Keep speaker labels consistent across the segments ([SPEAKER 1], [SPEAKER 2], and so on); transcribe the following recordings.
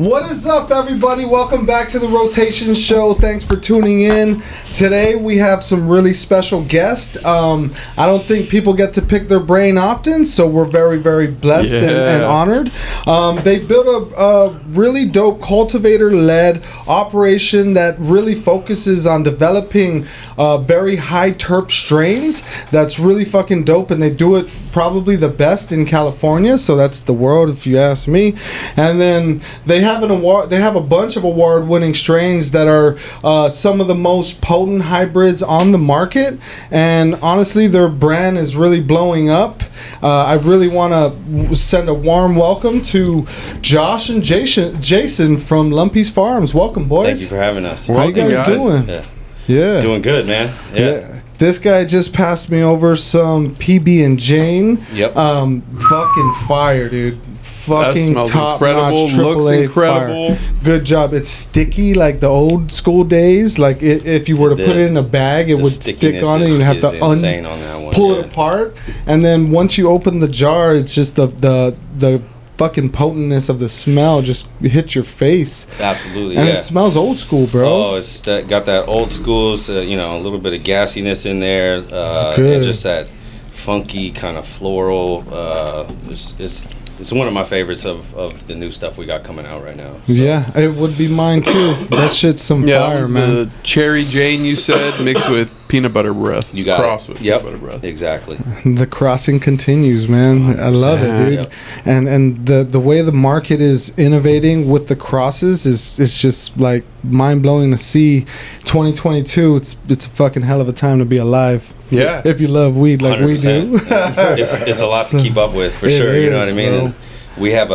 [SPEAKER 1] What is up, everybody? Welcome back to the Rotation Show. Thanks for tuning in. Today we have some really special guests. Um, I don't think people get to pick their brain often, so we're very, very blessed and, and honored. Um, they built a, a really dope cultivator-led operation that really focuses on developing uh, very high terp strains. That's really fucking dope, and they do it probably the best in California. So that's the world, if you ask me. And then they have an award. They have a bunch of award-winning strains that are uh, some of the most potent hybrids on the market. And honestly, their brand is really blowing up. Uh, I really want to send a warm welcome to Josh and Jayson, Jayson from Lumpy's Farms. Welcome, boys.
[SPEAKER 2] Thank you for having us.
[SPEAKER 1] How are
[SPEAKER 3] you
[SPEAKER 1] guys,
[SPEAKER 3] guys.
[SPEAKER 1] doing?
[SPEAKER 2] Yeah.
[SPEAKER 1] Yeah.
[SPEAKER 2] Doing good, man. Yeah.
[SPEAKER 1] Yeah. This guy just passed me over some PB and Jane.
[SPEAKER 2] Yep.
[SPEAKER 1] Um, fucking fire, dude. Fucking top notch,
[SPEAKER 3] looks incredible.
[SPEAKER 1] Fire. Good job. It's sticky like the old school days. Like i if you were to
[SPEAKER 2] The-
[SPEAKER 1] put it in a bag, it would stick on it. You'd have to un-
[SPEAKER 2] on that one.
[SPEAKER 1] pull
[SPEAKER 2] yeah.
[SPEAKER 1] it apart, and then once you open the jar, it's just the the the fucking potentness of the smell just hits your face,
[SPEAKER 2] Absolutely.
[SPEAKER 1] and
[SPEAKER 2] yeah.
[SPEAKER 1] it smells old school, bro.
[SPEAKER 2] Oh, it's that, got that old schools, uh, you know, a little bit of gassiness in there, uh,
[SPEAKER 1] good.
[SPEAKER 2] and just that funky kind of floral. Uh, it's, it's it's one of my favorites of, of the new stuff we got coming out right now. So,
[SPEAKER 1] yeah, it would be mine too. That shit's some
[SPEAKER 3] Yeah,
[SPEAKER 1] fire,
[SPEAKER 3] was
[SPEAKER 1] man.
[SPEAKER 3] the cherry Jane you said mixed with peanut butter breath.
[SPEAKER 2] You got
[SPEAKER 3] cross
[SPEAKER 2] it.
[SPEAKER 3] with
[SPEAKER 2] Yep.
[SPEAKER 3] peanut butter breath.
[SPEAKER 2] Exactly.
[SPEAKER 1] The crossing continues, man. I love it, dude.
[SPEAKER 2] Yep.
[SPEAKER 1] And and the the way the market is innovating with the crosses is it's just like mind blowing to see. 2022, it's it's a fucking hell of a time to be alive.
[SPEAKER 3] Yeah.
[SPEAKER 1] If you love weed like we
[SPEAKER 2] 100%.
[SPEAKER 1] do.
[SPEAKER 2] It's, it's, it's a lot to keep up with for
[SPEAKER 1] It
[SPEAKER 2] sure. you know what I mean?
[SPEAKER 1] bro.
[SPEAKER 2] And we have a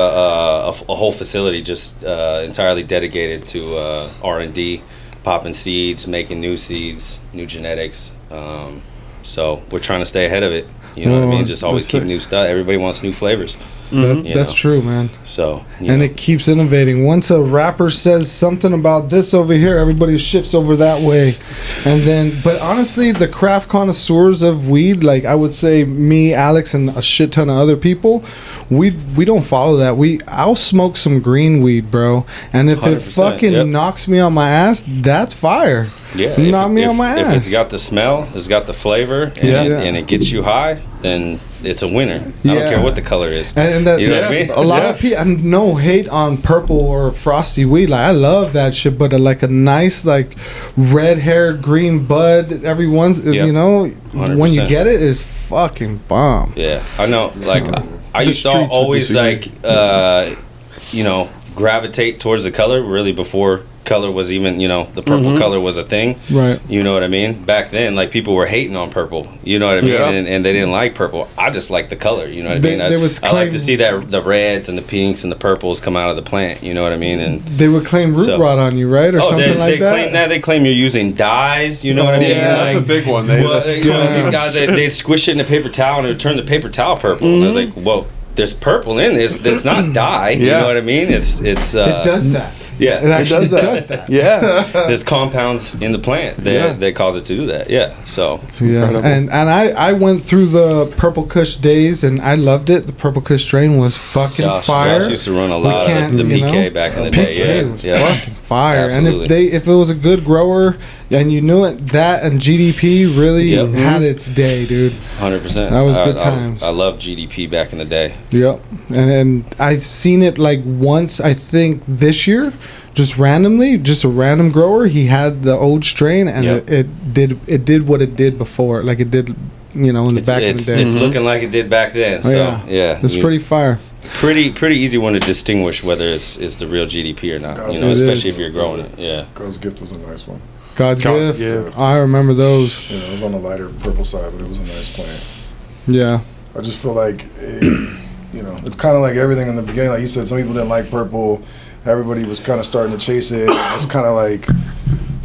[SPEAKER 2] a whole facility just uh, entirely dedicated to uh, R and D, popping seeds, making new seeds, new genetics. Um, so we're trying to stay ahead of it. You know what I mean? Just always keep
[SPEAKER 1] it.
[SPEAKER 2] new stuff. Everybody wants new flavors.
[SPEAKER 1] Mm-hmm.
[SPEAKER 2] You
[SPEAKER 1] that's
[SPEAKER 2] know.
[SPEAKER 1] true, man.
[SPEAKER 2] So
[SPEAKER 1] and
[SPEAKER 2] know.
[SPEAKER 1] it keeps innovating. Once a rapper says something about this over here, everybody shifts over that way. And then, but honestly, the craft connoisseurs of weed, like I would say, me, Alex, and a shit ton of other people, we we don't follow that. We I'll smoke some green weed, bro, and if it fucking
[SPEAKER 2] yep.
[SPEAKER 1] knocks me on my ass, that's fire.
[SPEAKER 2] Yeah,
[SPEAKER 1] knock me
[SPEAKER 2] if,
[SPEAKER 1] on my
[SPEAKER 2] If
[SPEAKER 1] ass.
[SPEAKER 2] it's got the smell, it's got the flavor, and.
[SPEAKER 1] Yeah.
[SPEAKER 2] and it gets you high, then it's a winner. I don't care what the color is.
[SPEAKER 1] And, and that,
[SPEAKER 2] You know what I mean?
[SPEAKER 1] a lot
[SPEAKER 3] Yeah.
[SPEAKER 1] of people, and no hate on purple or frosty weed. Like I love that shit, but uh, like a nice like red haired green bud every once, uh,
[SPEAKER 2] Yep.
[SPEAKER 1] you know, when you
[SPEAKER 2] 100%.
[SPEAKER 1] get it, is fucking bomb.
[SPEAKER 2] Yeah, I know. Like I, I used to always like, uh, you know, gravitate towards the color really before color was even, you know, the purple
[SPEAKER 3] Mm-hmm.
[SPEAKER 2] color was a thing.
[SPEAKER 1] Right.
[SPEAKER 2] You know what I mean? Back then, like people were hating on purple. You know what I mean?
[SPEAKER 3] Yeah.
[SPEAKER 2] And, and they didn't like purple. I just like the color. You know what I
[SPEAKER 1] They-
[SPEAKER 2] mean? I,
[SPEAKER 1] there was
[SPEAKER 2] I like to see that the reds and the pinks and the purples come out of the plant. You know what I mean? And
[SPEAKER 1] They would claim root
[SPEAKER 2] So-
[SPEAKER 1] rot on you, right, or
[SPEAKER 2] oh,
[SPEAKER 1] something
[SPEAKER 2] they,
[SPEAKER 1] like
[SPEAKER 2] they
[SPEAKER 1] that.
[SPEAKER 2] claim that they claim you're using dyes. You know what I mean?
[SPEAKER 3] Yeah, that's a big one. They,
[SPEAKER 2] Well,
[SPEAKER 3] that's
[SPEAKER 2] you know, these guys they, they squish it in a paper towel and it would turn the paper towel purple. And I was like, well, there's purple in this. That's not dye. You
[SPEAKER 3] Yeah.
[SPEAKER 2] know what I mean? It's it's uh,
[SPEAKER 1] it does that.
[SPEAKER 2] Yeah,
[SPEAKER 1] It actually
[SPEAKER 3] does that.
[SPEAKER 1] does that.
[SPEAKER 3] yeah.
[SPEAKER 2] There's compounds in the plant that
[SPEAKER 3] Yeah.
[SPEAKER 2] that cause it to do that. Yeah. So
[SPEAKER 1] So, yeah,
[SPEAKER 3] Incredible.
[SPEAKER 1] and and I I went through the purple Kush days and I loved it. The purple Kush strain was fucking
[SPEAKER 2] Josh,
[SPEAKER 1] fire.
[SPEAKER 2] Josh used to run a lot
[SPEAKER 1] can't,
[SPEAKER 2] of the
[SPEAKER 1] you
[SPEAKER 2] PK
[SPEAKER 1] know,
[SPEAKER 2] back in the
[SPEAKER 1] PK
[SPEAKER 2] day. Yeah,
[SPEAKER 1] was
[SPEAKER 2] yeah.
[SPEAKER 1] fucking fire.
[SPEAKER 2] Absolutely.
[SPEAKER 1] And if they if it was a good grower and you knew it, that and GDP really
[SPEAKER 2] Yep.
[SPEAKER 1] had mm-hmm. its day, dude.
[SPEAKER 2] Hundred percent.
[SPEAKER 1] That was
[SPEAKER 2] I,
[SPEAKER 1] good
[SPEAKER 2] I-
[SPEAKER 1] times.
[SPEAKER 2] I, love GDP back in the day.
[SPEAKER 1] Yep. And and I've seen it like once. I think this year, just randomly, just a random grower. He had the old strain, and
[SPEAKER 2] Yep.
[SPEAKER 1] it, it did it did what it did before, like it did, you know, in the
[SPEAKER 2] It's,
[SPEAKER 1] back
[SPEAKER 2] it's,
[SPEAKER 1] of the day.
[SPEAKER 2] it's mm-hmm. looking like it did back then. So
[SPEAKER 1] Yeah.
[SPEAKER 2] yeah,
[SPEAKER 1] It's
[SPEAKER 2] you-
[SPEAKER 1] pretty fire.
[SPEAKER 2] pretty pretty easy one to distinguish whether it's it's the real GDP or not. You know, especially
[SPEAKER 1] is.
[SPEAKER 2] if you're growing it. Yeah.
[SPEAKER 4] God's gift was a nice one.
[SPEAKER 1] God's,
[SPEAKER 3] God's
[SPEAKER 1] gift.
[SPEAKER 3] gift.
[SPEAKER 1] I remember those.
[SPEAKER 4] You know, it was on the lighter purple side, but it was a nice plant.
[SPEAKER 1] Yeah.
[SPEAKER 4] I just feel like, it, you know, it's kind of like everything in the beginning. Like you said, some people didn't like purple. Everybody was kind of starting to chase it. It's kind of like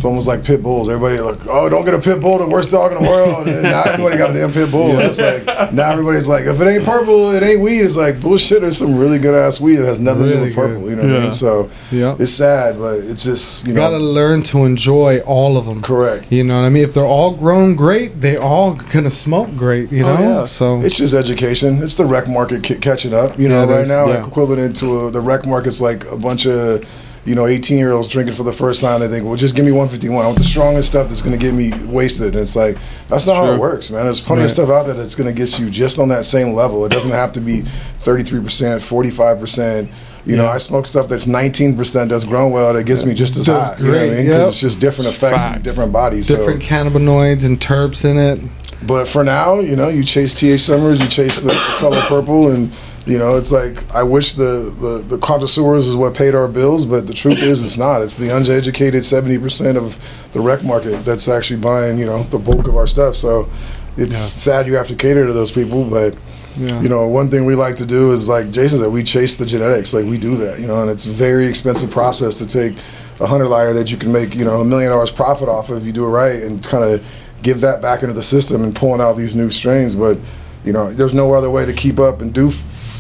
[SPEAKER 4] It's almost like pit bulls. Everybody like, oh, don't get a pit bull, the worst dog in the world. And now everybody got a damn pit bull. And it's like now everybody's like, if it ain't purple, it ain't weed. It's like bullshit. There's some really good ass weed that has nothing to do with purple.
[SPEAKER 1] good.
[SPEAKER 4] You know what I mean? So
[SPEAKER 1] Yeah.
[SPEAKER 4] it's sad, but it's just you
[SPEAKER 1] You gotta learn to enjoy all of them.
[SPEAKER 4] correct.
[SPEAKER 1] You know what I mean? If they're all grown great, they all gonna smoke great. You
[SPEAKER 3] Oh,
[SPEAKER 1] know,
[SPEAKER 3] yeah.
[SPEAKER 1] so
[SPEAKER 4] It's just education. It's the rec market catching up. You know,
[SPEAKER 1] Yeah,
[SPEAKER 4] right
[SPEAKER 1] is.
[SPEAKER 4] now,
[SPEAKER 1] Yeah.
[SPEAKER 4] equivalent to a, the rec market's like a bunch of, you know, 18 year olds drinking for the first time. They think, well, just give me 151. I want the strongest stuff that's going to get me wasted. And it's like, that's not how it works, man. There's plenty
[SPEAKER 1] Right.
[SPEAKER 4] of stuff out there that's going to get you just on that same level. It doesn't have to be 33%, 45%. You know,
[SPEAKER 1] Yeah.
[SPEAKER 4] I smoke stuff that's 19% that's grown well that gets me just as
[SPEAKER 1] Does
[SPEAKER 4] high. You know what I
[SPEAKER 1] great,
[SPEAKER 4] mean? Because
[SPEAKER 1] yep.
[SPEAKER 4] it's just different effects in different bodies.
[SPEAKER 1] different
[SPEAKER 4] so.
[SPEAKER 1] cannabinoids and terps in it.
[SPEAKER 4] But for now, you know, you chase THC numbers, you chase the, the color purple, and you know, it's like I wish the, the the connoisseurs is what paid our bills, but the truth is, it's not. It's the uneducated seventy percent of the rec market that's actually buying, you know, the bulk of our stuff. So it's
[SPEAKER 1] Yeah.
[SPEAKER 4] sad you have to cater to those people, but
[SPEAKER 1] Yeah.
[SPEAKER 4] you know, one thing we like to do is like Jayson said, we chase the genetics. Like we do that, you know, and it's a very expensive process to take a hundred liter that you can make, you know, a million dollars profit off of if you do it right and kind of give that back into the system and pulling out these new strains. But you know, there's no other way to keep up and do, f-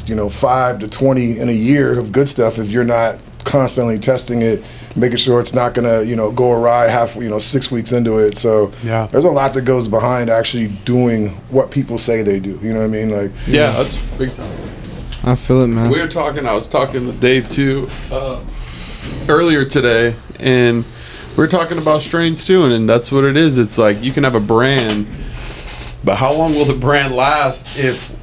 [SPEAKER 4] you know, five to twenty in a year of good stuff if you're not constantly testing it, making sure it's not gonna, you know, go awry half, you know, six weeks into it. So
[SPEAKER 3] Yeah.
[SPEAKER 4] there's a lot that goes behind actually doing what people say they do. You know what I mean? Like
[SPEAKER 3] Yeah, that's big time.
[SPEAKER 1] I feel it, man.
[SPEAKER 3] We were talking. I was talking to Dave too uh, earlier today, and we are talking about strains too. And, and that's what it is. It's like you can have a brand, but how long will the brand last if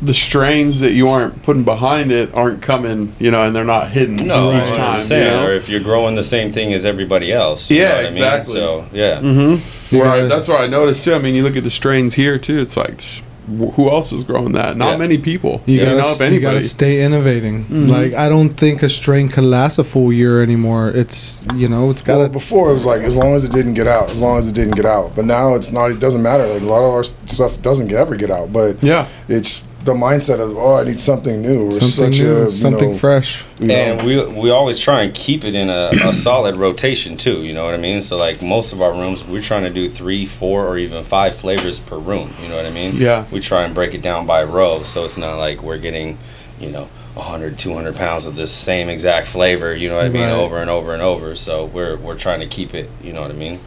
[SPEAKER 3] the strains that you aren't putting behind it aren't coming? You know, and they're not hidden
[SPEAKER 2] No,
[SPEAKER 3] each
[SPEAKER 2] I
[SPEAKER 3] time.
[SPEAKER 2] understand.
[SPEAKER 3] You know?
[SPEAKER 2] Or if you're growing the same thing as everybody else. you
[SPEAKER 3] Yeah,
[SPEAKER 2] know what I mean?
[SPEAKER 3] exactly.
[SPEAKER 2] So yeah,
[SPEAKER 3] Mm-hmm. Where I, that's what I noticed too. I mean, you look at the strains here too. It's like, who else is growing that? Not
[SPEAKER 2] Yeah.
[SPEAKER 3] many people.
[SPEAKER 1] You
[SPEAKER 3] You,
[SPEAKER 1] gotta,
[SPEAKER 3] know,
[SPEAKER 1] you gotta stay innovating.
[SPEAKER 4] Mm-hmm.
[SPEAKER 1] Like I don't think a strain can last a full year anymore. It's you know, it's
[SPEAKER 4] Well,
[SPEAKER 1] gotta.
[SPEAKER 4] before it was like as long as it didn't get out, as long as it didn't get out. But now it's not. It doesn't matter. Like a lot of our stuff doesn't ever get out. But
[SPEAKER 3] yeah.
[SPEAKER 4] it's the mindset of oh, I need something new. We're
[SPEAKER 1] something
[SPEAKER 4] such
[SPEAKER 1] new,
[SPEAKER 4] a
[SPEAKER 1] something
[SPEAKER 4] know,
[SPEAKER 1] fresh.
[SPEAKER 4] you know,
[SPEAKER 2] and we we always try and keep it in a, a solid rotation too. You know what I mean? So like most of our rooms, we're trying to do three, four, or even five flavors per room. You know what I mean?
[SPEAKER 3] Yeah.
[SPEAKER 2] We try and break it down by row, so it's not like we're getting, you know. 100 200 pounds of this same exact flavor you know what i mean
[SPEAKER 1] Right.
[SPEAKER 2] over and over and over so we're we're trying to keep it you know what i mean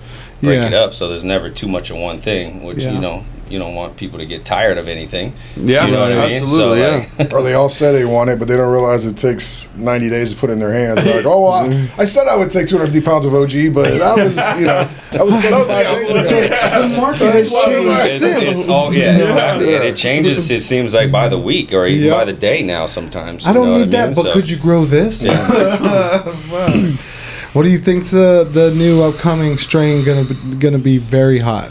[SPEAKER 2] break
[SPEAKER 1] Yeah.
[SPEAKER 2] it up so there's never too much of one thing which
[SPEAKER 1] Yeah.
[SPEAKER 2] you know you don't want people to get tired of anything
[SPEAKER 3] Yeah,
[SPEAKER 2] you know what i mean
[SPEAKER 3] absolutely.
[SPEAKER 2] so,
[SPEAKER 3] yeah.
[SPEAKER 2] like,
[SPEAKER 4] or they all say they want it, but they don't realize it takes 90 days to put in their hands. They're like, oh, well, I, I said I would take 250 pounds of OG, but that was, you know, that was 75 days ago.
[SPEAKER 1] The market has changed
[SPEAKER 2] It's,
[SPEAKER 1] since.
[SPEAKER 2] it's, oh yeah, exactly. And it changes. It seems like by the week or even
[SPEAKER 1] Yeah.
[SPEAKER 2] by the day now. Sometimes
[SPEAKER 1] I don't
[SPEAKER 2] know
[SPEAKER 1] need
[SPEAKER 2] what I
[SPEAKER 1] that, but
[SPEAKER 2] So-
[SPEAKER 1] could you grow this? Wow. What do you think's the the new upcoming strain gonna be, gonna be very hot?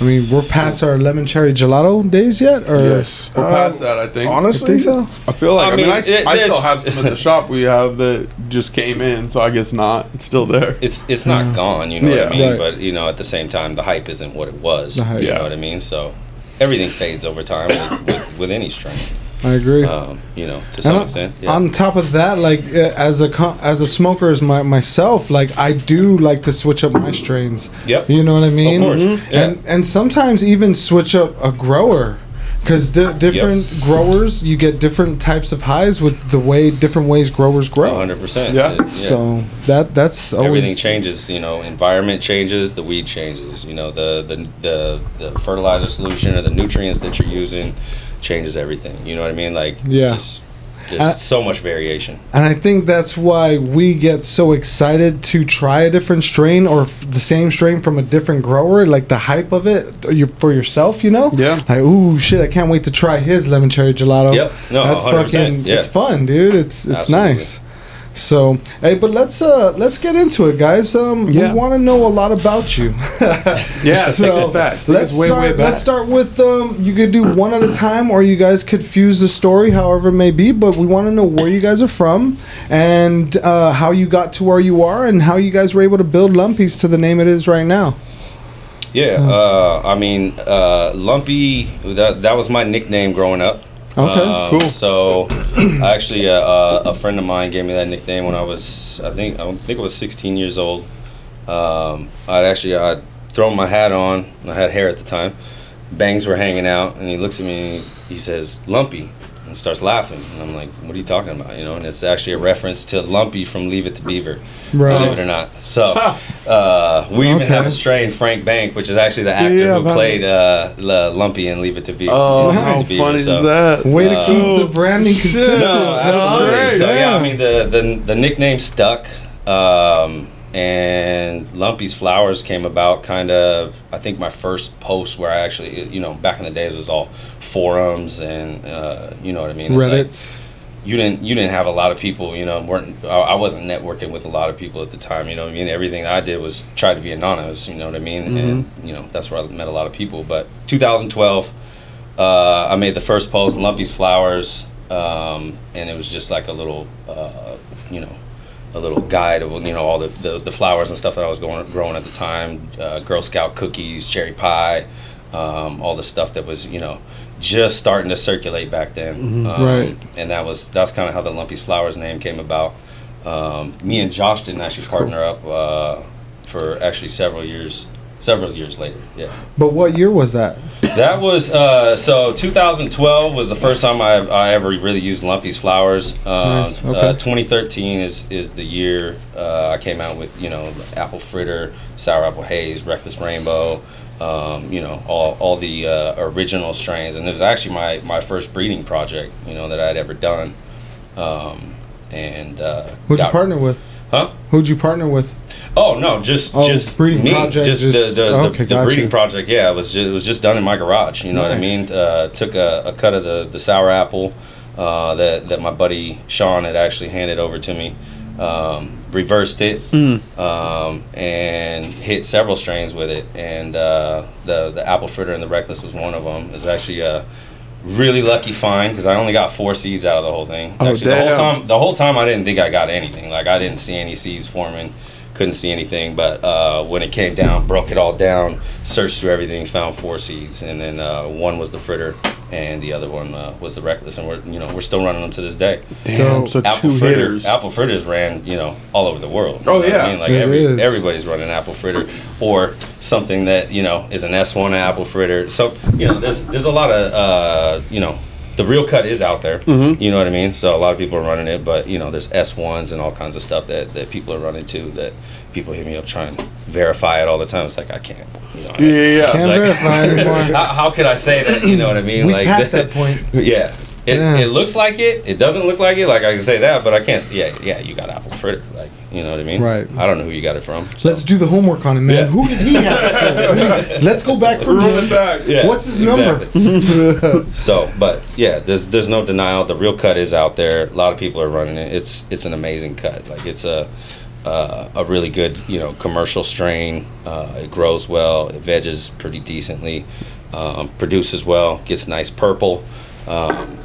[SPEAKER 1] I mean, we're past our lemon cherry gelato days yet, or
[SPEAKER 4] Yes.
[SPEAKER 3] We're
[SPEAKER 4] Uh,
[SPEAKER 3] past that, I think.
[SPEAKER 1] I
[SPEAKER 4] Honestly,
[SPEAKER 1] think so.
[SPEAKER 3] I feel like
[SPEAKER 2] I
[SPEAKER 3] I mean,
[SPEAKER 2] mean,
[SPEAKER 3] I,
[SPEAKER 2] it-
[SPEAKER 3] I still have some at the shop we have that just came in, so I guess not. It's still there.
[SPEAKER 2] It's it's not gone. You know what I mean?
[SPEAKER 1] Right.
[SPEAKER 2] But you know, at the same time, the hype isn't what it was.
[SPEAKER 1] Hype.
[SPEAKER 2] You
[SPEAKER 3] Yeah.
[SPEAKER 2] know what I mean? So everything fades over time with, with, with any strain.
[SPEAKER 1] I agree.
[SPEAKER 2] Um, you know, to some
[SPEAKER 1] And on-
[SPEAKER 2] extent. Yeah.
[SPEAKER 1] On top of that, like uh, as a as a smoker as my, myself, like I do like to switch up my strains.
[SPEAKER 2] Yep.
[SPEAKER 1] You know what I mean?
[SPEAKER 2] Of course. Mhm. Yeah.
[SPEAKER 1] And and sometimes even switch up a grower. Because di- different growers, you get different types of highs with the way different ways growers grow.
[SPEAKER 2] 100. percent
[SPEAKER 3] Yeah.
[SPEAKER 1] So that that's always
[SPEAKER 2] everything changes. You know, environment changes, the weed changes. You know, the the the, the fertilizer solution or the nutrients that you're using changes everything. You know what I mean? Like
[SPEAKER 1] Yeah.
[SPEAKER 2] just there's
[SPEAKER 1] I-
[SPEAKER 2] so much variation.
[SPEAKER 1] And I think that's why we get so excited to try a different strain or f- the same strain from a different grower, like the hype of it you, for yourself, you know?
[SPEAKER 3] Yeah.
[SPEAKER 1] Like, ooh, shit, I can't wait to try his lemon cherry gelato.
[SPEAKER 2] Yep. No,
[SPEAKER 1] that's
[SPEAKER 2] 100%,
[SPEAKER 1] fucking,
[SPEAKER 2] yeah.
[SPEAKER 1] it's fun, dude. It's it's
[SPEAKER 2] Absolutely.
[SPEAKER 1] nice. So, hey, but let's uh let's get into it, guys. Um,
[SPEAKER 3] Yeah.
[SPEAKER 1] we want to know a lot about you.
[SPEAKER 3] Yeah,
[SPEAKER 1] So,
[SPEAKER 3] take us back. Take
[SPEAKER 1] let's
[SPEAKER 3] us way,
[SPEAKER 1] start,
[SPEAKER 3] way back.
[SPEAKER 1] Let's start with um. You could do one at a time, or you guys could fuse the story, however it may be. But we want to know where you guys are from, and uh, how you got to where you are, and how you guys were able to build Lumpy's to the name it is right now.
[SPEAKER 2] Yeah, uh, I mean, uh, Lumpy. That that was my nickname growing up.
[SPEAKER 1] Okay,
[SPEAKER 2] Um,
[SPEAKER 3] cool.
[SPEAKER 2] So, actually, uh, uh, a friend of mine gave me that nickname when I was, I think, I think I was 16 years old. um, I'd actually I'd thrown my hat on. I had hair at the time. Bangs were hanging out, and he looks at me. and He says, "Lumpy," and starts laughing. And I'm like, "What are you talking about?" You know, and it's actually a reference to Lumpy from Leave It to Beaver.
[SPEAKER 1] Right.
[SPEAKER 2] Believe it or not. So uh, we even
[SPEAKER 1] Okay.
[SPEAKER 2] have a strain, Frank Bank, which is actually the actor
[SPEAKER 3] Yeah,
[SPEAKER 2] who played uh, Lumpy and Leave It to Beaver.
[SPEAKER 3] Oh,
[SPEAKER 2] Leave
[SPEAKER 3] how
[SPEAKER 2] to Beaver,
[SPEAKER 3] funny
[SPEAKER 2] so-
[SPEAKER 3] is that?
[SPEAKER 1] Way to
[SPEAKER 2] Uh,
[SPEAKER 1] keep the branding consistent.
[SPEAKER 2] no,
[SPEAKER 1] Just
[SPEAKER 2] absolutely.
[SPEAKER 3] great,
[SPEAKER 2] So yeah.
[SPEAKER 1] yeah.
[SPEAKER 2] I mean the the, the nickname stuck, um, and Lumpy's Flowers came about kind of. I think my first post where I actually, you know, back in the days was all forums and uh, you know what I mean. It's like- you didn't you didn't have a lot of people you know weren't I I wasn't networking with a lot of people at the time you know what I mean? Everything I did was try to be anonymous you know what I mean? And you know that's where I met a lot of people but 2012 uh, I made the first post Lumpy's Flowers um, and it was just like a little uh, you know a little guide of you know all the, the, the flowers and stuff that I was going growing at the time uh, Girl Scout cookies cherry pie um, all the stuff that was you know just starting to circulate back then um,
[SPEAKER 1] Right.
[SPEAKER 2] and that was that's kind of how the Lumpy's Flowers name came about. Um, me and Josh didn't actually partner up uh, for actually several years. Several years later, yeah.
[SPEAKER 1] But what year was that?
[SPEAKER 2] That was uh, so 2012 was the first time I, I ever really used Lumpy's Flowers. Um,
[SPEAKER 1] Nice,
[SPEAKER 2] uh, 2013 is is the year uh, I came out with you know apple fritter, sour apple haze, reckless rainbow. Um, you know all all the uh, original strains, and it was actually my my first breeding project. You know that I'd ever done. Um, and uh,
[SPEAKER 1] Who'd you partner with?
[SPEAKER 2] Huh?
[SPEAKER 1] Who'd you partner with?
[SPEAKER 2] Oh no, just
[SPEAKER 1] Oh,
[SPEAKER 2] just
[SPEAKER 1] breeding
[SPEAKER 2] me,
[SPEAKER 1] project,
[SPEAKER 2] just,
[SPEAKER 1] just-
[SPEAKER 2] the, the,
[SPEAKER 1] okay,
[SPEAKER 2] the, the breeding project. Yeah, it was just, it was just done in my garage. You know what I mean? Uh, took a, a cut of the, the sour apple uh, that that my buddy Sean had actually handed over to me. Um, reversed it um, and hit several strains with it, and uh, the the apple fritter and the reckless was one of them. It was actually a really lucky find because I only got four seeds out of the whole thing.
[SPEAKER 3] Oh,
[SPEAKER 2] actually, the whole time the whole time I didn't think I got anything. Like I didn't see any seeds forming, couldn't see anything. But uh, when it came down, broke it all down, searched through everything, found four seeds, and then uh, one was the fritter, and the other one uh, was the reckless, and we're you know we're still running them to this day.
[SPEAKER 3] Damn,
[SPEAKER 1] Dope.
[SPEAKER 3] so
[SPEAKER 2] Apple
[SPEAKER 3] two
[SPEAKER 2] fritter,
[SPEAKER 3] hitters.
[SPEAKER 2] apple fritters ran you know all over the world.
[SPEAKER 3] Oh,
[SPEAKER 2] You know what
[SPEAKER 3] yeah.
[SPEAKER 2] I mean like every, everybody's running apple fritter or something that you know is an S1 apple fritter. So you know there's there's a lot of uh, you know the real cut is out there.
[SPEAKER 3] Mm-hmm.
[SPEAKER 2] You know what I mean? So a lot of people are running it, but you know there's S1s and all kinds of stuff that, that people are running too that people hit me up trying to verify it all the time. It's like I can't. You know,
[SPEAKER 3] Yeah, yeah, yeah.
[SPEAKER 2] It's
[SPEAKER 1] Can't
[SPEAKER 2] like-
[SPEAKER 1] verify anymore.
[SPEAKER 2] how, how could I say that? You know what I mean?
[SPEAKER 1] We passed that point.
[SPEAKER 2] Yeah. It,
[SPEAKER 1] Yeah.
[SPEAKER 2] it looks like it. It doesn't look like it. Like I can say that, but I can't. s- Yeah, yeah. You got apple fritter. Like you know what I mean?
[SPEAKER 1] Right.
[SPEAKER 2] I don't know who you got it from. so.
[SPEAKER 1] Let's do the homework on it, man.
[SPEAKER 2] Yeah.
[SPEAKER 1] Who did he have? Let's go back from
[SPEAKER 3] Roll it
[SPEAKER 1] him.
[SPEAKER 3] back.
[SPEAKER 2] Yeah,
[SPEAKER 1] What's his number?
[SPEAKER 2] exactly. so, but yeah, there's there's no denial. The real cut is out there. A lot of people are running it. It's it's an amazing cut. Like it's a uh, a really good you know commercial strain. Uh, it grows well. It veges pretty decently. Um, produces well. Gets nice purple. Um,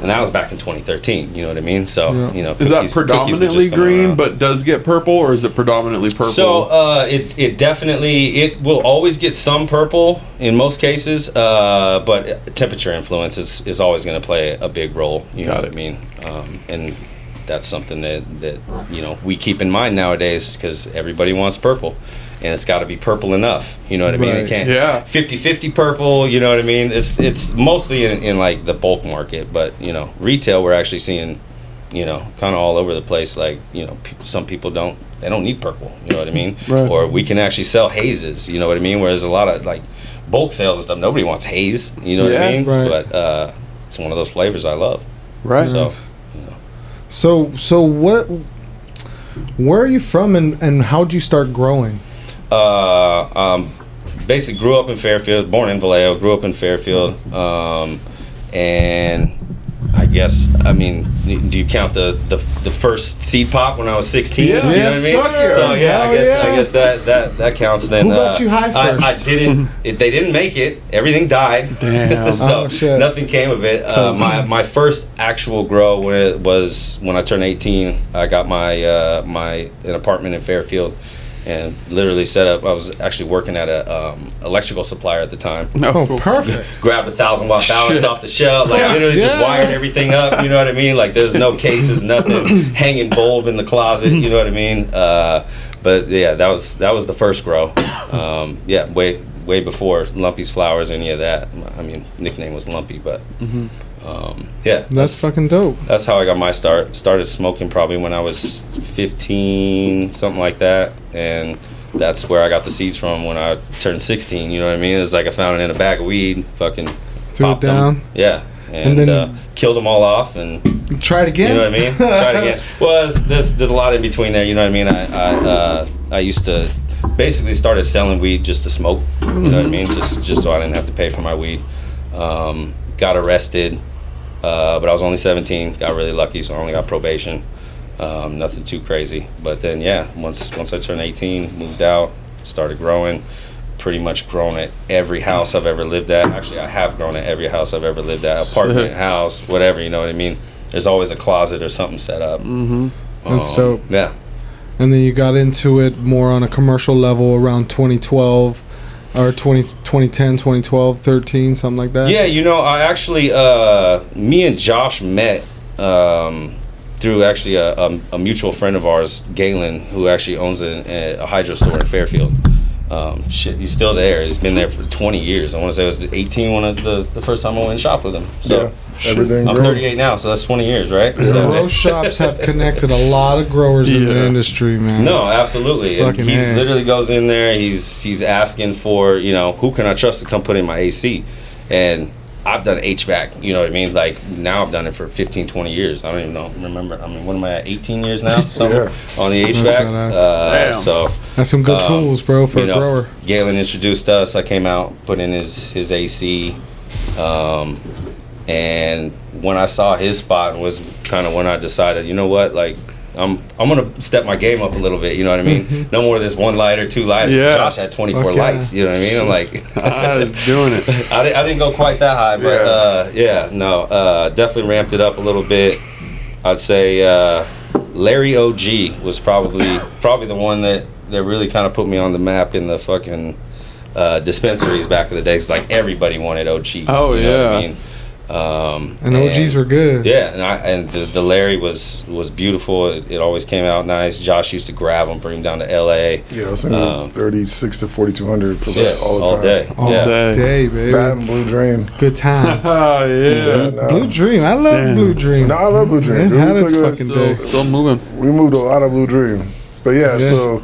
[SPEAKER 2] and that was back in 2013. You know what I mean? So
[SPEAKER 1] Yeah.
[SPEAKER 2] you know,
[SPEAKER 3] Is that
[SPEAKER 2] cookies- cookies was
[SPEAKER 3] predominantly green, but does get purple, or is it predominantly purple?
[SPEAKER 2] So uh, it it definitely it will always get some purple in most cases, uh, but temperature influence is, is always going to play a big role. You
[SPEAKER 3] Got
[SPEAKER 2] know
[SPEAKER 3] it.
[SPEAKER 2] what I mean? Um, and that's something that that you know we keep in mind nowadays because everybody wants purple. And it's got to be purple enough, you know what I mean?
[SPEAKER 1] Right.
[SPEAKER 2] It can't
[SPEAKER 3] Yeah.
[SPEAKER 2] 50-50 purple, you know what I mean? It's it's mostly in, in like the bulk market, but you know, retail we're actually seeing you know, kind of all over the place. Like, you know, pe- some people don't, they don't need purple. You know what I mean?
[SPEAKER 3] Right.
[SPEAKER 2] Or we can actually sell hazes. You know what I mean? Whereas a lot of like bulk sales and stuff, nobody wants haze. You know what I mean?
[SPEAKER 1] right.
[SPEAKER 2] But uh, it's one of those flavors I love.
[SPEAKER 3] right.
[SPEAKER 2] So,
[SPEAKER 1] Nice. So, so what? Where are you from, and and how'd you start growing?
[SPEAKER 2] uh, um, basically grew up in Fairfield, born in Vallejo, grew up in Fairfield, um, and guess I mean, do you count the, the the first seed pop when I was sixteen?
[SPEAKER 3] Yeah.
[SPEAKER 2] you know
[SPEAKER 1] Yes,
[SPEAKER 2] what I mean?
[SPEAKER 1] sucker.
[SPEAKER 2] So yeah, I
[SPEAKER 1] Hell
[SPEAKER 2] guess I guess that that that counts. Then
[SPEAKER 1] Who got
[SPEAKER 2] uh,
[SPEAKER 1] you high
[SPEAKER 2] I, I didn't. It, they didn't make it. Everything died.
[SPEAKER 3] Damn.
[SPEAKER 2] so
[SPEAKER 1] Oh, shit.
[SPEAKER 2] nothing came of it. Uh, my my first actual grow when it was when I turned eighteen. I got my uh, my an apartment in Fairfield. And literally set up. I was actually working at a um, electrical supplier at the time.
[SPEAKER 3] No.
[SPEAKER 1] Oh, perfect.
[SPEAKER 2] Grabbed a thousand watt ballast off the shelf, like
[SPEAKER 1] Yeah,
[SPEAKER 2] literally just wired everything up. You know what I mean? Like there's no cases, nothing, hanging bulb in the closet. You know what I mean? Uh, but yeah, that was that was the first grow. Um, yeah, way way before Lumpy's flowers, any of that. I mean, nickname was Lumpy, but um, yeah,
[SPEAKER 1] That's fucking dope.
[SPEAKER 2] that's how I got my start. Started smoking probably when I was 15, something like that, and that's where I got the seeds from when I turned 16. You know what I mean? It was like I found it in a bag of weed, fucking
[SPEAKER 1] Threw it
[SPEAKER 2] popped 'em.
[SPEAKER 1] down.
[SPEAKER 2] Yeah, and,
[SPEAKER 1] then-
[SPEAKER 2] uh, killed them all off, and
[SPEAKER 1] Try it again.
[SPEAKER 2] you know what I mean? Try it again. Well, there's, there's there's a lot in between there. You know what I mean? I I, uh, I used to basically started selling weed just to smoke. You know what I mean? Just just so I didn't have to pay for my weed. Um, got arrested, uh, but I was only 17. Got really lucky, so I only got probation. Um, nothing too crazy. But then yeah, once once I turned 18, moved out, started growing. Pretty much grown at every house I've ever lived at. Actually, I have grown at every house I've ever lived at. Apartment, house, whatever. You know what I mean? There's always a closet or something set up.
[SPEAKER 3] Mm-hmm.
[SPEAKER 1] That's
[SPEAKER 2] Um,
[SPEAKER 1] dope.
[SPEAKER 2] Yeah.
[SPEAKER 1] And then you got into it more on a commercial level around 2012 or 20, 2010, 2012, 13, something like that.
[SPEAKER 2] Yeah, you know, I actually, uh, me and Josh met um, through actually a, a, a mutual friend of ours, Galen, who actually owns a, a hydro store in Fairfield. Um, shit, he's still there. He's been there for 20 years. I want to say it was 18 when I, the, the first time I went and shopped with him. So
[SPEAKER 4] yeah, everything.
[SPEAKER 2] I'm
[SPEAKER 4] grown.
[SPEAKER 2] 38 now, so that's 20 years, right?
[SPEAKER 1] The
[SPEAKER 2] So-
[SPEAKER 1] grow shops have connected a lot of growers in the industry, man.
[SPEAKER 2] No, absolutely. And
[SPEAKER 1] Fucking
[SPEAKER 2] he's
[SPEAKER 1] A.
[SPEAKER 2] literally goes in there. He's he's asking for you know who can I trust to come put in my AC, and I've done HVAC. You know what I mean? Like now I've done it for 15, 20 years. I don't even know. Remember? I mean, what am I at? 18 years now? Something
[SPEAKER 4] Yeah.
[SPEAKER 2] on the HVAC.
[SPEAKER 1] badass.
[SPEAKER 2] Uh, so
[SPEAKER 1] That's some good
[SPEAKER 2] Um,
[SPEAKER 1] tools, bro, for
[SPEAKER 2] you
[SPEAKER 1] a
[SPEAKER 2] know,
[SPEAKER 1] grower.
[SPEAKER 2] Galen introduced us. I came out, put in his his AC, um, and when I saw his spot was kind of when I decided, you know what, like. I'm, I'm gonna step my game up a little bit. You know what I mean? No more of this one light or two lights.
[SPEAKER 3] Yeah.
[SPEAKER 2] Josh had 24
[SPEAKER 1] Okay.
[SPEAKER 2] lights. You know what I mean? I'm like,
[SPEAKER 3] I was doing it.
[SPEAKER 2] I, di- I didn't go quite that high, but
[SPEAKER 4] Yeah.
[SPEAKER 2] uh, yeah, no, uh, definitely ramped it up a little bit. I'd say uh, Larry OG was probably probably the one that, that really kind of put me on the map in the fucking uh, dispensaries back in the days. Like everybody wanted OGs.
[SPEAKER 3] Oh,
[SPEAKER 2] you know what I
[SPEAKER 3] yeah.
[SPEAKER 2] mean? Um,
[SPEAKER 1] And OGs were good.
[SPEAKER 2] yeah, and I and the, the Larry was was beautiful. It, it always came out nice. Josh used to grab them, bring them down to L.A.
[SPEAKER 4] Yeah, those things
[SPEAKER 2] Um,
[SPEAKER 4] 36 to 4200 for
[SPEAKER 2] Yeah,
[SPEAKER 4] all the
[SPEAKER 2] all
[SPEAKER 4] time.
[SPEAKER 2] day.
[SPEAKER 1] All
[SPEAKER 2] yeah.
[SPEAKER 3] day.
[SPEAKER 1] day, baby.
[SPEAKER 4] That and Blue Dream.
[SPEAKER 1] Good times.
[SPEAKER 3] Oh yeah.
[SPEAKER 4] no.
[SPEAKER 1] Blue Dream. I love
[SPEAKER 3] Damn.
[SPEAKER 1] Blue Dream.
[SPEAKER 4] No, I love Blue Dream.
[SPEAKER 1] It
[SPEAKER 4] dude. We
[SPEAKER 1] its
[SPEAKER 4] took a-
[SPEAKER 1] fucking
[SPEAKER 3] Still,
[SPEAKER 1] day.
[SPEAKER 3] still moving.
[SPEAKER 4] We moved a lot of Blue Dream. But yeah,
[SPEAKER 1] Yeah.
[SPEAKER 4] so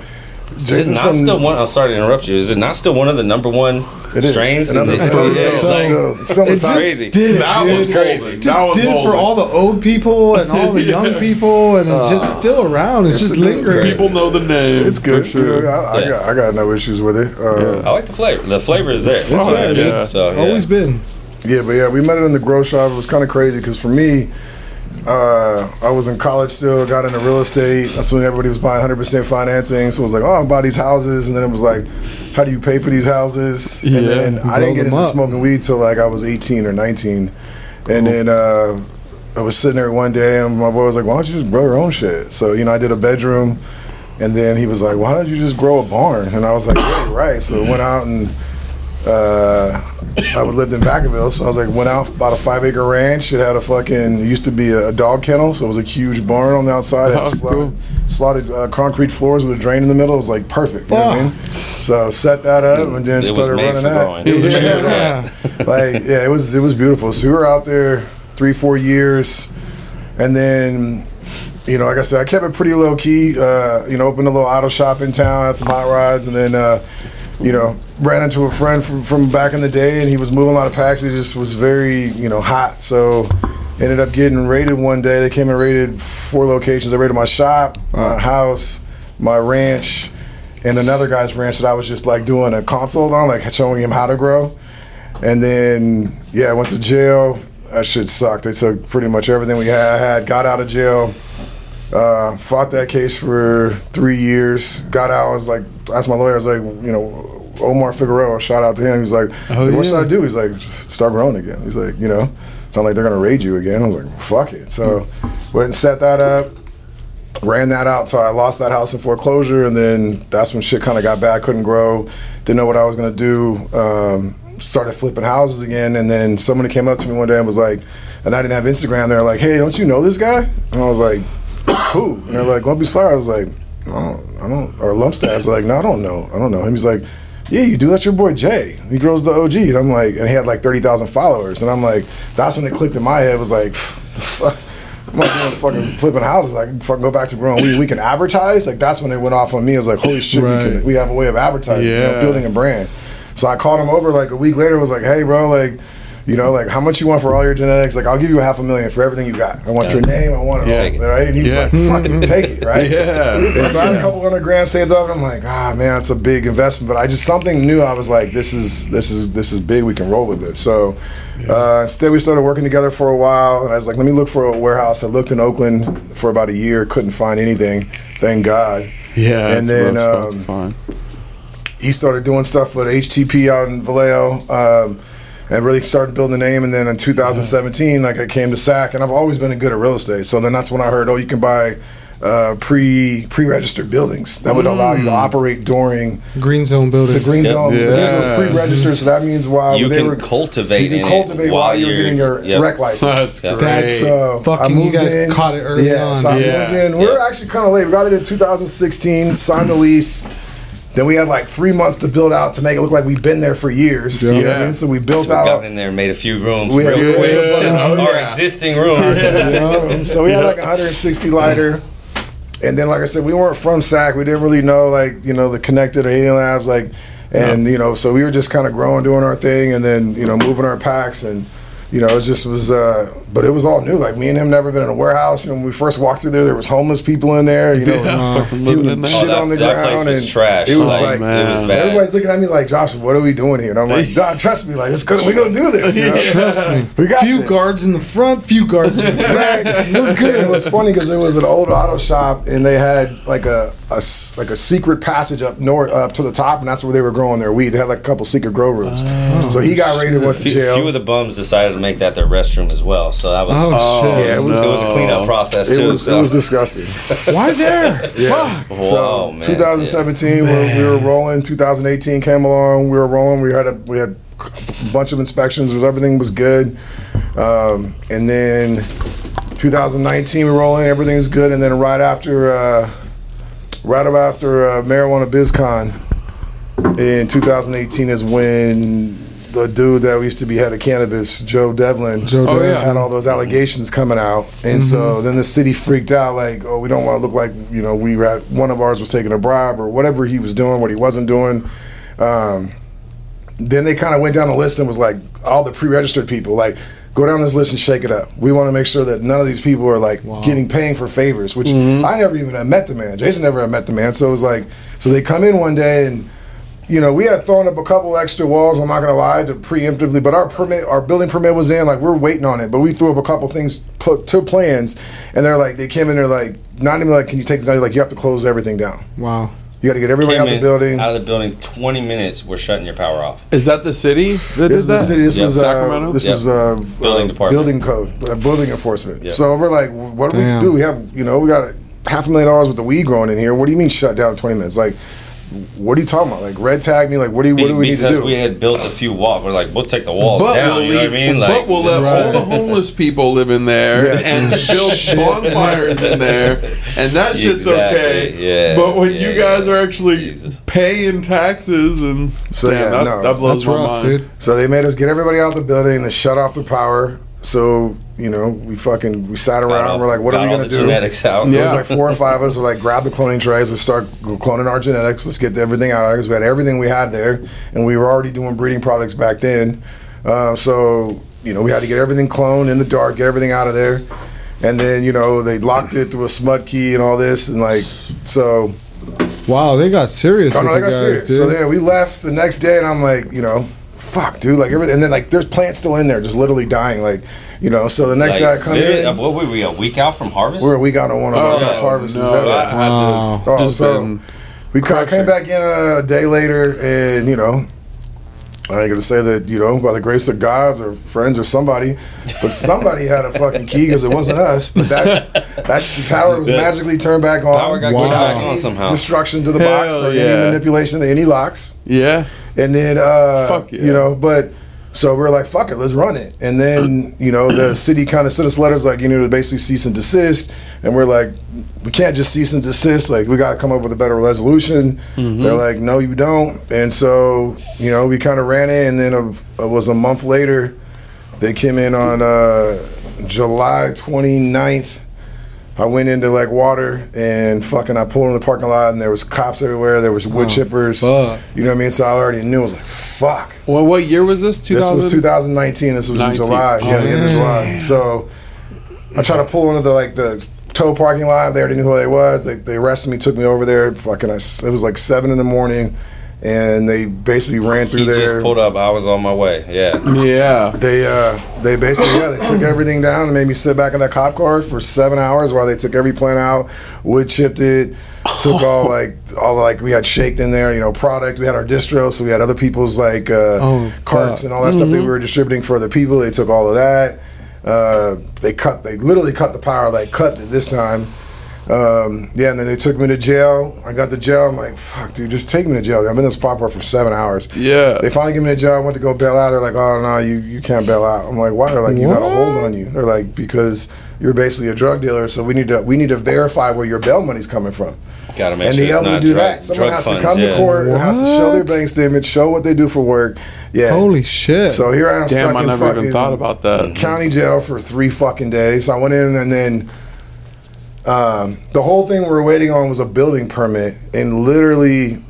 [SPEAKER 2] Is it not
[SPEAKER 4] from
[SPEAKER 2] still one? I'm sorry to interrupt you. Is it not still one of the number one
[SPEAKER 4] It is.
[SPEAKER 2] strains?
[SPEAKER 4] Another
[SPEAKER 2] in the-
[SPEAKER 4] first.
[SPEAKER 2] Yeah,
[SPEAKER 1] it's
[SPEAKER 2] it's like-
[SPEAKER 4] So, some
[SPEAKER 1] It
[SPEAKER 4] of the time-
[SPEAKER 2] crazy.
[SPEAKER 1] Did it,
[SPEAKER 3] That
[SPEAKER 1] dude.
[SPEAKER 3] was
[SPEAKER 2] crazy.
[SPEAKER 3] crazy.
[SPEAKER 1] just
[SPEAKER 3] that was
[SPEAKER 1] did it for all the old people and all the young
[SPEAKER 3] Yeah.
[SPEAKER 1] people, and it's just still around. It's,
[SPEAKER 4] It's
[SPEAKER 1] just lingering.
[SPEAKER 3] People know the name.
[SPEAKER 4] It's good.
[SPEAKER 3] For sure.
[SPEAKER 4] You I, I,
[SPEAKER 2] Yeah.
[SPEAKER 4] got, I got no issues with it. Uh,
[SPEAKER 2] I like the flavor. The flavor is there.
[SPEAKER 1] It's there,
[SPEAKER 3] yeah.
[SPEAKER 1] dude.
[SPEAKER 2] So yeah.
[SPEAKER 1] Always been.
[SPEAKER 4] Yeah, but yeah, we met it in the grow shop. It was kind of crazy because for me, uh, I was in college still, got into real estate. That's when everybody was buying 100% financing. So it was like, oh, I'll buy these houses. And then it was like, how do you pay for these houses?
[SPEAKER 3] Yeah,
[SPEAKER 4] and then I didn't get into
[SPEAKER 1] up.
[SPEAKER 4] smoking weed till like I was 18 or 19. And then uh, I was sitting there one day and my boy was like, why don't you just grow your own shit? So, you know, I did a bedroom. And then he was like, why don't you just grow a barn? And I was like, yeah, right. So I went out and uh, I would lived in Vacaville, so I was like, went out, bought a five acre ranch. It had a fucking, it used to be a, a dog kennel, so it was a huge barn on the outside. It had
[SPEAKER 3] Oh,
[SPEAKER 4] slotted,
[SPEAKER 3] cool.
[SPEAKER 4] slotted uh, concrete floors with a drain in the middle. It was like perfect. You know what I mean? So set that up and then
[SPEAKER 2] It
[SPEAKER 4] started running
[SPEAKER 2] for
[SPEAKER 4] that.
[SPEAKER 2] growing.
[SPEAKER 4] It was made.
[SPEAKER 1] Yeah.
[SPEAKER 4] like yeah, it was it was beautiful. So we were out there three four years, and then you know like I said, I kept it pretty low key. Uh, you know, opened a little auto shop in town, had some hot rods, and then uh, you know ran into a friend from from back in the day, and he was moving a lot of packs. He just was very you know hot, so. Ended up getting raided one day. They came and raided four locations. They raided my shop, my house, my ranch, and another guy's ranch that I was just like doing a consult on, like showing him how to grow. And then, yeah, I went to jail. That shit sucked. They took pretty much everything we had. Got out of jail. Uh, fought that case for three years. Got out. I was like, asked my lawyer. I was like, you know, Omar Figueroa. Shout out to him. He was like,
[SPEAKER 1] Oh,
[SPEAKER 4] what
[SPEAKER 1] yeah.
[SPEAKER 4] should I do? He's like, start growing again. He's like, you know, it's not like they're gonna raid you again. I was like, fuck it. So went and set that up ran that out until I lost that house in foreclosure, and then that's when shit kind of got bad. Couldn't grow, didn't know what I was gonna do. Um, started flipping houses again, and then someone came up to me one day and was like, and I didn't have Instagram. They're like, "Hey, don't you know this guy?" And I was like, "Who?" And they're like, "Lumpy's Flower." I was like, I don't, I don't, or Lumpstad's like, no, I don't know, I don't know him. He's like, yeah, you do. That's your boy Jay. He grows the OG, and I'm like, and he had like thirty thousand followers, and I'm like, that's when it clicked in my head. Was like, the fuck. I'm not doing fucking flipping houses. I can fucking go back to growing. We, we can advertise. Like that's when it went off on me. I was like, holy shit,
[SPEAKER 1] Right.
[SPEAKER 4] we can we have a way of advertising, you know,
[SPEAKER 3] Yeah.
[SPEAKER 4] building a brand. So I called him over like a week later. Was like, hey, bro, like, you know, like how much you want for all your genetics? Like I'll give you a half a million for everything you got. I want your name. I want it
[SPEAKER 3] Yeah.
[SPEAKER 4] all, right? And he was
[SPEAKER 3] Yeah.
[SPEAKER 4] like, fucking take it, right?
[SPEAKER 3] Yeah.
[SPEAKER 4] And so I had a couple hundred grand saved up, and I'm like, ah, man, it's a big investment. But I just something new. I was like, this is this is this is big. We can roll with it. So uh, instead, we started working together for a while, and I was like, let me look for a warehouse. I looked in Oakland for about a year, couldn't find anything. Thank God.
[SPEAKER 3] Yeah.
[SPEAKER 4] And then, um,
[SPEAKER 3] find.
[SPEAKER 4] He started doing stuff with HTP out in Vallejo. Um, and really started building a name, and then in 2017, like I came to SAC, and I've always been good at real estate. So then that's when I heard, oh, you can buy uh, pre pre registered buildings that would allow you to operate during
[SPEAKER 1] Green zone buildings.
[SPEAKER 4] the green
[SPEAKER 2] Yep.
[SPEAKER 4] zone.
[SPEAKER 3] Yeah.
[SPEAKER 4] They were pre-registered, so that means while
[SPEAKER 2] you
[SPEAKER 4] they
[SPEAKER 2] can
[SPEAKER 4] were
[SPEAKER 2] cultivate.
[SPEAKER 4] you can
[SPEAKER 2] in it
[SPEAKER 4] cultivate while, you were
[SPEAKER 2] you're-
[SPEAKER 4] getting your
[SPEAKER 2] yep.
[SPEAKER 4] rec license.
[SPEAKER 3] That's great.
[SPEAKER 1] That's-
[SPEAKER 4] So
[SPEAKER 1] Fucking
[SPEAKER 4] I
[SPEAKER 1] you
[SPEAKER 4] moved
[SPEAKER 1] guys
[SPEAKER 4] in.
[SPEAKER 1] caught it early
[SPEAKER 4] yeah,
[SPEAKER 1] on.
[SPEAKER 4] So I
[SPEAKER 3] Yeah.
[SPEAKER 4] moved in. We were
[SPEAKER 2] Yeah.
[SPEAKER 4] actually kind of late. We got it in 2016. Signed the lease. Then we had like three months to build out to make it look like we've been there for years. You know what I
[SPEAKER 3] Yeah.
[SPEAKER 4] mean? So we built
[SPEAKER 2] We
[SPEAKER 4] out.
[SPEAKER 2] got in there, made a few rooms
[SPEAKER 4] We had-
[SPEAKER 2] real quick.
[SPEAKER 4] Yeah.
[SPEAKER 2] Oh, our
[SPEAKER 3] Yeah.
[SPEAKER 2] existing room.
[SPEAKER 4] you know? So we had like 160 lighter. And then, like I said, we weren't from SAC. We didn't really know, like, you know, the connected or Alien Labs, like, and, you know, so we were just kind of growing, doing our thing, and then, you know, moving our packs. And, you know, it just was, uh, but it was all new. Like, me and him never been in a warehouse. You know, when we first walked through there, there was homeless people in there. You know, it was
[SPEAKER 3] Fucking living in there.
[SPEAKER 4] shit
[SPEAKER 2] Oh, that-
[SPEAKER 4] on the
[SPEAKER 2] that place
[SPEAKER 4] ground.
[SPEAKER 2] was
[SPEAKER 4] and
[SPEAKER 2] trash.
[SPEAKER 4] It was
[SPEAKER 2] Like,
[SPEAKER 4] like,
[SPEAKER 2] it was
[SPEAKER 4] Everybody's looking at me like, Josh, what are we doing here? And I'm like, God, trust me, like, it's good. We're gonna do this. You know?
[SPEAKER 1] Trust me.
[SPEAKER 4] We got
[SPEAKER 1] few
[SPEAKER 4] this.
[SPEAKER 1] guards in the front, few guards in the back.
[SPEAKER 4] We're good. It was funny because it was an old auto shop, and they had like a, a s- like a secret passage up north, up to the top, and that's where they were growing their weed. They had like a couple secret grow rooms. so he got raided, went to
[SPEAKER 2] few,
[SPEAKER 4] jail.
[SPEAKER 2] few of the bums decided to make that their restroom as well. So that was
[SPEAKER 1] Oh, shit.
[SPEAKER 4] Yeah, it was-
[SPEAKER 2] it was a cleanup process
[SPEAKER 4] it
[SPEAKER 2] too.
[SPEAKER 4] was
[SPEAKER 2] so.
[SPEAKER 4] it was disgusting.
[SPEAKER 1] Why there? Fuck.
[SPEAKER 2] Whoa,
[SPEAKER 4] so
[SPEAKER 2] man,
[SPEAKER 4] 2017, we were, we were rolling. 2018 came along. We were rolling. We had a we had a bunch of inspections. Was everything was good, um, and then 2019 we were rolling. Everything's good, and then right after uh, right about after uh, marijuana BizCon in 2018 is when the dude that used to be head of cannabis, Joe Devlin,
[SPEAKER 1] Joe
[SPEAKER 3] Oh, yeah.
[SPEAKER 4] had all those allegations coming out, and so then the city freaked out, like, oh, we don't want to look like you know we had one of ours was taking a bribe or whatever he was doing, what he wasn't doing. Um, then they kind of went down the list and was like all the pre-registered people, like go down this list and shake it up. We want to make sure that none of these people are like
[SPEAKER 1] Wow.
[SPEAKER 4] getting paying for favors, which mm-hmm. I never even had met the man. Jayson never had met the man, so it was like, so they come in one day and you know, we had thrown up a couple extra walls. I'm not gonna lie to preemptively, but our permit, our building permit was in. Like we're waiting on it, but we threw up a couple things put to plans, and they're like, they came in, they're like, not even like, can you take this down? Like you have to close everything down.
[SPEAKER 1] Wow.
[SPEAKER 4] You got to get everybody out of
[SPEAKER 2] the
[SPEAKER 4] building.
[SPEAKER 2] Out of the building, 20 minutes. We're shutting your power off.
[SPEAKER 3] Is that the city that
[SPEAKER 4] This
[SPEAKER 3] did
[SPEAKER 4] is the
[SPEAKER 3] that?
[SPEAKER 4] city. This
[SPEAKER 2] Yeah,
[SPEAKER 4] was uh,
[SPEAKER 3] Sacramento?
[SPEAKER 4] this
[SPEAKER 2] Yep.
[SPEAKER 4] was uh,
[SPEAKER 2] Building
[SPEAKER 4] uh,
[SPEAKER 2] department.
[SPEAKER 4] building code, uh, building enforcement.
[SPEAKER 2] Yep.
[SPEAKER 4] So we're like, what do
[SPEAKER 1] Damn.
[SPEAKER 4] we do? We have, you know, we got a half a million dollars with the weed growing in here. What do you mean shut down in 20 minutes? Like, what are you talking about? Like red tag me? Like, what do you, what do we need to
[SPEAKER 2] because
[SPEAKER 4] do?
[SPEAKER 2] we had built a few walls. We're like, we'll take the walls
[SPEAKER 3] But
[SPEAKER 2] down.
[SPEAKER 3] we'll,
[SPEAKER 2] you know
[SPEAKER 3] leave,
[SPEAKER 2] what I mean? Like,
[SPEAKER 3] but we'll let all
[SPEAKER 1] Right.
[SPEAKER 3] the homeless people live in there
[SPEAKER 4] Yes.
[SPEAKER 3] and build bonfires in there, and that shit's okay.
[SPEAKER 2] Yeah,
[SPEAKER 3] but when
[SPEAKER 2] yeah,
[SPEAKER 3] you guys
[SPEAKER 2] yeah.
[SPEAKER 3] are actually
[SPEAKER 2] Jesus.
[SPEAKER 3] paying taxes and
[SPEAKER 4] So,
[SPEAKER 3] damn,
[SPEAKER 4] yeah,
[SPEAKER 3] that,
[SPEAKER 4] no,
[SPEAKER 3] that blows
[SPEAKER 1] That's
[SPEAKER 3] my
[SPEAKER 1] rough,
[SPEAKER 3] mind.
[SPEAKER 1] dude.
[SPEAKER 4] So they made us get everybody out of the building and shut off the power. So you know, we fucking we sat around.
[SPEAKER 2] all-
[SPEAKER 4] We're like, what are we gonna
[SPEAKER 2] the
[SPEAKER 4] do?
[SPEAKER 2] Genetics out.
[SPEAKER 4] There
[SPEAKER 3] Yeah.
[SPEAKER 4] was like four or five of us. We're like, grab the cloning trays. Let's start cloning our genetics. Let's get everything out because we had everything we had there, and we were already doing breeding products back then. Uh, so you know, we had to get everything cloned in the dark, get everything out of there, and then you know they locked it through a smut key and all this, and like so.
[SPEAKER 1] Wow, they got serious
[SPEAKER 4] Oh no,
[SPEAKER 1] you
[SPEAKER 4] I got
[SPEAKER 1] guys,
[SPEAKER 4] serious.
[SPEAKER 1] dude.
[SPEAKER 4] So then we left the next day, and I'm like, you know, fuck, dude, like everything. And then like there's plants still in there, just literally dying, like, you know. So the next day I come
[SPEAKER 2] literally,
[SPEAKER 4] in,
[SPEAKER 2] uh, what were we? A week out from harvest?
[SPEAKER 4] we're a week out on one of our best harvests.
[SPEAKER 3] Oh, no, that had
[SPEAKER 1] Wow.
[SPEAKER 3] to
[SPEAKER 4] Oh, so- We came back in a day later, and you know, I ain't gonna say that you know by the grace of gods or friends or somebody, but somebody had a fucking key because it wasn't us. But that that sh- power was magically turned back on.
[SPEAKER 2] power got
[SPEAKER 1] Wow.
[SPEAKER 2] back on somehow.
[SPEAKER 4] Destruction to the
[SPEAKER 3] Hell
[SPEAKER 4] box or
[SPEAKER 3] yeah.
[SPEAKER 4] any manipulation to any locks.
[SPEAKER 3] yeah.
[SPEAKER 4] And then, uh,
[SPEAKER 3] Fuck yeah.
[SPEAKER 4] you know, but So we were like, fuck it, let's run it. And then, you know, the city kind of sent us letters like, you know, to basically cease and desist. And we're like, we can't just cease and desist. Like, we got to come up with a better resolution. They're like, no, you don't. And so, you know, we kind of ran it. And then a, it was a month later, they came in on uh, July 29th. I went into like water and fucking I pulled in the parking lot and there was cops everywhere. There was wood oh, chippers.
[SPEAKER 1] fuck.
[SPEAKER 4] You know what I mean? So I already knew. I was like, fuck.
[SPEAKER 3] Well, what year was this? 2000?
[SPEAKER 4] This was 2019. This was in July.
[SPEAKER 3] Oh,
[SPEAKER 4] yeah, the end of July. So I tried to pull into the like the tow parking lot. They already knew who I was. They, they arrested me, took me over there. Fucking, I, it was like seven in the morning, and they basically ran through
[SPEAKER 2] He
[SPEAKER 4] there.
[SPEAKER 2] just pulled up. I was on my way. Yeah.
[SPEAKER 3] Yeah.
[SPEAKER 4] They uh, they basically yeah they took everything down and made me sit back in that cop car for seven hours while they took every plant out, wood chipped it, took all like all like we had shaked in there, you know, product. We had our distro, so we had other people's like uh,
[SPEAKER 1] Oh,
[SPEAKER 4] carts
[SPEAKER 1] fuck.
[SPEAKER 4] and all that stuff that we were distributing for other people. They took all of that. Uh, they cut they literally cut the power like cut it this time. Um, yeah, and then they took me to jail. I got to jail. I'm like, fuck, dude, just take me to jail. I've been in this pop bar for seven hours.
[SPEAKER 3] Yeah.
[SPEAKER 4] They finally give me a job. I went to go bail out. They're like, oh, no, you, you can't bail out. I'm like, why? They're like, you got a hold on you. They're like, because you're basically a drug dealer, so we need to we need to verify where your bail money's coming from.
[SPEAKER 2] Got to make
[SPEAKER 4] and
[SPEAKER 2] sure
[SPEAKER 4] to be
[SPEAKER 2] it's
[SPEAKER 4] able to do
[SPEAKER 2] drug,
[SPEAKER 4] that, someone
[SPEAKER 2] drug
[SPEAKER 4] has
[SPEAKER 2] funds.
[SPEAKER 4] to come
[SPEAKER 2] yeah.
[SPEAKER 4] to court and has to show their bank statement, show what they do for work. Yeah.
[SPEAKER 1] Holy shit.
[SPEAKER 4] So here I am
[SPEAKER 3] Damn,
[SPEAKER 4] stuck
[SPEAKER 3] I
[SPEAKER 4] in
[SPEAKER 3] never
[SPEAKER 4] fucking
[SPEAKER 3] even thought about that.
[SPEAKER 4] county jail for three fucking days. I went in and then um, the whole thing we were waiting on was a building permit, and literally,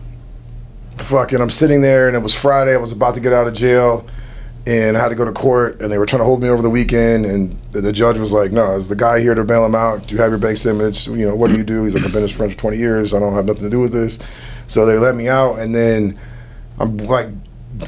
[SPEAKER 4] fucking, I'm sitting there, and it was Friday. I was about to get out of jail, and I had to go to court, and they were trying to hold me over the weekend, and the, the judge was like, "No, is the guy here to bail him out? Do you have your bank statements? You know, what do you do?" He's like, "I've been his friend for 20 years. I don't have nothing to do with this." So they let me out, and then I'm like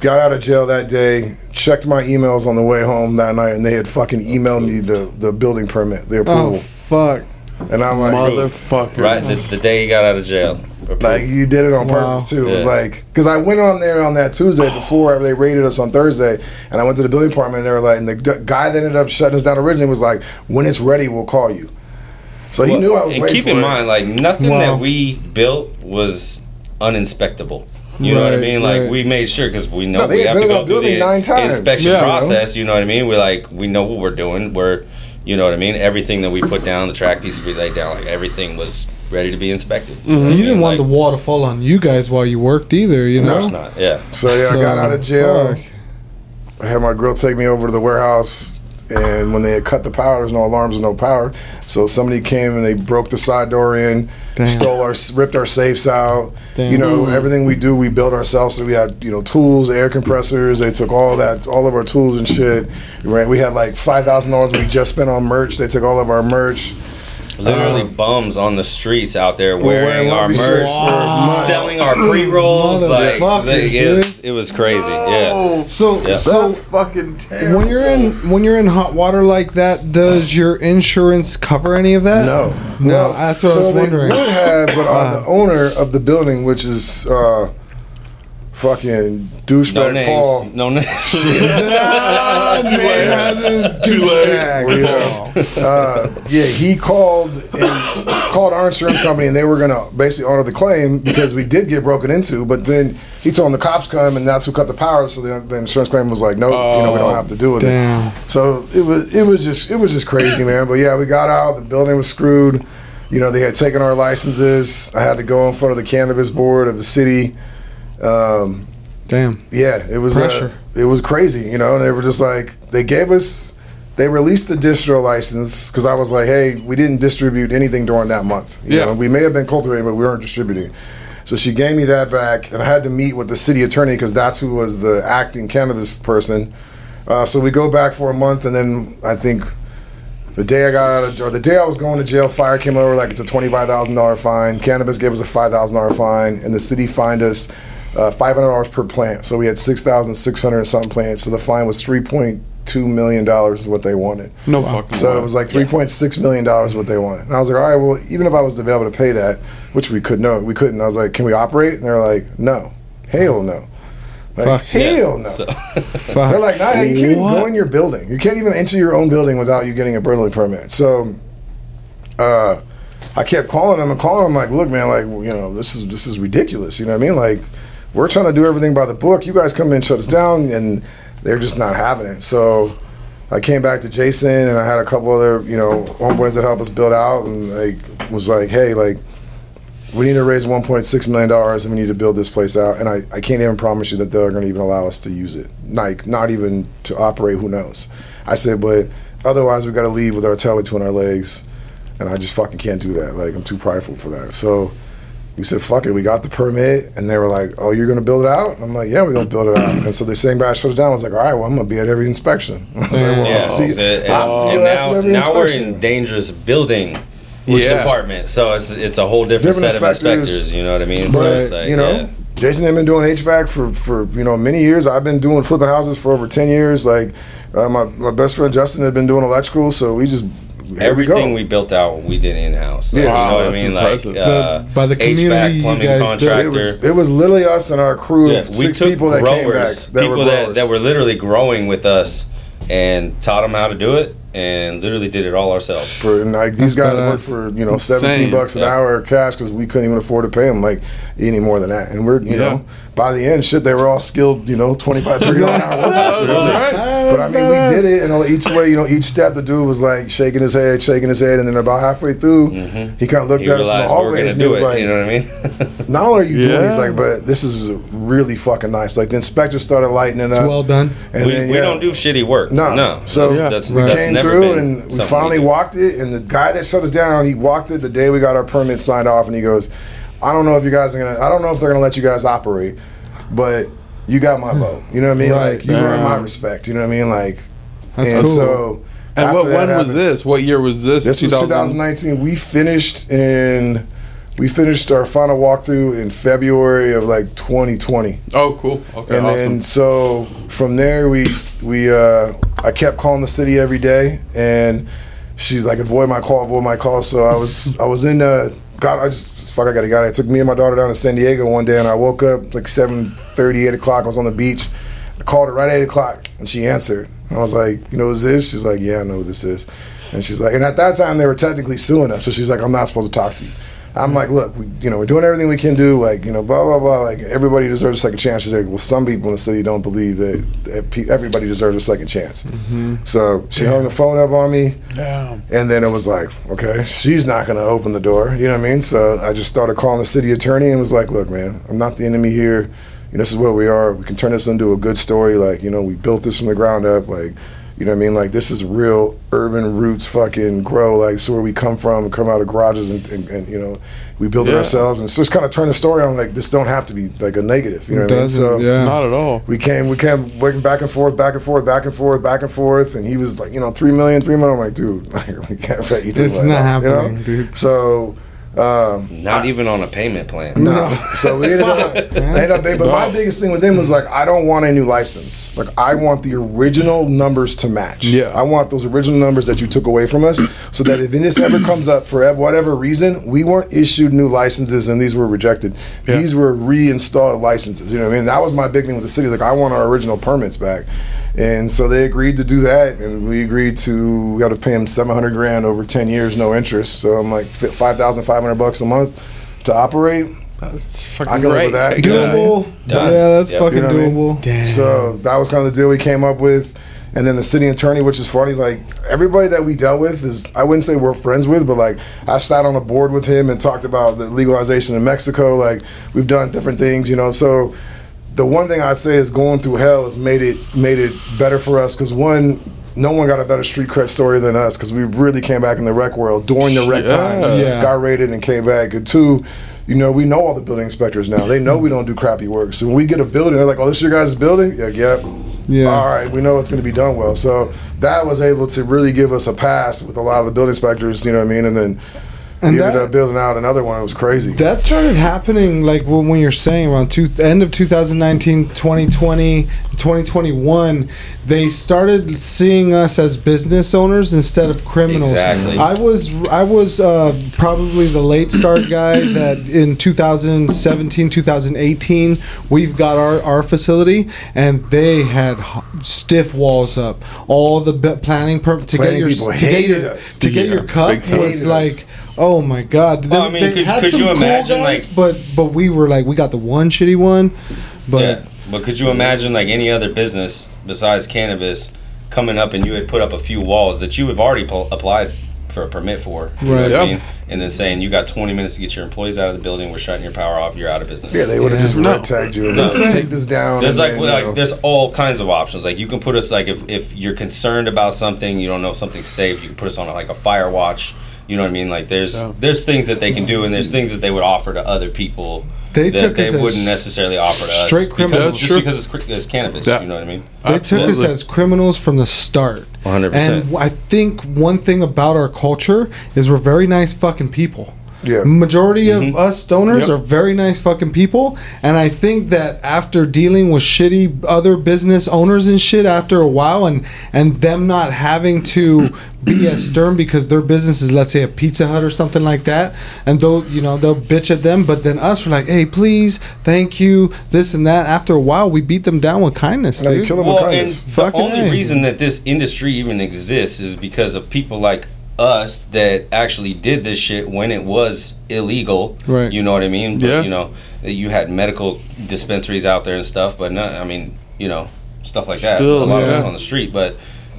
[SPEAKER 4] got out of jail that day, checked my emails on the way home that night, and they had fucking emailed me the, the building permit, the approval.
[SPEAKER 1] oh
[SPEAKER 4] approval.
[SPEAKER 1] fuck.
[SPEAKER 4] And I'm like,
[SPEAKER 3] Motherfucker.
[SPEAKER 2] Right, the, the day he got out of jail.
[SPEAKER 4] like you did it on
[SPEAKER 1] Wow.
[SPEAKER 4] purpose too. It was like because I went on there on that Tuesday before they raided us on Thursday, and I went to the building department, and they were like, and the d- guy that ended up shutting us down originally was like, when it's ready, we'll call you. So he knew I was
[SPEAKER 2] and
[SPEAKER 4] waiting
[SPEAKER 2] keep
[SPEAKER 4] for
[SPEAKER 2] in
[SPEAKER 4] it.
[SPEAKER 2] mind, like nothing
[SPEAKER 1] Wow.
[SPEAKER 2] that we built was uninspectable. You know what I mean? Like
[SPEAKER 1] right.
[SPEAKER 2] we made sure because we know
[SPEAKER 4] No,
[SPEAKER 2] we
[SPEAKER 4] had
[SPEAKER 2] have to
[SPEAKER 4] been in
[SPEAKER 2] go through the
[SPEAKER 4] nine times.
[SPEAKER 2] inspection
[SPEAKER 1] Yeah.
[SPEAKER 2] process. You know what I mean? We're like we know what we're doing. We're you know what I mean. Everything that we put down, the track pieces we laid down, like everything was ready to be inspected. Mm-hmm. You, know what
[SPEAKER 1] You didn't
[SPEAKER 2] mean?
[SPEAKER 1] want
[SPEAKER 2] Like,
[SPEAKER 1] the wall to fall on you guys while you worked either, you
[SPEAKER 2] Of
[SPEAKER 1] know?
[SPEAKER 2] it's not. Yeah.
[SPEAKER 4] So yeah, I got out of jail.
[SPEAKER 1] fuck.
[SPEAKER 4] I had my girl take me over to the warehouse, and when they had cut the power, there's no alarms, no power. So somebody came and they broke the side door in,
[SPEAKER 1] Damn.
[SPEAKER 4] stole our, ripped our safes out.
[SPEAKER 1] Damn.
[SPEAKER 4] You know, everything we do, we build ourselves. So we had, you know, tools, air compressors. They took all that, all of our tools and shit. We ran- We had like five thousand dollars we just spent on merch. They took all of our merch.
[SPEAKER 2] Literally bums on the streets out there
[SPEAKER 4] wearing
[SPEAKER 2] wearing our merch,
[SPEAKER 4] shirts
[SPEAKER 2] selling our pre rolls. Like
[SPEAKER 1] Motherfuckers,
[SPEAKER 2] they- it, was, it was crazy. Yeah.
[SPEAKER 1] So,
[SPEAKER 2] Yeah.
[SPEAKER 1] so
[SPEAKER 3] That's fucking terrible.
[SPEAKER 1] when you're in when you're in hot water like that, does your insurance cover any of that?
[SPEAKER 4] No,
[SPEAKER 1] no.
[SPEAKER 4] Well,
[SPEAKER 1] that's what I
[SPEAKER 4] so
[SPEAKER 1] was wondering.
[SPEAKER 4] They would have, but uh, the owner of the building, which is uh, fucking
[SPEAKER 2] No
[SPEAKER 4] douchebag
[SPEAKER 2] names.
[SPEAKER 4] Paul.
[SPEAKER 2] No names.
[SPEAKER 4] Well, yeah. Uh, yeah, he called and called our insurance company, and they were gonna basically honor the claim because we did get broken into. But then he told them the cops come, and that's who cut the power. So the, the insurance claim was like, no, you know, we don't have to do with
[SPEAKER 1] Damn.
[SPEAKER 4] it. So it was it was just it was just crazy, man. But yeah, we got out. The building was screwed. You know, they had taken our licenses. I had to go in front of the cannabis board of the city. Um,
[SPEAKER 1] Damn.
[SPEAKER 4] yeah, it was uh, it was crazy, you know. And they were just like they gave us, they released the distro license because I was like, hey, we didn't distribute anything during that month. You
[SPEAKER 3] Yeah.
[SPEAKER 4] know, we may have been cultivating, but we weren't distributing. So she gave me that back, and I had to meet with the city attorney because that's who was the acting cannabis person. Uh, so we go back for a month, and then I think the day I got out of or the day I was going to jail, fire came over like it's a twenty five thousand dollar fine. Cannabis gave us a five thousand dollar fine, and the city fined us uh, five hundred dollars per plant. So we had six thousand six hundred and something plants. So the fine was three point two million dollars is what they wanted.
[SPEAKER 3] No fucking
[SPEAKER 4] So
[SPEAKER 3] way.
[SPEAKER 4] it was like three point six million dollars what they wanted. And I was like, all right, well, even if I was to be able to pay that, which we could no, we couldn't. I was like, can we operate? And they're like, no, hell no. Like,
[SPEAKER 1] Fuck.
[SPEAKER 4] hell no.
[SPEAKER 2] So,
[SPEAKER 1] Fuck.
[SPEAKER 4] They're like, nah, you can't even go in your building. You can't even enter your own building without you getting a building permit. So, uh, I kept calling them and calling them like, look, man, like, you know, this is this is ridiculous. You know what I mean? Like, we're trying to do everything by the book. You guys come in, shut us down, and they're just not having it. So I came back to Jayson and I had a couple other, you know, homeboys that helped us build out and like was like, hey, like we need to raise 1.6 million dollars and we need to build this place out. And I, I can't even promise you that they're going to even allow us to use it, like not even to operate. Who knows? I said, but otherwise we got to leave with our tail between our legs, and I just fucking can't do that. Like I'm too prideful for that. So we said, fuck it. We got the permit, and they were like, oh, you're gonna build it out? And I'm like, yeah, we're gonna build it out. And so the same guy shut us down. I was like, all right, well, I'm gonna be at every inspection. I was like, well,
[SPEAKER 2] Yeah,
[SPEAKER 4] I'll see,
[SPEAKER 2] and,
[SPEAKER 4] I'll see you
[SPEAKER 2] now,
[SPEAKER 4] every
[SPEAKER 2] now we're in dangerous building which
[SPEAKER 3] Yeah.
[SPEAKER 2] department. So it's it's a whole different,
[SPEAKER 4] Different
[SPEAKER 2] set of
[SPEAKER 4] inspectors.
[SPEAKER 2] inspectors. You know what I mean?
[SPEAKER 4] But
[SPEAKER 2] so it's like,
[SPEAKER 4] you know,
[SPEAKER 2] yeah.
[SPEAKER 4] Jayson had been doing HVAC for for you know many years. I've been doing flipping houses for over ten years. Like uh, my my best friend Justin had been doing electrical, so we just here
[SPEAKER 2] everything
[SPEAKER 4] we
[SPEAKER 2] we, built out, we did in house.
[SPEAKER 4] Yeah.
[SPEAKER 2] you know what I
[SPEAKER 3] that's
[SPEAKER 2] mean?
[SPEAKER 3] impressive.
[SPEAKER 2] Like uh,
[SPEAKER 1] The- by the community
[SPEAKER 2] HVAC,
[SPEAKER 1] you
[SPEAKER 2] plumbing
[SPEAKER 1] guys built.
[SPEAKER 2] contractor.
[SPEAKER 4] it was it was literally us and our crew
[SPEAKER 2] Yeah,
[SPEAKER 4] of six people that came back that
[SPEAKER 2] people
[SPEAKER 4] were
[SPEAKER 2] that, that were literally growing with us and taught them how to do it and literally did it all ourselves.
[SPEAKER 4] for and like these guys
[SPEAKER 1] badass.
[SPEAKER 4] work for you know
[SPEAKER 3] Insane.
[SPEAKER 4] seventeen bucks an
[SPEAKER 2] Yeah.
[SPEAKER 4] hour cash because we couldn't even afford to pay them like any more than that. And we're you
[SPEAKER 3] Yeah.
[SPEAKER 4] know by the end, shit, they were all skilled, you know, 25 30 an hour workers. really. But I mean, we did it, and each way, you know, each step, the dude was like shaking his head, shaking his head, and then about halfway through, mm-hmm. he kind of looked
[SPEAKER 2] You
[SPEAKER 4] at us in the
[SPEAKER 2] realize we were
[SPEAKER 4] hallways
[SPEAKER 2] gonna
[SPEAKER 4] and he was
[SPEAKER 2] it.
[SPEAKER 4] like,
[SPEAKER 2] you know what I mean?
[SPEAKER 4] "Not only are you doing, it," he's like, but this is really fucking nice." Like the inspector started lighting it
[SPEAKER 1] It's
[SPEAKER 4] up.
[SPEAKER 1] well done.
[SPEAKER 4] And
[SPEAKER 2] we,
[SPEAKER 4] then,
[SPEAKER 2] we don't do shitty work.
[SPEAKER 4] No,
[SPEAKER 2] no.
[SPEAKER 4] So
[SPEAKER 2] that's, that's,
[SPEAKER 4] we
[SPEAKER 2] that's never
[SPEAKER 4] through and we finally walked it. And the guy that shut us down, he walked it the day we got our permit signed off, and he goes, "I don't know if you guys are gonna. I don't know if they're gonna let you guys operate, but you got my vote. You know what I mean?
[SPEAKER 1] Right.
[SPEAKER 4] Like you earned my respect. You know what I mean? Like,
[SPEAKER 1] That's
[SPEAKER 4] and
[SPEAKER 1] cool.
[SPEAKER 4] so."
[SPEAKER 3] And
[SPEAKER 4] after
[SPEAKER 3] what when was this? What year was this?
[SPEAKER 4] This was 2019. We finished in. We finished our final walkthrough in February of like 2020.
[SPEAKER 3] Oh, cool. Okay,
[SPEAKER 4] and
[SPEAKER 3] awesome.
[SPEAKER 4] then so from there we we uh I kept calling the city every day and she's like avoid my call avoid my call. So I was I was in uh God I just fuck I gotta get it. I took me and my daughter down to San Diego one day and I woke up like 7:30 8 o'clock I was on the beach. I called her right at 8 o'clock and she answered. I was like you know who's this she's like yeah I know who this is. And she's like and at that time they were technically suing us so she's like I'm not supposed to talk to you I'm like, look, we, you know, we're doing everything we can do. Like, you know, blah blah blah. Like, everybody deserves a second chance. She's like, well, some people in the city don't believe that, that pe- everybody deserves a second chance. Mm-hmm. So she hung the phone up on me, and then it was like, okay, she's not going to open the door. You know what I mean? So I just started calling the city attorney and was like, look, man, I'm not the enemy here. You know, this is what we are. We can turn this into a good story. Like, you know, we built this from the ground up. Like, you know what I mean? Like, this is real urban roots fucking grow. Like, so where we come from, come out of garages and, and, and you know, we build it ourselves. And so just kind of turn the story on like, this don't have to be like a negative. You know
[SPEAKER 1] It
[SPEAKER 4] what I mean?
[SPEAKER 1] doesn't,
[SPEAKER 4] So
[SPEAKER 1] yeah.
[SPEAKER 3] Not at all.
[SPEAKER 4] we came, we came working back and forth, back and forth, back and forth, back and forth. And he was like, you know, three million, three million. I'm like, dude, like, we can't pay you three
[SPEAKER 1] It's
[SPEAKER 4] million,
[SPEAKER 1] not
[SPEAKER 4] you know?
[SPEAKER 1] happening, dude.
[SPEAKER 4] So, um,
[SPEAKER 2] Not even on a payment plan.
[SPEAKER 4] no. So we ended up, ended up but my biggest thing with them was like, I don't want a new license. Like, I want the original numbers to match.
[SPEAKER 3] Yeah.
[SPEAKER 4] I want those original numbers that you took away from us so that if this ever comes up for whatever reason, we weren't issued new licenses and these were rejected.
[SPEAKER 3] Yeah.
[SPEAKER 4] These were reinstalled licenses. You know what I mean? That was my big thing with the city. Like, I want our original permits back. And so they agreed to do that, and we agreed to we got to pay him seven hundred grand over ten years, no interest. So I'm like five thousand five hundred bucks a month to operate.
[SPEAKER 3] That's fucking
[SPEAKER 4] I can live
[SPEAKER 3] great.
[SPEAKER 4] with that.
[SPEAKER 3] Take.
[SPEAKER 1] Doable.
[SPEAKER 2] Uh, done.
[SPEAKER 1] Yeah, that's
[SPEAKER 2] Yep.
[SPEAKER 1] fucking
[SPEAKER 4] You know what I mean?
[SPEAKER 1] doable.
[SPEAKER 4] So that was kind of the deal we came up with. And then the city attorney, which is funny, like everybody that we dealt with is, I wouldn't say we're friends with, but like I've sat on a board with him and talked about the legalization in Mexico. Like we've done different things, you know. So the one thing I'd say is going through hell has made it made it better for us because one, no one got a better street cred story than us because we really came back in the rec world during the rec
[SPEAKER 3] Yeah.
[SPEAKER 4] times,
[SPEAKER 1] Yeah.
[SPEAKER 4] got rated and came back. And two, you know, we know all the building inspectors now. They know we don't do crappy work. So when we get a building, they're like, "Oh, this your guys' building?" Yeah, yep.
[SPEAKER 1] Yeah.
[SPEAKER 4] All right, we know it's going to be done well. So that was able to really give us a pass with a lot of the building inspectors. You know what I mean? And then
[SPEAKER 1] And
[SPEAKER 4] we ended up building out another one. It was crazy.
[SPEAKER 1] That started happening like when, when you're saying around two, end of 2019, 2020, 2021. They started seeing us as business owners instead of criminals.
[SPEAKER 2] Exactly.
[SPEAKER 1] I was I was uh, probably the late start guy that in 2017, 2018 we've got our, our facility and they had stiff walls up. All the be- planning per- to
[SPEAKER 4] Planning
[SPEAKER 1] get your
[SPEAKER 4] people
[SPEAKER 1] to get
[SPEAKER 4] hated
[SPEAKER 1] your,
[SPEAKER 4] us.
[SPEAKER 1] to get
[SPEAKER 3] Yeah,
[SPEAKER 1] your cup was
[SPEAKER 4] Hated
[SPEAKER 1] like.
[SPEAKER 4] Us.
[SPEAKER 1] Oh my God!
[SPEAKER 2] Well, I
[SPEAKER 1] They-
[SPEAKER 2] mean,
[SPEAKER 1] they
[SPEAKER 2] could-
[SPEAKER 1] had
[SPEAKER 2] could
[SPEAKER 1] some
[SPEAKER 2] you
[SPEAKER 1] cool
[SPEAKER 2] imagine,
[SPEAKER 1] guys,
[SPEAKER 2] like-
[SPEAKER 1] but but we were like we got the one shitty one, but
[SPEAKER 2] Yeah. But could you imagine like any other business besides cannabis coming up and you had put up a few walls that you have already pu- applied for a permit for,
[SPEAKER 1] Right.
[SPEAKER 2] what I mean? And then saying you got 20 minutes to get your employees out of the building, we're shutting your power off, you're out of business.
[SPEAKER 4] Yeah, they would have
[SPEAKER 1] Yeah.
[SPEAKER 4] just
[SPEAKER 3] No.
[SPEAKER 4] red tagged you and
[SPEAKER 2] No.
[SPEAKER 4] take this down.
[SPEAKER 2] There's like,
[SPEAKER 4] then,
[SPEAKER 2] like
[SPEAKER 4] know.
[SPEAKER 2] there's all kinds of options. Like you can put us like if, if you're concerned about something, you don't know if something's safe, you can put us on like a fire watch. You know what I mean? Like there's
[SPEAKER 3] Yeah.
[SPEAKER 2] there's things that they can do, and there's things that they would offer to other people
[SPEAKER 1] They
[SPEAKER 2] that
[SPEAKER 1] took
[SPEAKER 2] they
[SPEAKER 1] us
[SPEAKER 2] wouldn't necessarily offer to us.
[SPEAKER 1] straight criminals.
[SPEAKER 2] because,
[SPEAKER 3] That's
[SPEAKER 2] just
[SPEAKER 3] true.
[SPEAKER 2] because it's, it's cannabis.
[SPEAKER 3] Yeah.
[SPEAKER 2] You know what I mean?
[SPEAKER 1] They took us as criminals from the start.
[SPEAKER 2] 100%.
[SPEAKER 1] And I think one thing about our culture is we're very nice fucking people.
[SPEAKER 4] Yeah.
[SPEAKER 1] Majority of
[SPEAKER 2] Mm-hmm.
[SPEAKER 1] us stoners
[SPEAKER 3] Yep.
[SPEAKER 1] are very nice fucking people, and I think that after dealing with shitty other business owners and shit after a while, and and them not having to be as stern because their business is let's say a Pizza Hut or something like that, and they'll you know they'll bitch at them, but then us we're like, hey, please, thank you, this and that. After a while, we beat them down with kindness,
[SPEAKER 4] No, you kill them with
[SPEAKER 2] Well, and
[SPEAKER 4] kindness.
[SPEAKER 2] the only
[SPEAKER 1] A.
[SPEAKER 2] reason that this industry even exists is because of people like us that actually did this shit when it was illegal.
[SPEAKER 1] Right.
[SPEAKER 2] You know what I mean? But,
[SPEAKER 3] Yeah.
[SPEAKER 2] You know, you had medical dispensaries out there and stuff, but not, I mean, you know, stuff like that.
[SPEAKER 3] Still,
[SPEAKER 2] a lot of us on the street, but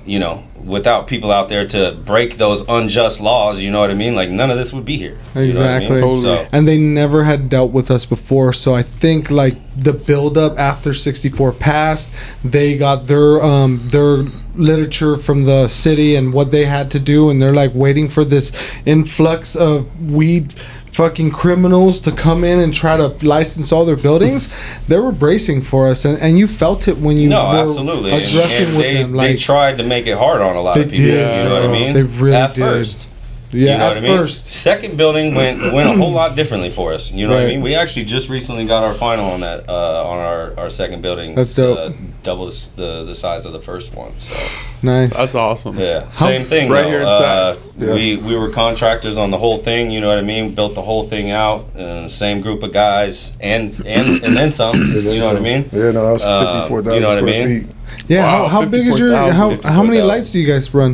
[SPEAKER 2] you know, without people out there to break those unjust laws, you know what I mean? Like none of this would be here. You know I mean?
[SPEAKER 1] Exactly.
[SPEAKER 3] Totally.
[SPEAKER 2] So,
[SPEAKER 1] and they never had dealt with us before so i think like the build up after 64 passed they got their um their literature from the city and what they had to do and they're like waiting for this influx of weed fucking criminals to come in and try to license all their buildings they were bracing for us and, and you felt it when you
[SPEAKER 2] no,
[SPEAKER 1] were
[SPEAKER 2] absolutely.
[SPEAKER 1] Addressing
[SPEAKER 2] and
[SPEAKER 1] with
[SPEAKER 2] they,
[SPEAKER 1] them
[SPEAKER 2] they tried to make it hard on a lot of people.
[SPEAKER 1] did,
[SPEAKER 2] You know what I mean?
[SPEAKER 1] They really
[SPEAKER 2] At
[SPEAKER 1] did.
[SPEAKER 2] first.
[SPEAKER 1] yeah
[SPEAKER 2] you know
[SPEAKER 1] at
[SPEAKER 2] what I mean?
[SPEAKER 1] first
[SPEAKER 2] Second building went went a whole lot differently for us. You know what I mean? We actually just recently got our final on that uh, on our, our second building.
[SPEAKER 1] That's
[SPEAKER 2] It's, uh,
[SPEAKER 1] dope.
[SPEAKER 2] Double the, s- the the size of the first one. So
[SPEAKER 1] nice
[SPEAKER 3] That's awesome.
[SPEAKER 2] yeah,
[SPEAKER 1] How-
[SPEAKER 2] same thing.
[SPEAKER 3] Right
[SPEAKER 2] though.
[SPEAKER 3] here
[SPEAKER 2] Uh.
[SPEAKER 4] Yeah.
[SPEAKER 2] We we were contractors on the whole thing. You know what I mean? Built the whole thing out. Uh, same group of guys and and and then some.
[SPEAKER 4] And then
[SPEAKER 2] you know what I mean?
[SPEAKER 4] Yeah, no, that was
[SPEAKER 2] Uh,
[SPEAKER 4] fifty-four thousand
[SPEAKER 2] you know what I
[SPEAKER 4] square
[SPEAKER 2] mean?
[SPEAKER 4] feet.
[SPEAKER 1] yeah
[SPEAKER 3] Wow,
[SPEAKER 1] how, how big is your
[SPEAKER 3] 54,000,
[SPEAKER 1] how, how many
[SPEAKER 2] 54,000.
[SPEAKER 1] lights do you guys run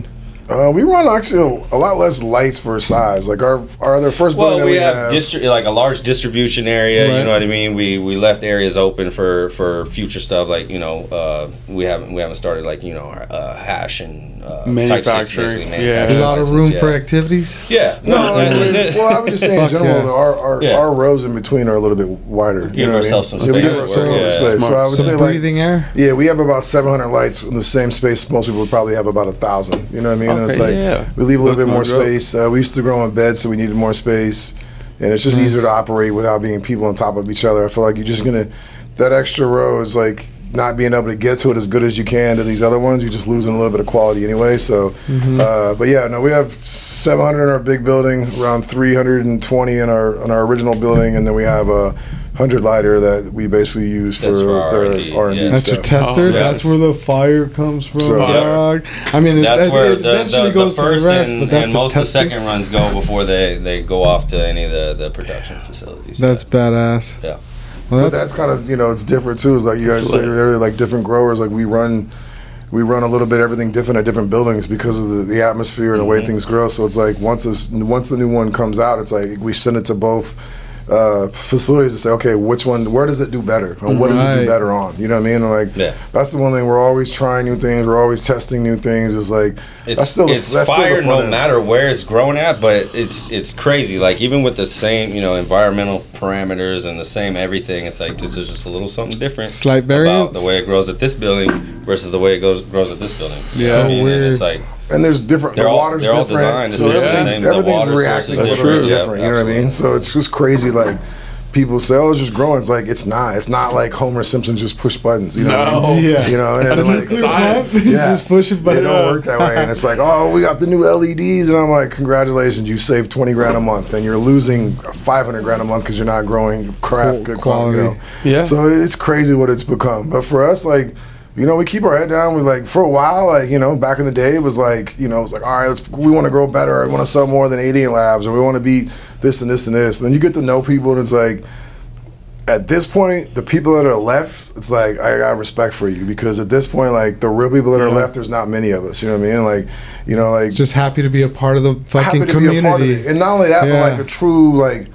[SPEAKER 4] Uh, we run actually a, a lot less lights for size. Like our our other first building
[SPEAKER 2] Well,
[SPEAKER 4] that
[SPEAKER 2] we,
[SPEAKER 4] we,
[SPEAKER 2] have,
[SPEAKER 4] have.
[SPEAKER 2] distri- like a large distribution area.
[SPEAKER 1] Right.
[SPEAKER 2] You know what I mean. We we left areas open for for future stuff. Like you know, uh, we haven't we haven't started like you know our uh, hash and uh,
[SPEAKER 3] Manufacturing, yeah.
[SPEAKER 1] a lot of room
[SPEAKER 2] yeah.
[SPEAKER 1] for activities
[SPEAKER 2] Yeah.
[SPEAKER 4] no, like,
[SPEAKER 2] and-
[SPEAKER 4] well, I would just say in general,
[SPEAKER 1] yeah.
[SPEAKER 4] our our,
[SPEAKER 2] Yeah.
[SPEAKER 4] our rows in between are a little bit wider.
[SPEAKER 2] Give
[SPEAKER 4] you know what
[SPEAKER 2] ourselves some
[SPEAKER 4] yeah, we
[SPEAKER 2] space.
[SPEAKER 4] give ourselves a
[SPEAKER 2] Yeah.
[SPEAKER 4] space. So I would
[SPEAKER 1] some
[SPEAKER 4] say like
[SPEAKER 1] breathing air
[SPEAKER 4] Yeah, we have about 700 lights in the same space. Most people would probably have about a thousand. You know what I mean? and it's like
[SPEAKER 3] yeah.
[SPEAKER 4] we leave a little
[SPEAKER 3] That's
[SPEAKER 4] bit more space. Uh, we used to grow in bed, so we needed more space, and it's just
[SPEAKER 1] Nice.
[SPEAKER 4] easier to operate without being people on top of each other. I feel like you're just gonna that extra row is like not being able to get to it as good as you can to these other ones. You're just losing a little bit of quality anyway. So, uh, but yeah, no, we have 700 in our big building, around 320 in our in our original building, and then we have a hundred lighter that we basically use for,
[SPEAKER 2] That's for our
[SPEAKER 4] their
[SPEAKER 2] R&D,
[SPEAKER 4] R and D
[SPEAKER 2] yeah.
[SPEAKER 1] That's your tester.
[SPEAKER 3] Oh, yeah.
[SPEAKER 1] That's where the fire comes from,
[SPEAKER 4] So-
[SPEAKER 1] dog. I mean,
[SPEAKER 2] That's
[SPEAKER 1] it,
[SPEAKER 2] where
[SPEAKER 1] it
[SPEAKER 2] the,
[SPEAKER 1] eventually
[SPEAKER 2] the, the
[SPEAKER 1] goes to
[SPEAKER 2] first
[SPEAKER 1] the rest,
[SPEAKER 2] and,
[SPEAKER 1] but that's
[SPEAKER 2] and most of the second runs go before they, they go off to any of the, the production facilities.
[SPEAKER 1] That's badass.
[SPEAKER 2] Yeah.
[SPEAKER 1] Well,
[SPEAKER 4] But
[SPEAKER 1] that's,
[SPEAKER 4] that's kind of you know it's different too. It's like you guys say earlier, like different growers. Like we run, we run a little bit everything different at different buildings because of the, the atmosphere and the way mm-hmm. things grow. So it's like once this once the new one comes out, it's like we send it to both uh, facilities to say, okay, which one, where does it do better, and what does it do better on? You know what I mean? And like
[SPEAKER 2] Yeah.
[SPEAKER 4] that's the one thing we're always trying new things. We're always testing new things. It's like
[SPEAKER 2] It's,
[SPEAKER 4] that's still the,
[SPEAKER 2] it's
[SPEAKER 4] that's still
[SPEAKER 2] fire
[SPEAKER 4] the fun
[SPEAKER 2] no
[SPEAKER 4] end.
[SPEAKER 2] matter where it's growing at, but it's it's crazy. Like even with the same you know environmental parameters and the same everything, it's like there's just a little something different
[SPEAKER 1] Slight
[SPEAKER 2] about
[SPEAKER 1] variance?
[SPEAKER 2] the way it grows at this building versus the way it goes grows at this building.
[SPEAKER 3] Yeah.
[SPEAKER 2] what I mean?
[SPEAKER 1] So
[SPEAKER 2] it's
[SPEAKER 1] weird.
[SPEAKER 2] like
[SPEAKER 4] And there's different.
[SPEAKER 2] They're
[SPEAKER 4] the
[SPEAKER 2] all-
[SPEAKER 4] water's
[SPEAKER 2] they're all
[SPEAKER 4] different.
[SPEAKER 2] designed
[SPEAKER 4] so
[SPEAKER 2] to
[SPEAKER 4] everything's,
[SPEAKER 3] same.
[SPEAKER 4] Everything's reacting
[SPEAKER 2] is
[SPEAKER 4] a little
[SPEAKER 3] different.
[SPEAKER 4] bit
[SPEAKER 2] Yeah,
[SPEAKER 4] different. you know what I mean? So it's just crazy. Like people say, "Oh, it's just growing." It's like it's not. It's not like Homer Simpson just push buttons. You know? what I mean?
[SPEAKER 1] yeah.
[SPEAKER 4] You know, and
[SPEAKER 1] The
[SPEAKER 4] then, like,
[SPEAKER 3] science.
[SPEAKER 4] yeah,
[SPEAKER 1] just push it, but
[SPEAKER 4] it don't work that way. And it's like, oh, we got the new LEDs, and I'm like, congratulations, you saved twenty grand a month, and you're losing five hundred grand a month because you're not growing craft
[SPEAKER 1] Cool
[SPEAKER 4] good quality. You know?
[SPEAKER 1] quality.
[SPEAKER 3] Yeah.
[SPEAKER 4] So it's crazy what it's become. But for us, like, you know, we keep our head down. We like for a while, like, you know, back in the day, it was like, you know, it was like, all right, let's we want to grow better. I want to sell more than 80 labs, or we want to be this and this and this. And then you get to know people, and it's like, at this point, the people that are left, it's like I got respect for you because at this point, like the real people that are left, there's not many of us. You know what I mean? Like, you know, like
[SPEAKER 1] Just happy to be a part of the fucking
[SPEAKER 4] happy to be a part of
[SPEAKER 1] community.
[SPEAKER 4] it. And not only that,
[SPEAKER 1] Yeah.
[SPEAKER 4] but like a true like,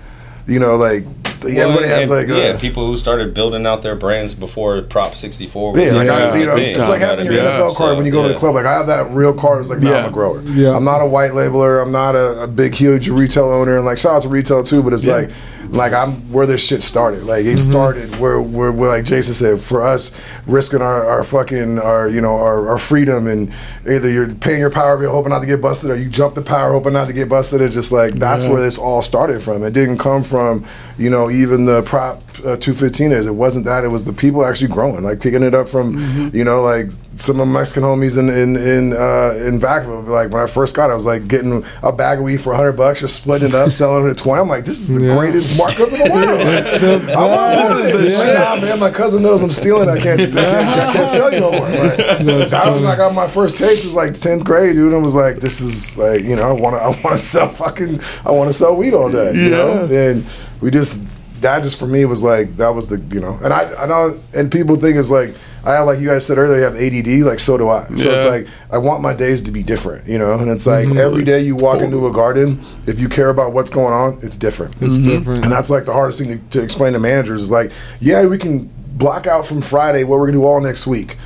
[SPEAKER 4] you know, like everybody
[SPEAKER 2] Well,
[SPEAKER 4] has like
[SPEAKER 2] yeah,
[SPEAKER 4] uh,
[SPEAKER 2] people who started building out their brands before Prop 64.
[SPEAKER 4] Yeah, like,
[SPEAKER 3] Yeah,
[SPEAKER 4] I, you know, it's like having your NFL card
[SPEAKER 2] So,
[SPEAKER 4] when you go to the club. Like I have that real card. It's like, nah,
[SPEAKER 3] Yeah.
[SPEAKER 4] I'm a grower.
[SPEAKER 1] Yeah.
[SPEAKER 4] I'm not a white labeler. I'm not a, a big, huge retail owner. And like, shout out to retail too. But it's
[SPEAKER 3] Yeah.
[SPEAKER 4] like, like I'm where this shit started. Like it
[SPEAKER 1] Mm-hmm.
[SPEAKER 4] started where, where, where, like Jayson said, for us risking our, our fucking, our, you know, our, our freedom, and either you're paying your power bill hoping not to get busted, or you jump the power hoping not to get busted. It's just like that's
[SPEAKER 3] Yeah.
[SPEAKER 4] where this all started from. It didn't come from, you know, even the prop uh, 215 is. It wasn't that. It was the people actually growing, like picking it up from,
[SPEAKER 3] Mm-hmm.
[SPEAKER 4] you know, like some of my Mexican homies in in in uh, in Vacaville. Like when I first got, it, I was like getting a bag of weed for 100 bucks, just splitting it up, selling it at 20. I'm like, this is the
[SPEAKER 1] Yeah.
[SPEAKER 4] greatest markup in the world. I want this. is the shit. Nah, man, my cousin knows I'm stealing. I can't, I can't, I can't sell you no more. Like, that was like I got my first taste was like 10th grade, dude. And was like, this is like, you know, I want to, I want to sell fucking, I want to sell weed all day, you know. And we just, that just for me was like, that was the, you know, and I, I know, and people think it's like, I have, like you guys said earlier, you have ADD, like so do I. So it's like I want my days to be different, you know. And it's like mm-hmm. every day you walk into a garden, if you care about what's going on, it's different.
[SPEAKER 1] It's mm-hmm. different.
[SPEAKER 4] And that's like the hardest thing to, to explain to managers is like, yeah, we can block out from Friday what we're gonna do all next week.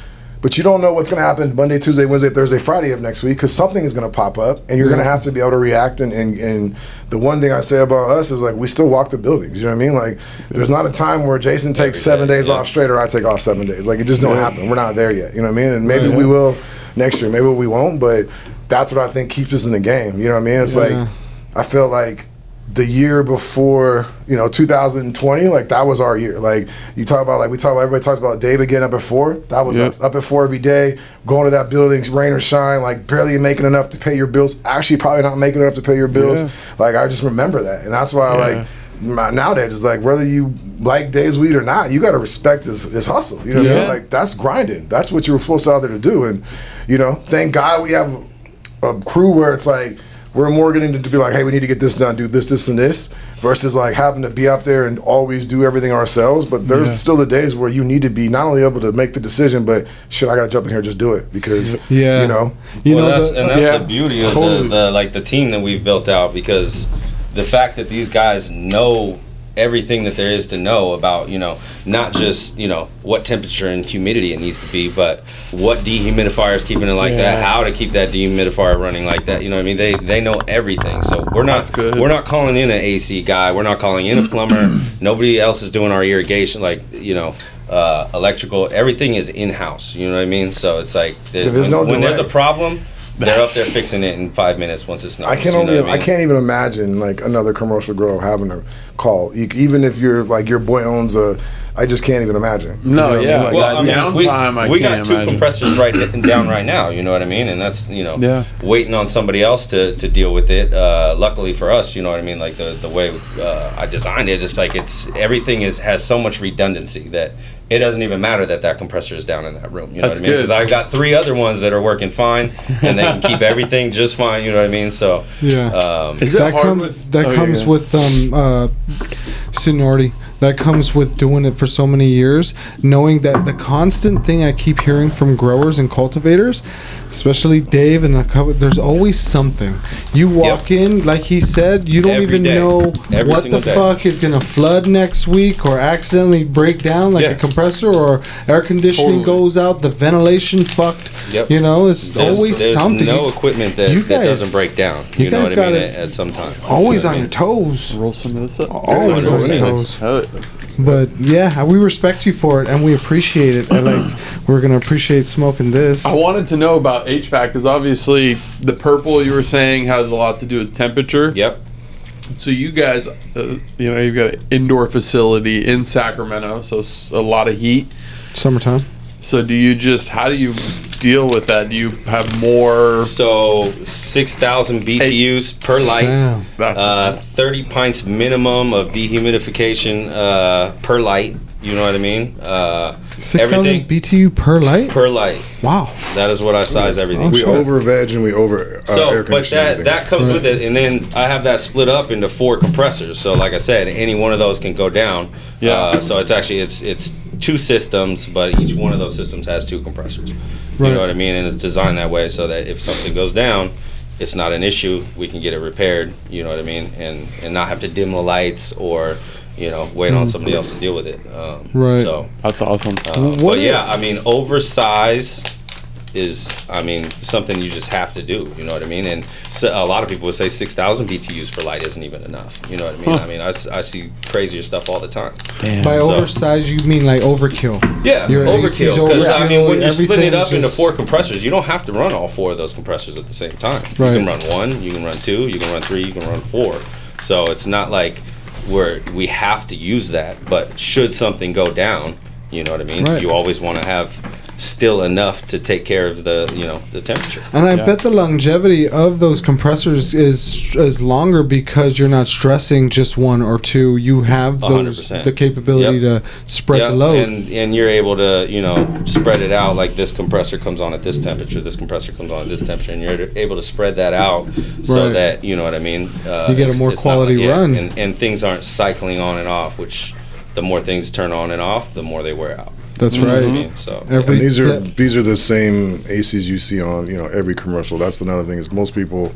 [SPEAKER 4] But you don't know what's gonna happen Monday, Tuesday, Wednesday, Thursday, Friday of next week because something is gonna pop up and you're gonna have to be able to react. And, and, and the one thing I say about us is like, we still walk the buildings. You know what I mean? Like, there's not a time where Jayson takes
[SPEAKER 2] Every
[SPEAKER 4] seven
[SPEAKER 2] day,
[SPEAKER 4] days
[SPEAKER 2] yeah.
[SPEAKER 4] off straight or I take off seven days. Like, it just don't happen. We're not there yet. You know what I mean? And maybe we will next year, maybe we won't, but that's what I think keeps us in the game. You know what I mean? It's
[SPEAKER 1] Yeah.
[SPEAKER 4] like, I feel like the year before, you know, 2020, like that was our year. Like you talk about, like we talk about, everybody talks about David getting up at four. That was
[SPEAKER 3] Yeah.
[SPEAKER 4] us up at four every day, going to that building, rain or shine, like barely making enough to pay your bills. Actually, probably not making enough to pay your bills.
[SPEAKER 3] Yeah.
[SPEAKER 4] Like I just remember that, and that's why,
[SPEAKER 3] Yeah.
[SPEAKER 4] like. my- Nowadays, it's like whether you like days weed or not, you got to respect his, his hustle. You know, what I mean?
[SPEAKER 3] Yeah.
[SPEAKER 4] like that's grinding. That's what you were supposed to out there to do. And you know, thank God we have a crew where it's like we're more getting to, to be like, hey, we need to get this done, do this, this, and this, versus like having to be up there and always do everything ourselves. But there's
[SPEAKER 3] Yeah.
[SPEAKER 4] still the days where you need to be not only able to make the decision, but shit, I got to jump in here, just do it because
[SPEAKER 1] Yeah.
[SPEAKER 4] you know,
[SPEAKER 1] You
[SPEAKER 2] well,
[SPEAKER 1] know,
[SPEAKER 2] that's,
[SPEAKER 1] the,
[SPEAKER 2] and that's
[SPEAKER 3] Yeah,
[SPEAKER 2] the beauty of
[SPEAKER 3] totally.
[SPEAKER 2] the, the like the team that we've built out because the fact that these guys know everything that there is to know about you know not just you know what temperature and humidity it needs to be but what dehumidifier is keeping it like that how to keep that dehumidifier running like that you know what i mean? They they know everything. So we're not we're not calling in an ac guy. We're not calling in a plumber. Nobody else is doing our irrigation like you know uh, electrical. Everything is in-house you know what i mean? So it's like there's,
[SPEAKER 4] there's
[SPEAKER 2] when,
[SPEAKER 4] no
[SPEAKER 2] when there's a problem they're up there fixing it in five minutes once it's not.
[SPEAKER 4] I can only I, can't even imagine like another commercial grow having a call, E- even if you're like your boy owns a. I just can't even imagine. You
[SPEAKER 3] No,
[SPEAKER 4] know what I
[SPEAKER 3] yeah.
[SPEAKER 4] mean? Like,
[SPEAKER 3] Well, I mean,
[SPEAKER 2] we,
[SPEAKER 3] downtime, I
[SPEAKER 2] we
[SPEAKER 3] can't
[SPEAKER 2] got two
[SPEAKER 3] imagine.
[SPEAKER 2] compressors right down right now. You know what I mean, and that's you know
[SPEAKER 3] Yeah.
[SPEAKER 2] waiting on somebody else to, to deal with it. Uh, luckily for us, you know what I mean. Like the the way uh, I designed it, it's like it's everything is has so much redundancy that it doesn't even matter that that compressor is down in that room. You know
[SPEAKER 3] That's
[SPEAKER 2] what I mean? Because I've got three other ones that are working fine, and they can keep everything just fine. You know what I mean? So
[SPEAKER 1] Yeah.
[SPEAKER 2] um,
[SPEAKER 3] Is it
[SPEAKER 1] that
[SPEAKER 3] hard
[SPEAKER 1] come-
[SPEAKER 3] with
[SPEAKER 1] that
[SPEAKER 3] oh, yeah,
[SPEAKER 1] comes
[SPEAKER 3] yeah.
[SPEAKER 1] with um uh seniority that comes with doing it for so many years knowing that the constant thing i keep hearing from growers and cultivators especially dave and a couple there's always something you walk in like he said you don't
[SPEAKER 2] Every
[SPEAKER 1] even
[SPEAKER 2] day.
[SPEAKER 1] know
[SPEAKER 2] Every
[SPEAKER 1] what the
[SPEAKER 2] day.
[SPEAKER 1] fuck is gonna flood next week or accidentally break down like
[SPEAKER 2] Yeah.
[SPEAKER 1] a compressor or air conditioning
[SPEAKER 3] Totally.
[SPEAKER 1] goes out the ventilation fucked
[SPEAKER 2] Yep.
[SPEAKER 1] you know it's
[SPEAKER 2] there's,
[SPEAKER 1] always something.
[SPEAKER 2] there's
[SPEAKER 1] something
[SPEAKER 2] no equipment that,
[SPEAKER 1] You
[SPEAKER 2] that doesn't break down.
[SPEAKER 1] you
[SPEAKER 2] You, know
[SPEAKER 1] guys
[SPEAKER 2] what I mean?
[SPEAKER 1] gotta-
[SPEAKER 2] At, at some time.
[SPEAKER 1] always
[SPEAKER 2] You
[SPEAKER 1] on
[SPEAKER 2] know what I
[SPEAKER 1] your toes
[SPEAKER 3] roll some of this up?
[SPEAKER 1] Always on your toes. But yeah, we respect you for it and we appreciate it. And like we're gonna appreciate smoking this.
[SPEAKER 3] I wanted to know about HVAC because obviously the purple you were saying has a lot to do with temperature.
[SPEAKER 2] Yep.
[SPEAKER 3] So you guys, uh, you know, you've got an indoor facility in Sacramento, so a lot of heat.
[SPEAKER 1] Summertime.
[SPEAKER 3] So do you just how do you deal with that? Do you have more?
[SPEAKER 2] So six thousand BTUs per light.
[SPEAKER 1] Damn.
[SPEAKER 3] That's
[SPEAKER 2] Uh, 30 pints minimum of dehumidification uh, per light. You know what I mean? Uh,
[SPEAKER 1] Six thousand
[SPEAKER 2] everything
[SPEAKER 1] BTU per light.
[SPEAKER 2] per light.
[SPEAKER 1] Wow.
[SPEAKER 2] That is what I size everything.
[SPEAKER 1] Oh,
[SPEAKER 4] we
[SPEAKER 1] shit.
[SPEAKER 4] over veg and we over uh,
[SPEAKER 2] So,
[SPEAKER 4] air
[SPEAKER 2] but
[SPEAKER 4] conditioning.
[SPEAKER 2] that
[SPEAKER 4] everything.
[SPEAKER 2] that comes with it, and then I have that split up into four compressors. So, like I said, any one of those can go down.
[SPEAKER 3] Yeah.
[SPEAKER 2] Uh, so it's actually it's it's two systems, but each one of those systems has two compressors. You know what I mean? And it's designed that way so that if something goes down, it's not an issue. We can get it repaired. You know what I mean? And and not have to dim the lights or you know, waiting on somebody else to deal with it. Um,
[SPEAKER 1] Right.
[SPEAKER 2] So,
[SPEAKER 3] That's awesome.
[SPEAKER 2] uh, but yeah, I mean, oversize is, I mean, something you just have to do. You know what I mean? And so a lot of people would say 6,000 BTUs per light isn't even enough. You know what I mean? I mean, I see crazier stuff all the time.
[SPEAKER 3] Damn.
[SPEAKER 1] By
[SPEAKER 2] So-
[SPEAKER 1] oversized, you mean like overkill?
[SPEAKER 2] Yeah,
[SPEAKER 1] Your
[SPEAKER 2] overkill. Because I mean, when you're splitting it up into four compressors, you don't have to run all four of those compressors at the same time.
[SPEAKER 1] Right.
[SPEAKER 2] You can run one, you can run two, you can run three, you can run four. So it's not like where we have to use that. But should something go down, you know what I mean.
[SPEAKER 1] Right.
[SPEAKER 2] You always want to have still enough to take care of the you know the temperature.
[SPEAKER 1] And I
[SPEAKER 3] Yeah.
[SPEAKER 1] bet the longevity of those compressors is is longer because you're not stressing just one or two. You have
[SPEAKER 2] A hundred
[SPEAKER 1] those
[SPEAKER 2] percent.
[SPEAKER 1] the capability to spread
[SPEAKER 2] Yeah,
[SPEAKER 1] the load.
[SPEAKER 2] and and you're able to you know spread it out like this compressor comes on at this temperature, this compressor comes on at this temperature, and you're able to spread that out so
[SPEAKER 1] Right.
[SPEAKER 2] that you know what I mean. Uh,
[SPEAKER 1] You get a more
[SPEAKER 2] it's not
[SPEAKER 1] quality run.
[SPEAKER 2] and, and things aren't cycling on and off. Which the more things turn on and off, the more they wear out.
[SPEAKER 1] That's
[SPEAKER 2] You know I
[SPEAKER 1] right.
[SPEAKER 2] mean? So
[SPEAKER 1] Every
[SPEAKER 4] And these are
[SPEAKER 1] flip-
[SPEAKER 4] these are the same ACs you see on you know every commercial. That's another thing is most people,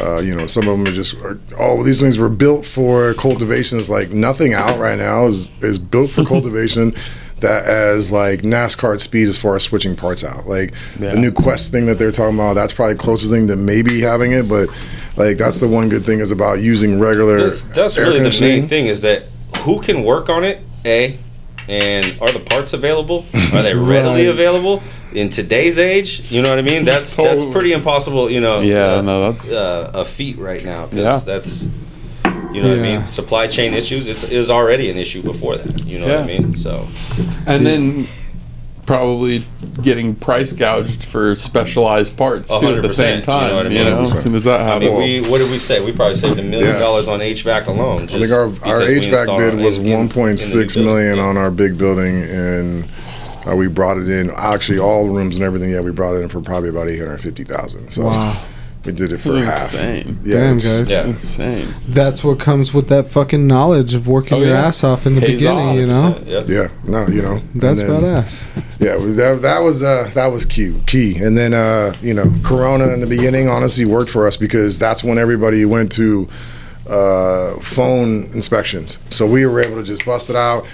[SPEAKER 4] uh, you know, some of them are just are, oh these things were built for cultivation. It's like nothing out right now is is built for cultivation. That as like NASCAR speed as far as switching parts out. Like
[SPEAKER 3] Yeah.
[SPEAKER 4] the new Quest thing that they're talking about, that's probably the closest thing to maybe having it. But like that's the one good thing is about using regular.
[SPEAKER 2] that's, that's
[SPEAKER 4] air
[SPEAKER 2] really the main thing is that who can work on it. A and are the parts available? Are they readily
[SPEAKER 1] Right.
[SPEAKER 2] available in today's age? You know what I mean? That's that's pretty impossible. You know,
[SPEAKER 3] Yeah,
[SPEAKER 2] uh,
[SPEAKER 3] no, that's-
[SPEAKER 2] uh, a feat right now.
[SPEAKER 3] Yeah.
[SPEAKER 2] that's you know what I mean. Supply chain issues is already an issue before that. You know what I
[SPEAKER 3] Yeah.
[SPEAKER 2] mean? So
[SPEAKER 3] and then probably getting price gouged for specialized parts too at the same
[SPEAKER 2] percent, you know
[SPEAKER 3] time.
[SPEAKER 2] what
[SPEAKER 3] You know, as soon as that
[SPEAKER 2] I
[SPEAKER 3] happens.
[SPEAKER 2] mean, we what did we say? We probably saved a million
[SPEAKER 4] Yeah.
[SPEAKER 2] dollars on HVAC alone.
[SPEAKER 4] I think our, our HVAC bid was 1.6
[SPEAKER 2] new building.
[SPEAKER 4] million
[SPEAKER 2] Yeah.
[SPEAKER 4] on our big building, and uh, we brought it in. Actually, all the rooms and everything. Yeah, we brought it in for probably about 850,000. So
[SPEAKER 1] Wow.
[SPEAKER 4] We did it for
[SPEAKER 3] That's
[SPEAKER 4] half.
[SPEAKER 3] insane.
[SPEAKER 4] Yeah,
[SPEAKER 1] Damn,
[SPEAKER 4] it's-
[SPEAKER 1] guys.
[SPEAKER 2] Yeah.
[SPEAKER 3] It's insane.
[SPEAKER 1] That's what comes with that fucking knowledge of working
[SPEAKER 3] Oh,
[SPEAKER 1] your ass off in the
[SPEAKER 3] Pays
[SPEAKER 1] beginning.
[SPEAKER 3] off.
[SPEAKER 1] You know,
[SPEAKER 2] Yep.
[SPEAKER 4] Yeah, no, you know
[SPEAKER 1] that's
[SPEAKER 4] and then-
[SPEAKER 1] badass.
[SPEAKER 4] Yeah, it was- that, that was uh, that was key. Key, and then uh, you know, Corona in the beginning honestly worked for us because that's when everybody went to uh, phone inspections. So we were able to just bust it out,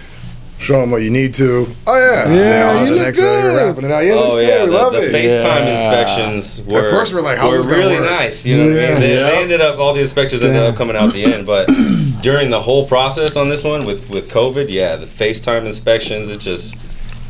[SPEAKER 4] show them what you need to. Oh yeah,
[SPEAKER 1] Yeah,
[SPEAKER 4] Now
[SPEAKER 1] you
[SPEAKER 4] the
[SPEAKER 1] look
[SPEAKER 4] next day
[SPEAKER 1] good.
[SPEAKER 4] you're wrapping it out. Yeah, it oh, looks
[SPEAKER 2] oh
[SPEAKER 4] good.
[SPEAKER 2] yeah,
[SPEAKER 4] we
[SPEAKER 2] the,
[SPEAKER 4] love
[SPEAKER 2] the
[SPEAKER 4] it.
[SPEAKER 2] FaceTime
[SPEAKER 3] Yeah.
[SPEAKER 2] inspections were, at
[SPEAKER 4] first we're like, how's
[SPEAKER 2] were
[SPEAKER 4] this
[SPEAKER 2] really
[SPEAKER 4] work?
[SPEAKER 2] nice. You know what I mean? They,
[SPEAKER 4] Yeah.
[SPEAKER 2] they ended up all the inspectors ended
[SPEAKER 1] Yeah.
[SPEAKER 2] up coming out at the end, but during the whole process on this one with with COVID, yeah, the FaceTime inspections, it just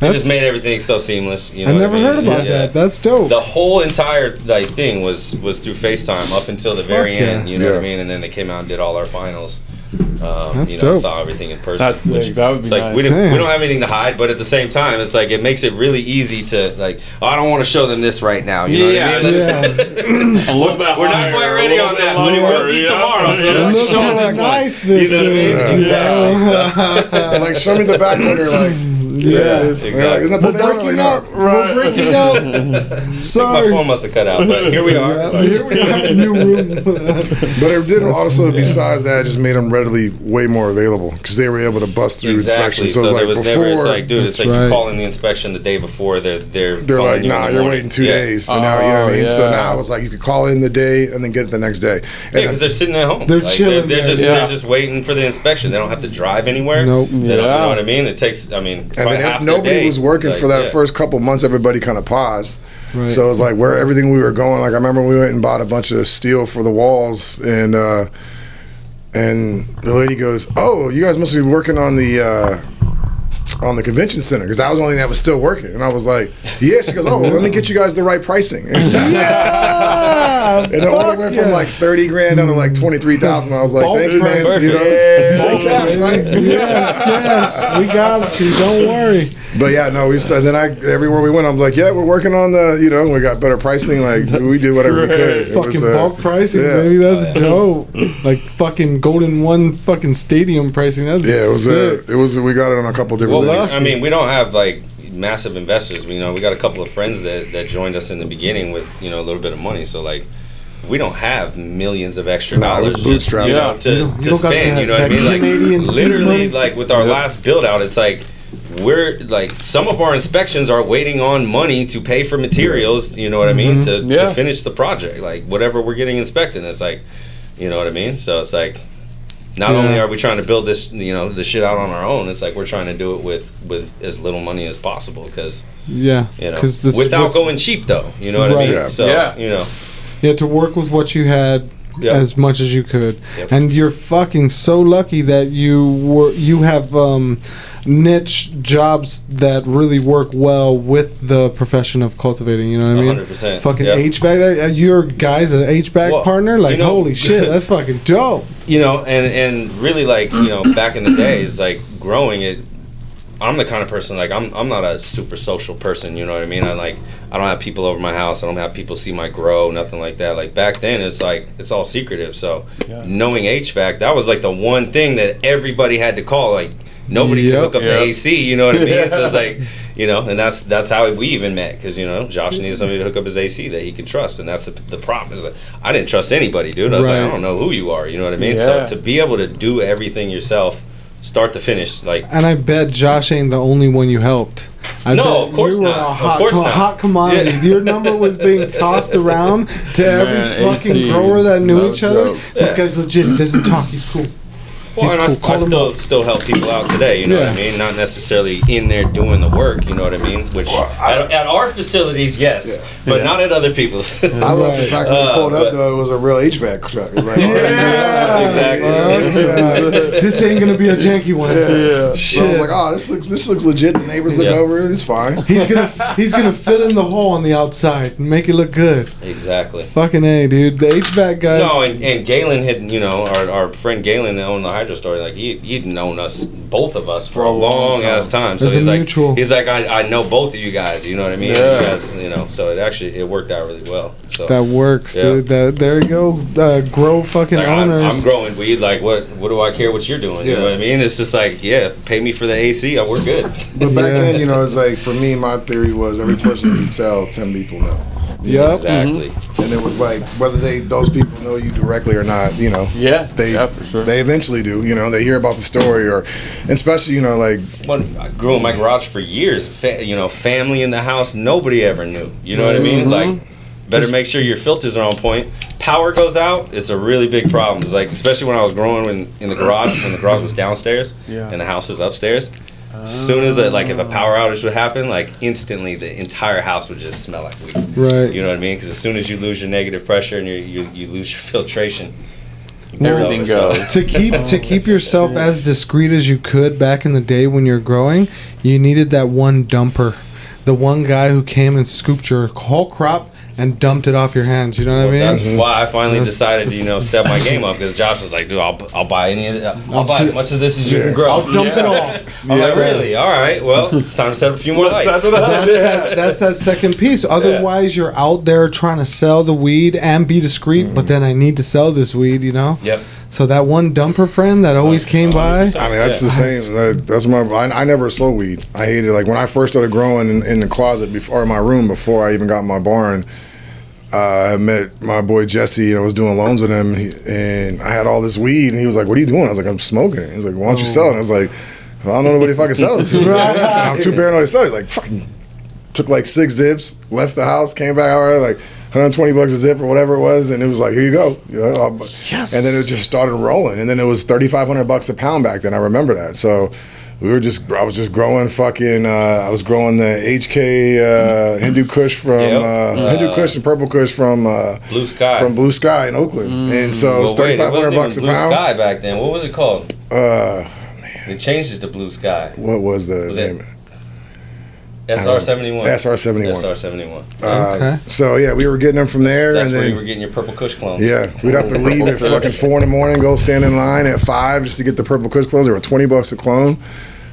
[SPEAKER 2] it just made everything so seamless. You know
[SPEAKER 1] I
[SPEAKER 2] what
[SPEAKER 1] never
[SPEAKER 2] mean?
[SPEAKER 1] heard about
[SPEAKER 2] Yeah.
[SPEAKER 1] that. That's dope.
[SPEAKER 2] the whole entire like thing was was through FaceTime up until the very
[SPEAKER 1] Fuck yeah.
[SPEAKER 2] end. You know what I mean? And then they came out and did all our finals. Um,
[SPEAKER 1] That's
[SPEAKER 2] you know,
[SPEAKER 1] dope.
[SPEAKER 2] Saw everything in person.
[SPEAKER 3] That's
[SPEAKER 2] which,
[SPEAKER 3] sick. That would be
[SPEAKER 2] it's like
[SPEAKER 3] nice.
[SPEAKER 2] we, don't, we don't have anything to hide, but at the same time, it's like it makes it really easy to like. Oh, I don't want to show them this right now. You know
[SPEAKER 3] Yeah,
[SPEAKER 2] what I mean? Let's-
[SPEAKER 3] A little bit
[SPEAKER 2] We're not quite ready on that, but it will
[SPEAKER 3] lower,
[SPEAKER 2] be
[SPEAKER 3] yeah.
[SPEAKER 2] tomorrow. So
[SPEAKER 3] Yeah.
[SPEAKER 2] let's show
[SPEAKER 1] how
[SPEAKER 2] them this
[SPEAKER 1] nice
[SPEAKER 2] one.
[SPEAKER 1] this
[SPEAKER 2] You know what I mean?
[SPEAKER 1] is.
[SPEAKER 2] Exactly. So-
[SPEAKER 4] like show me the back window. Like
[SPEAKER 1] yeah.
[SPEAKER 2] exactly.
[SPEAKER 4] yeah, isn't that the
[SPEAKER 1] We're
[SPEAKER 4] same?
[SPEAKER 1] breaking
[SPEAKER 4] Like,
[SPEAKER 1] up.
[SPEAKER 4] no.
[SPEAKER 1] We're breaking up.
[SPEAKER 2] My phone must have cut out, but here we are.
[SPEAKER 1] Yeah, here we are, new room.
[SPEAKER 4] But it did also, besides that, it just made them readily way more available because they were able to bust through
[SPEAKER 2] Exactly.
[SPEAKER 4] inspections.
[SPEAKER 2] So,
[SPEAKER 4] So, it's
[SPEAKER 2] there
[SPEAKER 4] like
[SPEAKER 2] was
[SPEAKER 4] before,
[SPEAKER 2] never. It's like, dude, it's like
[SPEAKER 1] right.
[SPEAKER 2] you call in the inspection the day before. They're they're
[SPEAKER 4] they're
[SPEAKER 2] calling
[SPEAKER 4] like,
[SPEAKER 2] you
[SPEAKER 4] nah,
[SPEAKER 2] the
[SPEAKER 4] you're
[SPEAKER 2] morning."
[SPEAKER 4] waiting two
[SPEAKER 2] Yeah.
[SPEAKER 4] days. And now, you know what I
[SPEAKER 3] Oh,
[SPEAKER 4] mean? So oh,
[SPEAKER 3] yeah.
[SPEAKER 4] now it's like you could call in the day and then get it the next day. And
[SPEAKER 2] Yeah, because they're sitting at home.
[SPEAKER 1] They're
[SPEAKER 2] Like,
[SPEAKER 1] chilling
[SPEAKER 2] They're, just they're just waiting for the inspection. They don't have to drive anywhere.
[SPEAKER 1] Nope.
[SPEAKER 2] They you know what I mean? It takes. I mean,
[SPEAKER 4] and
[SPEAKER 2] probably
[SPEAKER 4] then
[SPEAKER 2] half
[SPEAKER 4] if
[SPEAKER 2] their
[SPEAKER 4] nobody
[SPEAKER 2] day,
[SPEAKER 4] was working
[SPEAKER 2] like,
[SPEAKER 4] for that
[SPEAKER 2] yeah.
[SPEAKER 4] first couple months, everybody kind of paused.
[SPEAKER 1] Right.
[SPEAKER 4] So it was like where everything we were going. Like I remember we went and bought a bunch of steel for the walls, and uh, and the lady goes, "Oh, you guys must be working on the." Uh, on the convention center because that was the only thing that was still working, and I was like, "Yeah." She goes, "Oh, well, let me get you guys the right pricing."
[SPEAKER 1] yeah.
[SPEAKER 4] And it only
[SPEAKER 1] fuck
[SPEAKER 4] went
[SPEAKER 1] yeah.
[SPEAKER 4] from like thirty grand down to like twenty three thousand. I was like,
[SPEAKER 1] Bulk
[SPEAKER 4] "Thank you, man." You know,
[SPEAKER 2] Yeah.
[SPEAKER 4] you cash, right?
[SPEAKER 1] Yes, yes. We got you. Don't worry.
[SPEAKER 4] But yeah, no, we st- then I everywhere we went, I'm like, "Yeah, we're working on the, you know, we got better pricing. Like we did whatever we could." It
[SPEAKER 1] fucking
[SPEAKER 4] was, uh,
[SPEAKER 1] bulk pricing,
[SPEAKER 4] yeah.
[SPEAKER 1] baby. That's
[SPEAKER 2] Oh,
[SPEAKER 1] dope. Like fucking Golden One fucking stadium pricing. That's
[SPEAKER 4] Yeah, it was. Uh, it was. We got it on a couple different
[SPEAKER 2] Well. I mean, we don't have like massive investors. We, you know, we got a couple of friends that, that joined us in the beginning with you know a little bit of money. So like, we don't have millions of extra
[SPEAKER 4] No,
[SPEAKER 2] dollars just, you know, to,
[SPEAKER 1] You don't- you
[SPEAKER 2] to spend.
[SPEAKER 1] that-
[SPEAKER 2] you know what I mean? Like
[SPEAKER 1] Canadian
[SPEAKER 2] literally, like with our
[SPEAKER 4] Yep.
[SPEAKER 2] last build out, it's like we're like some of our inspections are waiting on money to pay for materials. You know what I mean? Mm-hmm. To,
[SPEAKER 3] Yeah.
[SPEAKER 2] to finish the project, like whatever we're getting inspected. It's like, you know what I mean? So it's like. not
[SPEAKER 1] Yeah.
[SPEAKER 2] only are we trying to build this, you know, the shit out on our own, it's like we're trying to do it with with as little money as possible because
[SPEAKER 1] Yeah,
[SPEAKER 2] you know,
[SPEAKER 1] because
[SPEAKER 2] without going cheap though. You know what
[SPEAKER 1] Right.
[SPEAKER 2] I mean? So
[SPEAKER 3] Yeah.
[SPEAKER 2] you know,
[SPEAKER 1] You had to work with what you had
[SPEAKER 2] Yep.
[SPEAKER 1] as much as you could,
[SPEAKER 2] Yep.
[SPEAKER 1] and you're fucking so lucky that you were you have um, niche jobs that really work well with the profession of cultivating. You know what I mean?
[SPEAKER 2] 100%,
[SPEAKER 1] Fucking
[SPEAKER 2] yep.
[SPEAKER 1] HVAC. that- uh, Your guy's an HVAC
[SPEAKER 2] Well,
[SPEAKER 1] partner. Like
[SPEAKER 2] you know-
[SPEAKER 1] holy shit, that's fucking dope.
[SPEAKER 2] you know, and and really like you know, back in the days, like growing it. I'm the kind of person like I'm. I'm not a super social person. You know what I mean? I like. I don't have people over my house. I don't have people see my grow. Nothing like that. Like back then, it's like it's all secretive. So knowing HVAC, that was like the one thing that everybody had to call. Like nobody
[SPEAKER 1] Yep.
[SPEAKER 2] could hook up
[SPEAKER 3] Yep.
[SPEAKER 2] the AC. You know what I mean? So it's like you know, and that's that's how we even met because you know Josh needed somebody to hook up his AC that he could trust, and that's the, the problem. Is like, I didn't trust anybody, dude. I was like, I don't know who you are. You know what I mean?
[SPEAKER 3] Yeah.
[SPEAKER 2] So to be able to do everything yourself, start to finish, like
[SPEAKER 1] And I bet Josh ain't the only one you helped. I
[SPEAKER 2] No,
[SPEAKER 1] bet
[SPEAKER 2] of course
[SPEAKER 1] you were
[SPEAKER 2] not.
[SPEAKER 1] A
[SPEAKER 2] Of
[SPEAKER 1] hot,
[SPEAKER 2] course
[SPEAKER 1] co-
[SPEAKER 2] not.
[SPEAKER 1] hot commodity.
[SPEAKER 2] Yeah.
[SPEAKER 1] Your number was being tossed around to every
[SPEAKER 3] Man,
[SPEAKER 1] fucking
[SPEAKER 3] AC,
[SPEAKER 1] grower that knew
[SPEAKER 3] no
[SPEAKER 1] each other.
[SPEAKER 3] joke.
[SPEAKER 1] This guy's legit. He doesn't talk. He's cool.
[SPEAKER 2] Well,
[SPEAKER 1] He's
[SPEAKER 2] and I,
[SPEAKER 1] cool.
[SPEAKER 2] I
[SPEAKER 1] Call him
[SPEAKER 2] still
[SPEAKER 1] up.
[SPEAKER 2] still help people out today. You know what I mean? Not necessarily in there doing the work. You know what I mean? Which
[SPEAKER 4] Well, I-
[SPEAKER 2] at, at our facilities, yes, but not at other people's.
[SPEAKER 4] I love the fact that
[SPEAKER 2] Uh,
[SPEAKER 4] pulled up though. It was a real HVAC truck. It was like,
[SPEAKER 1] Yeah,
[SPEAKER 2] exactly.
[SPEAKER 1] fuck yeah. this ain't gonna be a janky one.
[SPEAKER 4] Yeah. So I was
[SPEAKER 1] Shit.
[SPEAKER 4] like, oh, this looks this looks legit. The neighbors look
[SPEAKER 2] Yeah.
[SPEAKER 4] over it. It's fine.
[SPEAKER 1] He's gonna he's gonna fill in the hole on the outside and make it look good.
[SPEAKER 2] exactly.
[SPEAKER 1] Fucking a, dude. The HVAC guys.
[SPEAKER 2] No, and, and Galen had, you know, our, our friend Galen that owned the hydro store, like he he'd known us, both of us, for, a long, ass time. So
[SPEAKER 1] There's
[SPEAKER 2] he's like,
[SPEAKER 1] mutual-
[SPEAKER 2] he's like, I, I know both of you guys. You know what I mean?
[SPEAKER 3] Yeah.
[SPEAKER 2] You guys, you know, so it actually it worked out really well. So
[SPEAKER 1] that works,
[SPEAKER 2] Yeah.
[SPEAKER 1] dude. That there you go. Uh, grow fucking
[SPEAKER 2] Like, I'm. I'm growing weed. Like, what? What do I care what you're doing? You know what I mean? It's just like, yeah, pay me for the AC. We're good.
[SPEAKER 4] But back
[SPEAKER 1] Yeah.
[SPEAKER 4] then, you know, it's like for me, my theory was every person you tell, ten people know.
[SPEAKER 1] Yep.
[SPEAKER 2] Exactly.
[SPEAKER 4] And it was like whether they those people know you directly or not, you know.
[SPEAKER 3] Yeah,
[SPEAKER 4] They
[SPEAKER 3] yeah, for sure.
[SPEAKER 4] they eventually do, you know, they hear about the story or especially, you know, like
[SPEAKER 2] Well, I grew in my garage for years. Fa- you know, family in the house. Nobody ever knew. You know what I mean? Mm-hmm. Like, better make sure your filters are on point. Power goes out. It's a really big problem. It's like, especially when I was growing in, in the garage, when the garage was downstairs
[SPEAKER 3] Yeah.
[SPEAKER 2] and the house is upstairs. As soon as it, like if a power outage would happen, like instantly the entire house would just smell like weed.
[SPEAKER 1] Right.
[SPEAKER 2] You know what I mean? Because as soon as you lose your negative pressure and you you, you lose your filtration,
[SPEAKER 3] Everything
[SPEAKER 2] So-
[SPEAKER 3] goes.
[SPEAKER 1] to keep to keep yourself as discreet as you could back in the day when you're growing, you needed that one dumper, the one guy who came and scooped your whole crop and dumped it off your hands. You know what
[SPEAKER 2] Well,
[SPEAKER 1] I mean?
[SPEAKER 2] that's why I finally
[SPEAKER 1] That's-
[SPEAKER 2] decided to you know step my game up because Josh was like, dude, I'll, I'll buy any of it. I'll buy
[SPEAKER 1] do-
[SPEAKER 2] as much of this as you
[SPEAKER 4] Yeah.
[SPEAKER 2] can grow.
[SPEAKER 1] I'll dump it all.
[SPEAKER 2] I'm like, really? All right. Well, it's time to set up a few more lights.
[SPEAKER 3] That's what
[SPEAKER 1] That's, that, that's that second piece. Otherwise, you're out there trying to sell the weed and be discreet, but mm. then I need to sell this weed, you know?
[SPEAKER 2] Yep.
[SPEAKER 1] So that one dumper friend that always came by.
[SPEAKER 4] I mean, that's
[SPEAKER 2] Yeah.
[SPEAKER 4] the same. That, that's my. I, I never sold weed. I hated it. Like when I first started growing in, in the closet before or my room before I even got my barn. Uh, I met my boy Jesse and I was doing loans with him, he, and I had all this weed, and he was like, "What are you doing?" I was like, "I'm smoking it." He was like, "Why don't you sell it?" And I was like, well, "I don't know nobody fucking sell it to." And I'm too paranoid to sell. it. He's like, "Fucking." Took like six zips, left the house, came back out like 120 bucks a zip or whatever it was, and it was like, "Here you go." You know,
[SPEAKER 1] Yes.
[SPEAKER 4] And then it just started rolling, and then it was 3,500 bucks a pound back then. I remember that. So we were just, I was just growing fucking, uh, I was growing the HK uh, Hindu Kush from
[SPEAKER 2] Yep.
[SPEAKER 4] uh, Hindu
[SPEAKER 2] Uh,
[SPEAKER 4] Kush and Purple Kush from uh,
[SPEAKER 2] Blue Sky.
[SPEAKER 4] from Blue Sky in Oakland, and so it was
[SPEAKER 2] Well, it
[SPEAKER 4] 3,500
[SPEAKER 2] wasn't
[SPEAKER 4] bucks a
[SPEAKER 2] Blue
[SPEAKER 4] pound.
[SPEAKER 2] Sky back then. What was it called?
[SPEAKER 4] Uh,
[SPEAKER 2] They changed it to Blue Sky.
[SPEAKER 4] what was the
[SPEAKER 2] Was it
[SPEAKER 4] name?
[SPEAKER 2] SR seventy one.
[SPEAKER 4] SR 71.
[SPEAKER 2] SR seventy one.
[SPEAKER 4] Uh,
[SPEAKER 1] Okay.
[SPEAKER 4] So yeah, we were getting them from there,
[SPEAKER 2] That's
[SPEAKER 4] and
[SPEAKER 2] where you were getting your purple Kush clones.
[SPEAKER 4] Yeah, we'd have to leave at fucking four in the morning, go stand in line at five just to get the purple kush clones. They were twenty bucks a clone.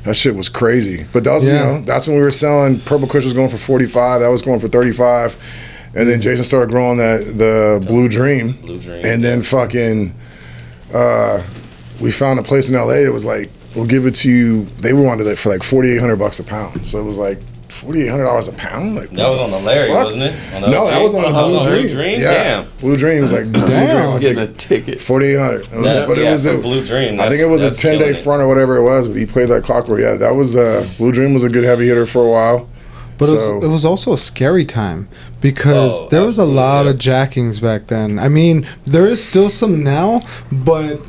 [SPEAKER 4] That shit was crazy. But that was,
[SPEAKER 1] Yeah.
[SPEAKER 4] you know, that's when we were selling. Purple kush was going for forty five. That was going for thirty five. And then Jayson started growing that the Blue Dream.
[SPEAKER 2] Blue Dream,
[SPEAKER 4] And then fucking, uh, we found a place in L.A. that was like, we'll give it to you. They wanted it for like forty eight hundred bucks a pound. So it was like. Forty eight hundred dollars a pound, like
[SPEAKER 2] That was on the Larry,
[SPEAKER 4] fuck?
[SPEAKER 2] wasn't it? On
[SPEAKER 4] no, that was on the Blue
[SPEAKER 2] on
[SPEAKER 4] Dream.
[SPEAKER 2] Blue Dream.
[SPEAKER 4] Yeah,
[SPEAKER 2] Damn.
[SPEAKER 4] Blue Dream was like Blue
[SPEAKER 1] Damn.
[SPEAKER 4] I'll
[SPEAKER 3] Getting a ticket.
[SPEAKER 4] Forty eight hundred.
[SPEAKER 2] That's-
[SPEAKER 4] But it
[SPEAKER 2] yeah,
[SPEAKER 4] was a
[SPEAKER 2] Blue Dream.
[SPEAKER 4] I think it was a ten day front or whatever it was. But he played like clockwork. Yeah, that was uh, Blue Dream was a good heavy hitter for a while.
[SPEAKER 1] But
[SPEAKER 4] So-
[SPEAKER 1] it, was, it was also a scary time because
[SPEAKER 2] Oh,
[SPEAKER 1] there was a lot
[SPEAKER 2] yeah.
[SPEAKER 1] of jackings back then. I mean, there is still some now, but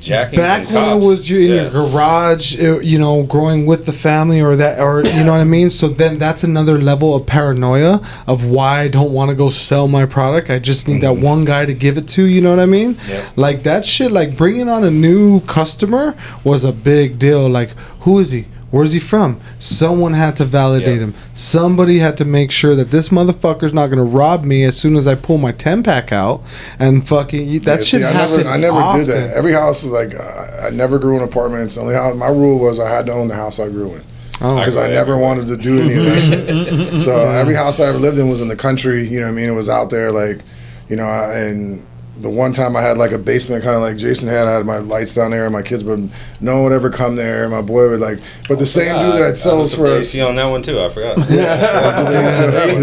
[SPEAKER 2] jackings
[SPEAKER 1] back when it was you in
[SPEAKER 2] Yeah.
[SPEAKER 1] your garage, uh, you know, growing with the family or that, or you know what I mean. So then that's another level of paranoia of why I don't want to go sell my product. I just need that one guy to give it to. You know what I mean?
[SPEAKER 2] Yep.
[SPEAKER 1] Like that shit. Like bringing on a new customer was a big deal. Like who is he? Where's he from? Someone had to validate
[SPEAKER 2] Yep.
[SPEAKER 1] him. Somebody had to make sure that this motherfucker's not gonna rob me as soon as I pull my ten pack out and fucking that
[SPEAKER 4] Yeah,
[SPEAKER 1] shit
[SPEAKER 4] see, I never, I never
[SPEAKER 1] often.
[SPEAKER 4] did that. Every house is like I, I never grew in apartments. Only house, my rule was I had to own the house I grew in
[SPEAKER 1] Oh.
[SPEAKER 4] because I, never
[SPEAKER 2] everywhere.
[SPEAKER 4] wanted to do any of that shit. So every house I ever lived in was in the country. You know what I mean? It was out there, like you know. I- And the one time I had like a basement, kind of like Jayson had. I had my lights down there, and my kids would no one would ever come there. My boy would like, but the same
[SPEAKER 2] Uh,
[SPEAKER 4] dude
[SPEAKER 2] I
[SPEAKER 4] that sells
[SPEAKER 2] looked
[SPEAKER 4] for
[SPEAKER 2] up the
[SPEAKER 4] us.
[SPEAKER 2] AC on that one too. I forgot.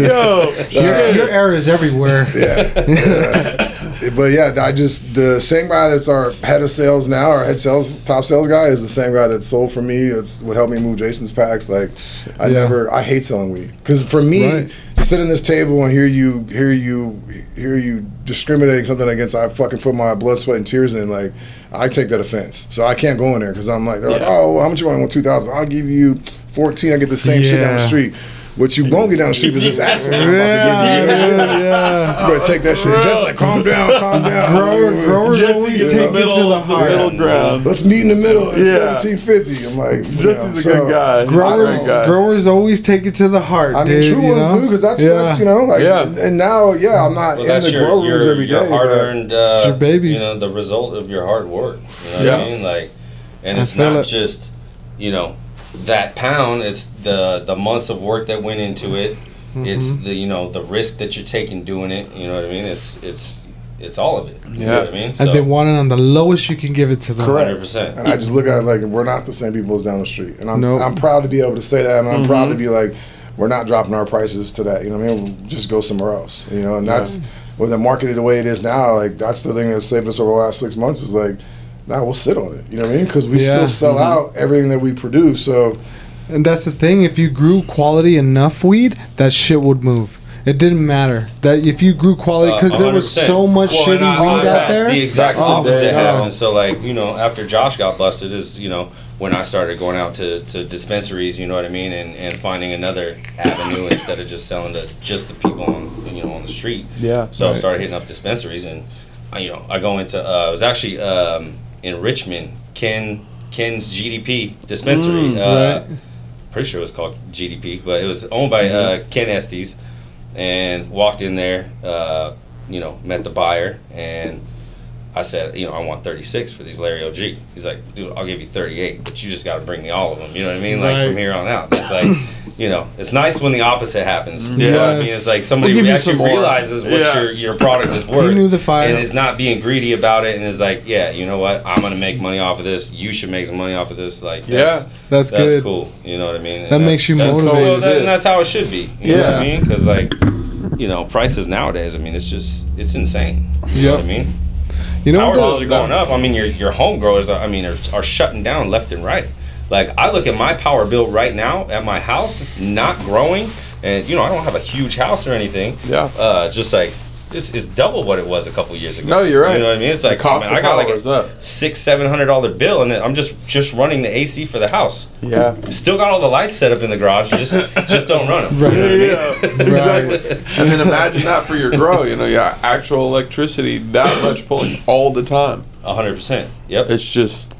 [SPEAKER 3] Yo,
[SPEAKER 1] Your, your error is everywhere.
[SPEAKER 4] yeah. yeah. But yeah, I just the same guy that's our head of sales now, our head sales top sales guy is the same guy that sold for me. That's what helped me move Jayson's packs. Like I
[SPEAKER 1] Yeah.
[SPEAKER 4] never, I hate selling weed because for me
[SPEAKER 1] Right.
[SPEAKER 4] to sit in this table and hear you, hear you, hear you discriminating something against I fucking put my blood, sweat, and tears in. Like I take that offense, so I can't go in there because I'm like they're like, oh, well, how much you want? I two thousand. I'll give you fourteen. I get the same shit down the street. What you won't get down the street is this aspirin I'm about to give you. You know what I mean?
[SPEAKER 1] yeah.
[SPEAKER 4] You better take that shit. Just like calm down, calm down.
[SPEAKER 1] Grower, growers
[SPEAKER 3] Jesse
[SPEAKER 1] always take
[SPEAKER 3] the
[SPEAKER 1] it to the heart.
[SPEAKER 3] middle ground.
[SPEAKER 4] Let's meet in the middle at
[SPEAKER 3] Yeah.
[SPEAKER 4] 1750. I'm like, you know,
[SPEAKER 3] Jesse's a good guy.
[SPEAKER 1] Growers,
[SPEAKER 3] guy.
[SPEAKER 1] growers always take it to the heart.
[SPEAKER 4] I mean,
[SPEAKER 1] dude,
[SPEAKER 4] true
[SPEAKER 1] you
[SPEAKER 4] ones
[SPEAKER 1] know?
[SPEAKER 4] do because that's
[SPEAKER 1] yeah.
[SPEAKER 4] what's you know like.
[SPEAKER 3] Yeah.
[SPEAKER 4] And now, yeah, I'm not
[SPEAKER 2] Well,
[SPEAKER 4] in the
[SPEAKER 2] your,
[SPEAKER 4] grow rooms
[SPEAKER 2] your,
[SPEAKER 4] every day.
[SPEAKER 2] your
[SPEAKER 4] but-
[SPEAKER 2] hard-earned, uh,
[SPEAKER 1] your babies.
[SPEAKER 2] You know, the result of your hard work. You know
[SPEAKER 3] Yeah.
[SPEAKER 2] what I mean? Like, and it's not just, you know, that pound. It's the the months of work that went into it. It's
[SPEAKER 1] Mm-hmm.
[SPEAKER 2] the you know the risk that you're taking doing it. You know what I mean? It's it's it's all of it. You know
[SPEAKER 3] Yeah.
[SPEAKER 2] what I mean?
[SPEAKER 1] and they want it on the lowest you can give it to them.
[SPEAKER 4] Correct.
[SPEAKER 2] Hundred percent.
[SPEAKER 4] And I just look at it like we're not the same people as down the street, and I'm
[SPEAKER 1] Nope.
[SPEAKER 4] I'm proud to be able to say that, and I'm proud to
[SPEAKER 2] Mm-hmm.
[SPEAKER 4] be like we're not dropping our prices to that. You know what I mean? We'll just go somewhere else. You know, and that's with the market the way it is now. Like that's the thing that saved us over the last six months is like. Now we'll sit on it, you know what I mean? Because we
[SPEAKER 1] Yeah.
[SPEAKER 4] still sell out everything that we produce. So
[SPEAKER 1] And that's the thing. If you grew quality enough weed, that shit would move. It didn't matter that if you grew quality because there was so much
[SPEAKER 2] Uh, Well,
[SPEAKER 1] shitty
[SPEAKER 2] I-
[SPEAKER 1] weed
[SPEAKER 2] I've
[SPEAKER 1] out
[SPEAKER 2] had
[SPEAKER 1] there.
[SPEAKER 2] The exact
[SPEAKER 1] Oh,
[SPEAKER 2] opposite
[SPEAKER 1] yeah.
[SPEAKER 2] happened. So like you know, after Josh got busted, is you know when I started going out to, to dispensaries, you know what I mean, and, and finding another avenue instead of just selling to just the people on you know on the street.
[SPEAKER 3] Yeah.
[SPEAKER 2] So I started hitting up dispensaries, and I, you know I go into uh, it was actually um, in Richmond, Ken Ken's GDP dispensary.
[SPEAKER 3] Mm,
[SPEAKER 2] uh,
[SPEAKER 1] right.
[SPEAKER 2] Pretty sure it was called GDP, but it was owned by uh, Ken Estes, and walked in there. Uh, you know, met the buyer, and I said, you know, I want 36 for these Larry OG. He's like, dude, I'll give you 38, but you just got to bring me all of them. You know what I mean? Like
[SPEAKER 1] Right.
[SPEAKER 2] from here on out. And it's like, you know, it's nice when the opposite happens. You know what I mean? It's like somebody
[SPEAKER 3] We'll
[SPEAKER 2] actually
[SPEAKER 3] some
[SPEAKER 2] realizes what
[SPEAKER 3] Yeah.
[SPEAKER 2] your your product is worth.
[SPEAKER 1] knew the fire.
[SPEAKER 2] and is not being greedy about it, and is like, yeah, you know what? I'm gonna make money off of this. You should make some money off of this. Like, that's,
[SPEAKER 3] Yeah.
[SPEAKER 1] That's
[SPEAKER 2] that's
[SPEAKER 1] good.
[SPEAKER 2] cool. You know what I mean? And
[SPEAKER 1] That makes you motivated.
[SPEAKER 2] well, that- and that's how it should be. You know what I mean? Because like, you know, prices nowadays. I mean, it's just it's insane. You know what I mean?
[SPEAKER 1] You know
[SPEAKER 2] Power bills are going up. I mean, your your home growers, are, I mean, are, are shutting down left and right. Like I look at my power bill right now at my house, not growing, and you know I don't have a huge house or anything.
[SPEAKER 3] Yeah.
[SPEAKER 2] Uh, just like this is double what it was a couple years ago.
[SPEAKER 3] No, you're right.
[SPEAKER 2] You know what I mean? It's like
[SPEAKER 3] The cost
[SPEAKER 2] man, I got like a
[SPEAKER 3] up.
[SPEAKER 2] six seven hundred dollar bill, and I'm just just running the AC for the house.
[SPEAKER 3] Yeah.
[SPEAKER 2] Still got all the lights set up in the garage, just just don't run them.
[SPEAKER 1] Right.
[SPEAKER 2] You know what I mean?
[SPEAKER 3] Exactly. And then imagine that for your grow. You know, yeah, actual electricity that much pulling all the time.
[SPEAKER 2] A hundred percent. Yep.
[SPEAKER 3] It's just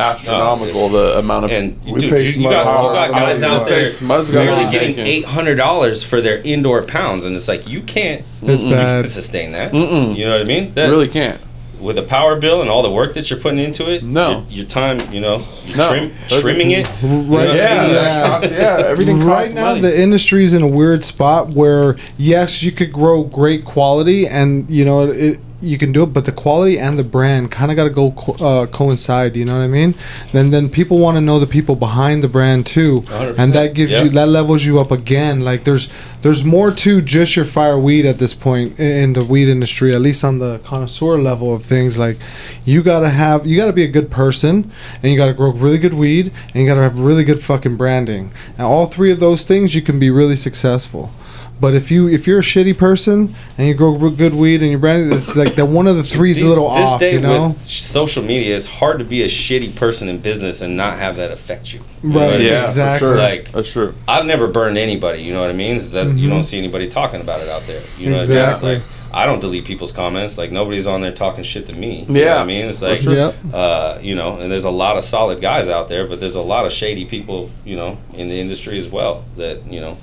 [SPEAKER 3] astronomical the amount of.
[SPEAKER 2] And
[SPEAKER 4] We
[SPEAKER 2] dude,
[SPEAKER 4] pay
[SPEAKER 2] you, you
[SPEAKER 4] SMUD
[SPEAKER 2] got, you got
[SPEAKER 4] how
[SPEAKER 2] guys out
[SPEAKER 4] you
[SPEAKER 2] there
[SPEAKER 3] want. SMUD's got
[SPEAKER 2] barely getting eight hundred dollars for their indoor pounds, and it's like you can't, you
[SPEAKER 1] bad.
[SPEAKER 2] can't sustain that.
[SPEAKER 3] Mm-mm.
[SPEAKER 2] You know what I mean? That,
[SPEAKER 3] really can't.
[SPEAKER 2] with a power bill and all the work that you're putting into it.
[SPEAKER 3] No.
[SPEAKER 2] your, your time, you know, you're
[SPEAKER 3] No.
[SPEAKER 2] trim, trimming it. you know what I
[SPEAKER 3] Yeah,
[SPEAKER 2] mean?
[SPEAKER 1] Yeah.
[SPEAKER 3] costs- yeah, everything
[SPEAKER 1] right now
[SPEAKER 3] money.
[SPEAKER 1] the industry's in a weird spot where yes you could grow great quality and you know it, you can do it but the quality and the brand kind of got to go co- uh, coincide you know what i mean? Then then people want to know the people behind the brand too.
[SPEAKER 2] 100%,
[SPEAKER 1] and that gives
[SPEAKER 2] yeah.
[SPEAKER 1] you that levels you up again like there's there's more to just your fire weed at this point in the weed industry at least on the connoisseur level of things like you gotta have you gotta be a good person and you gotta grow really good weed and you gotta have really good fucking branding. And all three of those things you can be really successful But if you if you're a shitty person and you grow good weed and you're branded, it's like that one of the three's a
[SPEAKER 2] These-
[SPEAKER 1] little
[SPEAKER 2] this
[SPEAKER 1] off.
[SPEAKER 2] day
[SPEAKER 1] You know,
[SPEAKER 2] with social media, it's hard to be a shitty person in business and not have that affect you. You
[SPEAKER 1] Right.
[SPEAKER 2] what I mean?
[SPEAKER 3] Yeah,
[SPEAKER 1] Exactly.
[SPEAKER 3] for sure.
[SPEAKER 2] Like-
[SPEAKER 3] That's true.
[SPEAKER 2] I've never burned anybody. You know what I mean? That's,
[SPEAKER 1] Mm-hmm.
[SPEAKER 2] You don't see anybody talking about it out there. You know
[SPEAKER 1] Exactly.
[SPEAKER 2] what I mean? Like, I don't delete people's comments. Like nobody's on there talking shit to me. You know
[SPEAKER 3] Yeah,
[SPEAKER 2] what I mean? It's like,
[SPEAKER 3] sure.
[SPEAKER 1] Yep.
[SPEAKER 2] uh, you know, and there's a lot of solid guys out there, but there's a lot of shady people, you know, in the industry as well that you know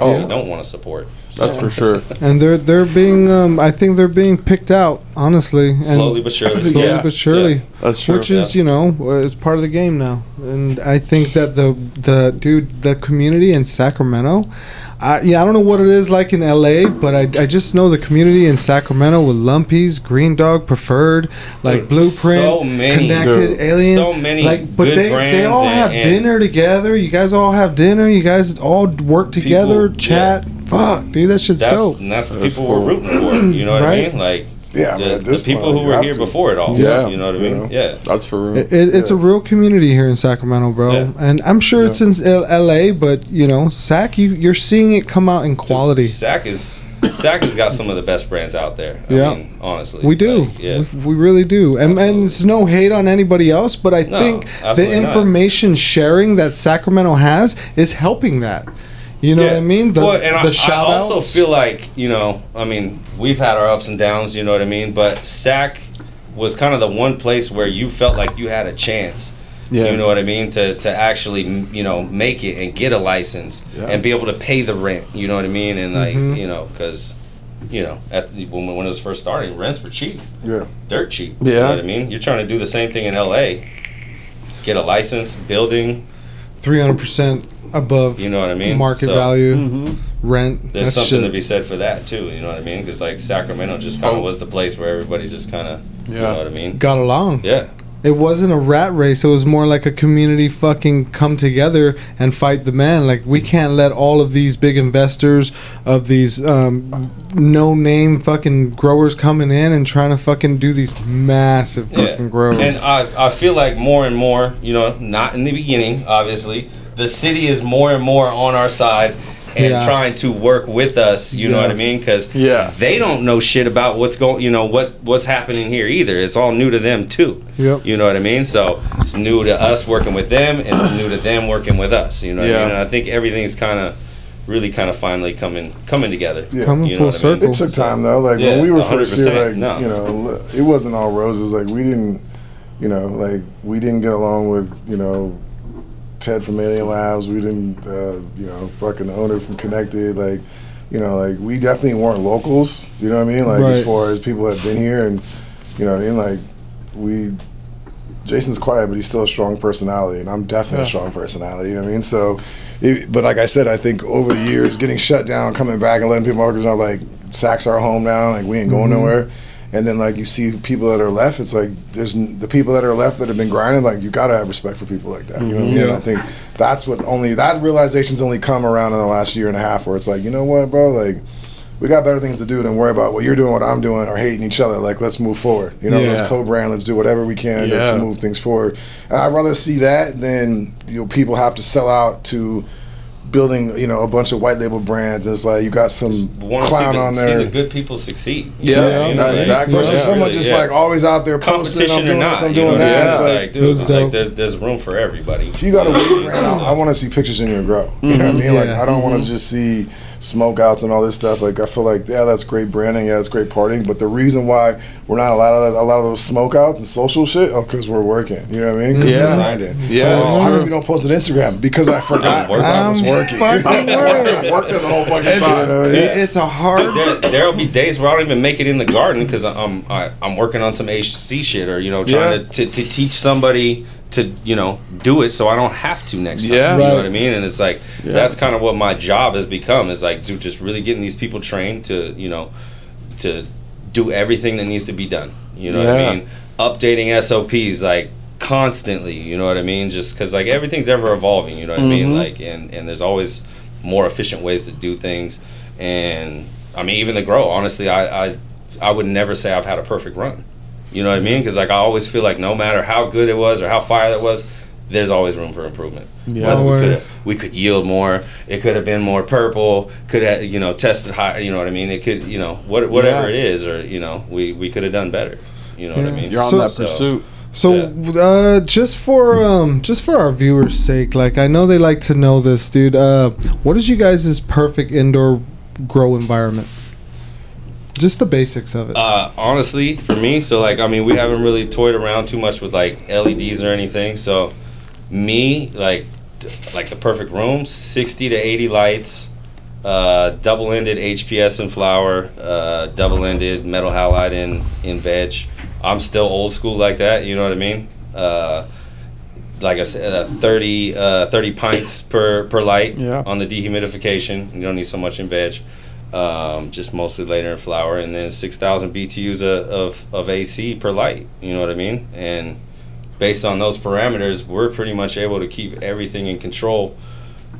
[SPEAKER 2] you probably
[SPEAKER 3] Oh.
[SPEAKER 2] don't want to support.
[SPEAKER 3] That's for sure.
[SPEAKER 1] and they're they're being um, I think they're being picked out honestly, and
[SPEAKER 2] Slowly but surely.
[SPEAKER 1] slowly
[SPEAKER 3] Yeah.
[SPEAKER 1] but surely.
[SPEAKER 3] That's true.
[SPEAKER 1] Which is, you know, uh, it's part of the game now, and I think that the the dude, the community in Sacramento, I, yeah, I don't know what it is like in LA, but I, I just know the community in Sacramento with Lumpy's, Green Dog, Preferred, like
[SPEAKER 2] Dude,
[SPEAKER 1] Blueprint,
[SPEAKER 2] so many-
[SPEAKER 1] Connected,
[SPEAKER 3] Dude,
[SPEAKER 1] Alien,
[SPEAKER 2] so many
[SPEAKER 1] like, but
[SPEAKER 2] good
[SPEAKER 1] they they all
[SPEAKER 2] and-
[SPEAKER 1] have
[SPEAKER 2] and-
[SPEAKER 1] dinner together. You guys all have dinner. You guys all work together,
[SPEAKER 2] People-
[SPEAKER 1] chat. Fuck, dude, that shit's
[SPEAKER 2] That's
[SPEAKER 1] dope.
[SPEAKER 2] and that's the
[SPEAKER 3] That's
[SPEAKER 2] people
[SPEAKER 3] cool.
[SPEAKER 2] we're rooting for. You know what
[SPEAKER 1] Right.
[SPEAKER 2] I mean? Like
[SPEAKER 4] Yeah, I mean,
[SPEAKER 2] the,
[SPEAKER 4] at
[SPEAKER 2] the
[SPEAKER 4] this
[SPEAKER 2] people
[SPEAKER 4] point,
[SPEAKER 2] who were here
[SPEAKER 4] to.
[SPEAKER 2] before it all.
[SPEAKER 3] Yeah.
[SPEAKER 2] you know what I
[SPEAKER 4] You
[SPEAKER 2] mean?
[SPEAKER 4] know?
[SPEAKER 2] Yeah.
[SPEAKER 3] That's for real.
[SPEAKER 1] It, it, it's a real community here in Sacramento, bro,
[SPEAKER 2] Yeah.
[SPEAKER 1] and I'm sure it's in L.A. But you know, Sac, you you're seeing it come out in quality.
[SPEAKER 2] Sac is Sac has got some of the best brands out there. I
[SPEAKER 1] Yeah.
[SPEAKER 2] mean, honestly,
[SPEAKER 1] We do,
[SPEAKER 2] Like, yeah.
[SPEAKER 1] we, we really do, and, and it's no hate on anybody else, but I
[SPEAKER 2] No,
[SPEAKER 1] think the
[SPEAKER 2] absolutely not.
[SPEAKER 1] information sharing that Sacramento has is helping that. You know what I mean? The,
[SPEAKER 2] well, and I,
[SPEAKER 1] the
[SPEAKER 2] I
[SPEAKER 1] shout
[SPEAKER 2] also feel like you know, I mean, we've had our ups and downs. You know what I mean? But Sac was kind of the one place where you felt like you had a chance.
[SPEAKER 3] Yeah.
[SPEAKER 2] You know what I mean? To to actually you know make it and get a license
[SPEAKER 3] Yeah.
[SPEAKER 2] and be able to pay the rent. You know what I mean? And like
[SPEAKER 1] Mhm.
[SPEAKER 2] you know because. You know, at the, when, when it was first starting, rents were cheap,
[SPEAKER 4] Yeah.
[SPEAKER 2] dirt cheap. You
[SPEAKER 3] Yeah.
[SPEAKER 2] know what I mean? You're trying to do the same thing in LA. Get a license, building.
[SPEAKER 1] Three hundred percent above.
[SPEAKER 2] You know what I mean?
[SPEAKER 1] Market
[SPEAKER 2] So-
[SPEAKER 1] value,
[SPEAKER 3] Mm-hmm.
[SPEAKER 1] rent.
[SPEAKER 2] There's
[SPEAKER 1] that's
[SPEAKER 2] something
[SPEAKER 1] shit.
[SPEAKER 2] to be said for that too. You know what I mean? Because like Sacramento just kind of
[SPEAKER 3] Oh.
[SPEAKER 2] was the place where everybody just kind of, you know what I mean?
[SPEAKER 1] got along.
[SPEAKER 2] Yeah,
[SPEAKER 1] It wasn't a rat race. It was more like a community fucking come together and fight the man. Like we can't let all of these big investors of these um, no name fucking growers coming in and trying to fucking do these massive
[SPEAKER 2] yeah.
[SPEAKER 1] fucking grows.
[SPEAKER 2] And I I feel like more and more, you know, not in the beginning, obviously, the city is more and more on our side. And
[SPEAKER 1] Yeah.
[SPEAKER 2] trying to work with us, you know what I mean? Because
[SPEAKER 3] Yeah.
[SPEAKER 2] they don't know shit about what's going, you know, what what's happening here either. It's all new to them too.
[SPEAKER 1] Yep.
[SPEAKER 2] You know what I mean? So it's new to us working with them, and it's new to them working with us. You know what
[SPEAKER 3] Yeah.
[SPEAKER 2] I mean? And I think everything's kind of, really kind of finally coming coming together.
[SPEAKER 4] Yeah.
[SPEAKER 1] Coming
[SPEAKER 2] You know
[SPEAKER 1] full
[SPEAKER 2] what I mean?
[SPEAKER 1] circle.
[SPEAKER 4] It took time though. Like
[SPEAKER 2] Yeah,
[SPEAKER 4] when we were first here, like
[SPEAKER 2] no.
[SPEAKER 4] you know, it wasn't all roses. Like we didn't, you know, like we didn't get along with you know Ted from Alien Labs. We didn't, uh, you know, fucking the owner from Connected. Like, you know, like we definitely weren't locals. You know what I mean? Like
[SPEAKER 1] Right.
[SPEAKER 4] as far as people have been here, and you know, what I mean, like we. Jayson's quiet, but he's still a strong personality, and I'm definitely a strong personality. You know what I mean? So, it, but like I said, I think over the years, getting shut down, coming back, and letting people know like Sac's our home now, like we ain't going nowhere. And then like you see people that are left, it's like there's n- the people that are left that have been grinding. Like you gotta have respect for people like that. You know what I mean? And I think that's what only that realization's only come around in the last year and a half, where it's like you know what, bro, like we got better things to do than worry about what you're doing, what I'm doing, or hating each other. Like, let's move forward. You know,
[SPEAKER 3] Yeah.
[SPEAKER 4] let's co-brand. Let's do whatever we can to-
[SPEAKER 3] Yeah.
[SPEAKER 4] to move things forward. And I'd rather see that than you know people have to sell out to building you know a bunch of white label brands. It's like you got some clown
[SPEAKER 2] see the,
[SPEAKER 4] on
[SPEAKER 2] see
[SPEAKER 4] there.
[SPEAKER 2] the good people succeed.
[SPEAKER 3] Yeah,
[SPEAKER 2] You
[SPEAKER 3] no,
[SPEAKER 2] what I
[SPEAKER 3] exactly.
[SPEAKER 4] Versus
[SPEAKER 3] Yeah.
[SPEAKER 4] someone
[SPEAKER 2] Really,
[SPEAKER 4] just
[SPEAKER 2] yeah.
[SPEAKER 4] like always out there posting, I'm
[SPEAKER 2] competition or
[SPEAKER 4] doing
[SPEAKER 2] not,
[SPEAKER 4] this, I'm doing
[SPEAKER 2] know,
[SPEAKER 4] that.
[SPEAKER 2] yeah,
[SPEAKER 4] It's
[SPEAKER 2] it's
[SPEAKER 4] like,
[SPEAKER 2] like,
[SPEAKER 1] It
[SPEAKER 2] dude, like there, there's room for everybody.
[SPEAKER 4] if you got a weed brand, I, I want to see pictures in your grow. You know what I mm-hmm. mean? Like
[SPEAKER 1] Yeah.
[SPEAKER 4] I don't want to mm-hmm. just see smoke outs and all this stuff. Like I feel like yeah, that's great branding, yeah, that's great partying. But the reason why we're not allowed of that, a lot of those smoke outs and social shit, oh, because we're working. You know what I mean? 'Cause
[SPEAKER 3] Yeah.
[SPEAKER 4] we're grinding.
[SPEAKER 3] Yeah,
[SPEAKER 4] Oh, how
[SPEAKER 3] true.
[SPEAKER 4] come you don't post on Instagram? Because I forgot. Because I was
[SPEAKER 1] I'm
[SPEAKER 4] working.
[SPEAKER 1] fucking working.
[SPEAKER 4] working the whole fucking
[SPEAKER 1] It's,
[SPEAKER 4] time.
[SPEAKER 1] it- it's a hard.
[SPEAKER 2] there, there'll be days where I don't even make it in the garden because I'm I, I'm working on some HC shit or you know trying
[SPEAKER 3] Yeah.
[SPEAKER 2] to, to, to teach somebody to you know do it so I don't have to next time.
[SPEAKER 3] Yeah.
[SPEAKER 2] you know what I mean. And it's like
[SPEAKER 3] Yeah.
[SPEAKER 2] that's kind of what my job has become is like dude, just really getting these people trained to you know to do everything that needs to be done. You know what I mean? Updating SOPs like constantly. You know what I mean? Just because like everything's ever evolving. You know what I mean?
[SPEAKER 3] Mhm.
[SPEAKER 2] Like and and there's always more efficient ways to do things. And I mean, even the grow. Honestly, I I I would never say I've had a perfect run. You know what I mean? Because like I always feel like no matter how good it was or how fire it was, there's always room for improvement.
[SPEAKER 3] Yeah.
[SPEAKER 2] Whether we could we could yield more. It could have been more purple. Could have you know tested high. You know what I mean? It could you know what whatever
[SPEAKER 3] Yeah.
[SPEAKER 2] it is, or you know we we could have done better. You know what I mean?
[SPEAKER 3] You're on
[SPEAKER 1] So-
[SPEAKER 3] that
[SPEAKER 2] So-
[SPEAKER 3] pursuit.
[SPEAKER 1] So, uh, just for um, just for our viewers' sake, like I know they like to know this, dude. Uh, what is you guys' perfect indoor grow environment? Just the basics of it.
[SPEAKER 2] Uh, honestly, for me, so like I mean, we haven't really toyed around too much with like LEDs or anything. So, me like like the perfect room, sixty to eighty lights, uh, double-ended HPS and flower, uh, double-ended metal halide in in veg. I'm still old school like that. You know what I mean? Uh, like I said, uh, 30, uh, 30 pints per per light
[SPEAKER 3] Yeah.
[SPEAKER 2] on the dehumidification. You don't need so much in veg. Um, just mostly later in flower, and then six thousand BTUs of, of of AC per light. You know what I mean? And based on those parameters, we're pretty much able to keep everything in control.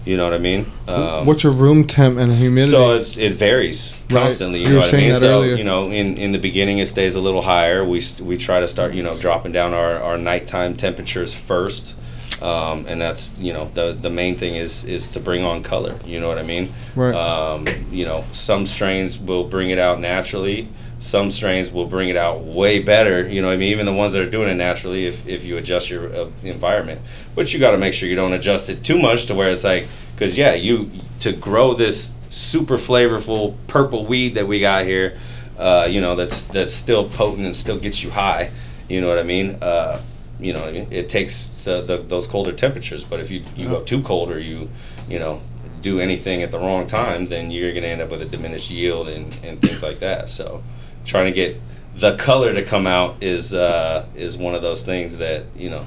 [SPEAKER 2] You know what I mean? Um,
[SPEAKER 1] What's your room temp and humidity?
[SPEAKER 2] so it's it varies
[SPEAKER 1] Right.
[SPEAKER 2] constantly. You
[SPEAKER 1] You
[SPEAKER 2] know what I mean? So
[SPEAKER 1] earlier.
[SPEAKER 2] you know, in in the beginning, it stays a little higher. We we try to start you know dropping down our our nighttime temperatures first, um, and that's you know the the main thing is is to bring on color. You know what I mean?
[SPEAKER 1] Right.
[SPEAKER 2] Um, you know, some strains will bring it out naturally. Some strains will bring it out way better. You know, what I mean, even the ones that are doing it naturally, if, if you adjust your uh, environment, but you got to make sure you don't adjust it too much to where it's like, because yeah, you to grow this super flavorful purple weed that we got here, uh, you know, that's that's still potent and still gets you high. You know what I mean? Uh, you know what I mean? It takes the, the, those colder temperatures, but if you, you go too cold or you, you know, do anything at the wrong time, then you're going to end up with a diminished yield and, and things like that. So, trying to get the color to come out is uh, is one of those things that you know,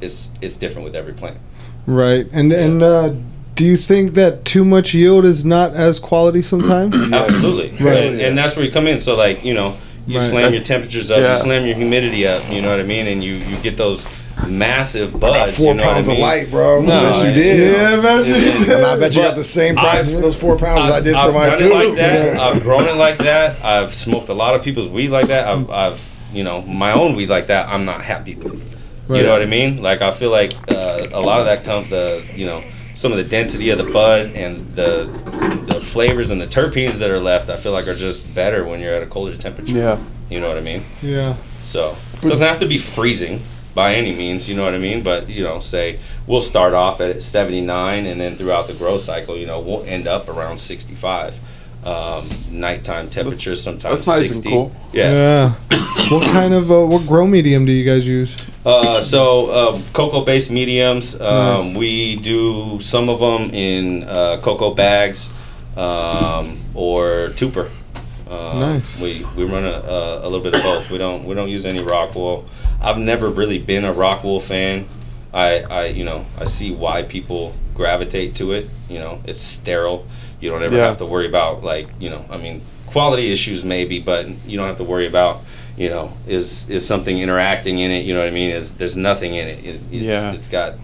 [SPEAKER 2] is it's different with every plant.
[SPEAKER 1] right. And and uh, do you think that too much yield is not as quality sometimes?
[SPEAKER 2] Absolutely,
[SPEAKER 1] Right.
[SPEAKER 2] And, and that's where you come in. So, like you know, you
[SPEAKER 1] Right.
[SPEAKER 2] slam your temperatures up,
[SPEAKER 3] yeah.
[SPEAKER 2] you slam your humidity up. You know what I mean? And you you get those massive buds.
[SPEAKER 4] I got four
[SPEAKER 2] you know what I
[SPEAKER 4] pounds of light, bro.
[SPEAKER 2] No,
[SPEAKER 4] I bet you did.
[SPEAKER 1] yeah, man. you did.
[SPEAKER 4] And I bet you got the same price
[SPEAKER 2] I've-
[SPEAKER 4] for those four pounds as I did
[SPEAKER 2] I've
[SPEAKER 4] for mine
[SPEAKER 2] done
[SPEAKER 4] too.
[SPEAKER 2] it like that. I've grown it like that. I've smoked a lot of people's weed like that. I've, I've you know, my own weed like that. I'm not happy with.
[SPEAKER 1] Right.
[SPEAKER 2] You know what I mean? Like I feel like uh, a lot of that comes the you know some of the density of the bud and the the flavors and the terpenes that are left. I feel like are just better when you're at a colder temperature.
[SPEAKER 3] Yeah.
[SPEAKER 2] You know what I mean?
[SPEAKER 1] Yeah.
[SPEAKER 2] So it doesn't have to be freezing by any means, you know what I mean? But you know, say we'll start off at 79, and then throughout the growth cycle, you know, we'll end up around 65. Um, nighttime temperatures sometimes
[SPEAKER 3] that's nice and
[SPEAKER 2] 60.
[SPEAKER 3] cool.
[SPEAKER 2] Yeah.
[SPEAKER 1] Yeah. what kind of uh, what grow medium do you guys use?
[SPEAKER 2] Uh, so uh, coco-based mediums, um,
[SPEAKER 1] Nice.
[SPEAKER 2] we do some of them in uh, coco bags um, or tuper. Um,
[SPEAKER 1] Nice.
[SPEAKER 2] We we run a, a, a little bit of both. We don't we don't use any rock wool. I've never really been a rock wool fan. I, I you know I see why people gravitate to it. You know it's sterile. You don't ever
[SPEAKER 3] Yeah.
[SPEAKER 2] have to worry about like you know I mean quality issues maybe, but you don't have to worry about you know is is something interacting in it. You know what I mean? Is there's nothing in it. it it's,
[SPEAKER 3] Yeah.
[SPEAKER 2] it's got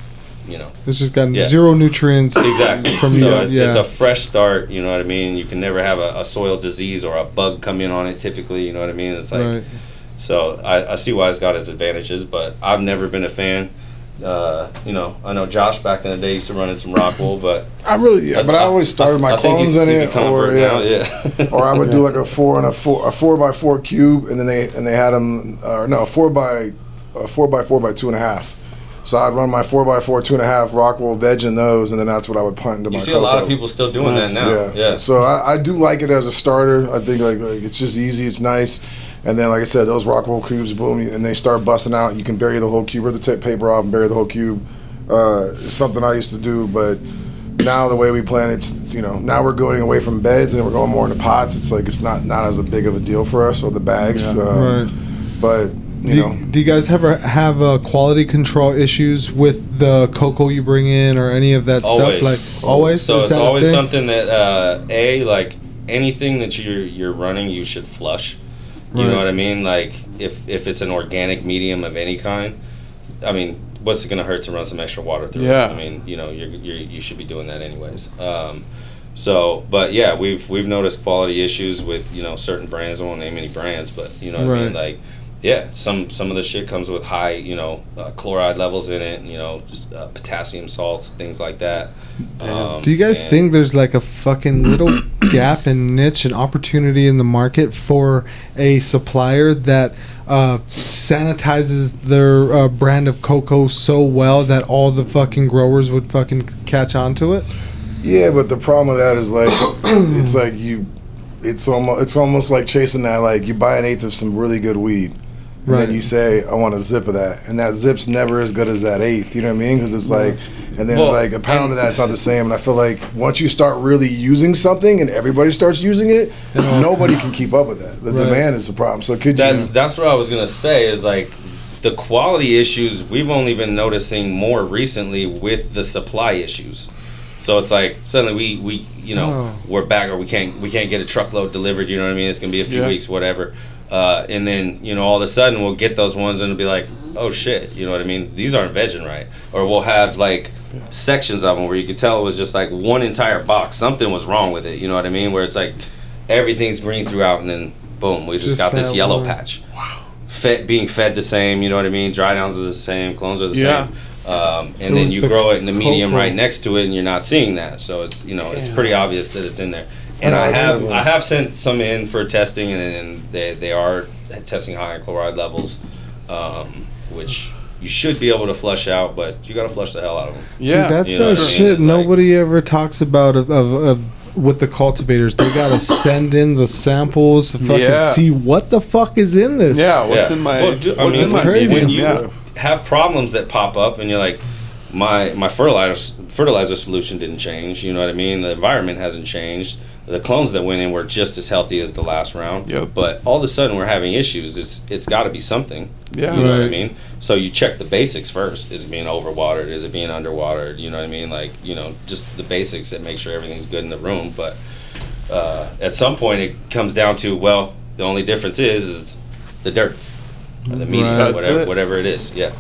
[SPEAKER 2] you know
[SPEAKER 1] It's just got
[SPEAKER 2] Yeah.
[SPEAKER 1] zero nutrients.
[SPEAKER 2] exactly
[SPEAKER 1] From
[SPEAKER 2] so
[SPEAKER 1] you,
[SPEAKER 2] it's,
[SPEAKER 1] yeah.
[SPEAKER 2] it's a fresh start. You know what I mean? You can never have a, a soil disease or a bug come in on it. Typically, you know what I mean? It's like
[SPEAKER 1] right.
[SPEAKER 2] so I, I see why it's got its advantages, but I've never been a fan. Uh, you know, I know Josh back in the day used to run in some rock wool, but
[SPEAKER 4] I really, yeah, but I always started my
[SPEAKER 2] I think
[SPEAKER 4] clones
[SPEAKER 2] he's-
[SPEAKER 4] in
[SPEAKER 2] he's a
[SPEAKER 4] it, or yeah,
[SPEAKER 2] now, yeah.
[SPEAKER 4] or I would do like a four and a four, a four by four cube, and then they and they had them, uh, no, a four by, a four by four by two and a half. So I'd run my four by four two and a half rock wool veg in those, and then that's what I would punt into
[SPEAKER 2] you
[SPEAKER 4] my.
[SPEAKER 2] You see a lot of
[SPEAKER 4] coco.
[SPEAKER 2] people still doing
[SPEAKER 3] Nice.
[SPEAKER 2] that now.
[SPEAKER 4] Yeah.
[SPEAKER 2] Yeah.
[SPEAKER 4] So I, I do like it as a starter. I think like, like it's just easy. It's nice. And then like I said, those rock wool cubes, boom, and they start busting out. You can bury the whole cube, rip the tip paper off, and bury the whole cube. Uh, it's something I used to do, but now the way we plan, it's it's, you know now we're going away from beds and we're going more into pots. It's like it's not not as a big of a deal for us or the bags.
[SPEAKER 3] Yeah.
[SPEAKER 4] Uh,
[SPEAKER 1] Right.
[SPEAKER 4] But you
[SPEAKER 1] do,
[SPEAKER 4] know,
[SPEAKER 1] do you guys ever have uh, quality control issues with the coco you bring in or any of that
[SPEAKER 2] Always.
[SPEAKER 1] stuff? Like always.
[SPEAKER 2] So
[SPEAKER 1] Is
[SPEAKER 2] it's always
[SPEAKER 1] thing?
[SPEAKER 2] something that uh, a like anything that you're you're running, you should flush. You
[SPEAKER 1] Right.
[SPEAKER 2] know what I mean? Like if if it's an organic medium of any kind, I mean, what's it gonna hurt to run some extra water through
[SPEAKER 3] Yeah.
[SPEAKER 2] it? I mean, you know, you're, you're you should be doing that anyways. Um, so, but yeah, we've we've noticed quality issues with you know certain brands. I won't name any brands, but you know what I mean.
[SPEAKER 1] Right.
[SPEAKER 2] Like yeah, some some of the shit comes with high, you know, uh, chloride levels in it. You know, just uh, potassium salts, things like that. Um,
[SPEAKER 1] Do you guys think there's like a fucking little gap and niche and opportunity in the market for a supplier that uh, sanitizes their uh, brand of coco so well that all the fucking growers would fucking catch on to it?
[SPEAKER 4] Yeah, but the problem with that is like it's like you it's almost it's almost like chasing that like you buy an eighth of some really good weed. And
[SPEAKER 1] Right.
[SPEAKER 4] then you say, I want a zip of that. And that zip's never as good as that eighth. You know what I mean? Because it's like, and then
[SPEAKER 2] Well,
[SPEAKER 4] like a pound of that's not the same. And I feel like once you start really using something and everybody starts using it, nobody can keep up with that. The
[SPEAKER 1] Right.
[SPEAKER 4] demand is the problem. So could
[SPEAKER 2] That's
[SPEAKER 4] you?
[SPEAKER 2] that's what I was gonna say. Is like the quality issues we've only been noticing more recently with the supply issues. So it's like suddenly we we you know
[SPEAKER 1] Oh.
[SPEAKER 2] we're back or we can't we can't get a truckload delivered. You know what I mean? It's gonna be a few
[SPEAKER 3] Yeah.
[SPEAKER 2] weeks, whatever. Uh, and then you know all of a sudden we'll get those ones and it'll be like, oh shit, you know what I mean? These aren't vegging right. Or we'll have like sections of them where you could tell it was just like one entire box. Something was wrong with it. You know what I mean? Where it's like everything's green throughout and then boom, we just,
[SPEAKER 1] Just
[SPEAKER 2] got this yellow
[SPEAKER 1] one.
[SPEAKER 2] patch. Wow. Fed, being fed the same, you know what I mean? Dry downs are the same, clones are the
[SPEAKER 3] Yeah.
[SPEAKER 2] same. Um, and then you
[SPEAKER 1] the
[SPEAKER 2] grow it in the medium right next to it, and you're not seeing that. So it's you know it's pretty obvious that it's in there. And I have. I have sent some in for testing, and, and they they are testing high in chloride levels, um, which you should be able to flush out, but you got to flush the hell out of them.
[SPEAKER 3] Yeah.
[SPEAKER 1] See, that's
[SPEAKER 2] You know
[SPEAKER 1] the
[SPEAKER 2] what I mean?
[SPEAKER 1] shit
[SPEAKER 2] like-
[SPEAKER 1] nobody ever talks about of, of, of with the cultivators. They gotta send in the samples to fucking
[SPEAKER 3] Yeah.
[SPEAKER 1] see what the fuck is in this.
[SPEAKER 3] Yeah, what's
[SPEAKER 2] Yeah.
[SPEAKER 3] in my
[SPEAKER 2] Well, dude, I
[SPEAKER 3] what's
[SPEAKER 2] mean,
[SPEAKER 3] in my
[SPEAKER 1] crazy.
[SPEAKER 2] when you
[SPEAKER 3] yeah.
[SPEAKER 2] have problems that pop up and you're like my my fertilizer fertilizer solution didn't change you know what i mean the environment hasn't changed the clones that went in were just as healthy as the last round.
[SPEAKER 3] Yep.
[SPEAKER 2] but all of a sudden we're having issues. It's it's got to be something.
[SPEAKER 3] Yeah.
[SPEAKER 2] you know what i mean? So you check the basics first. Is it being overwatered? Is it being underwatered? You know what i mean? Like you know just the basics that make sure everything's good in the room. But uh, at some point it comes down to well the only difference is is the dirt or the medium,
[SPEAKER 1] Right.
[SPEAKER 3] That's
[SPEAKER 2] whatever,
[SPEAKER 3] it.
[SPEAKER 2] whatever it is. Yeah,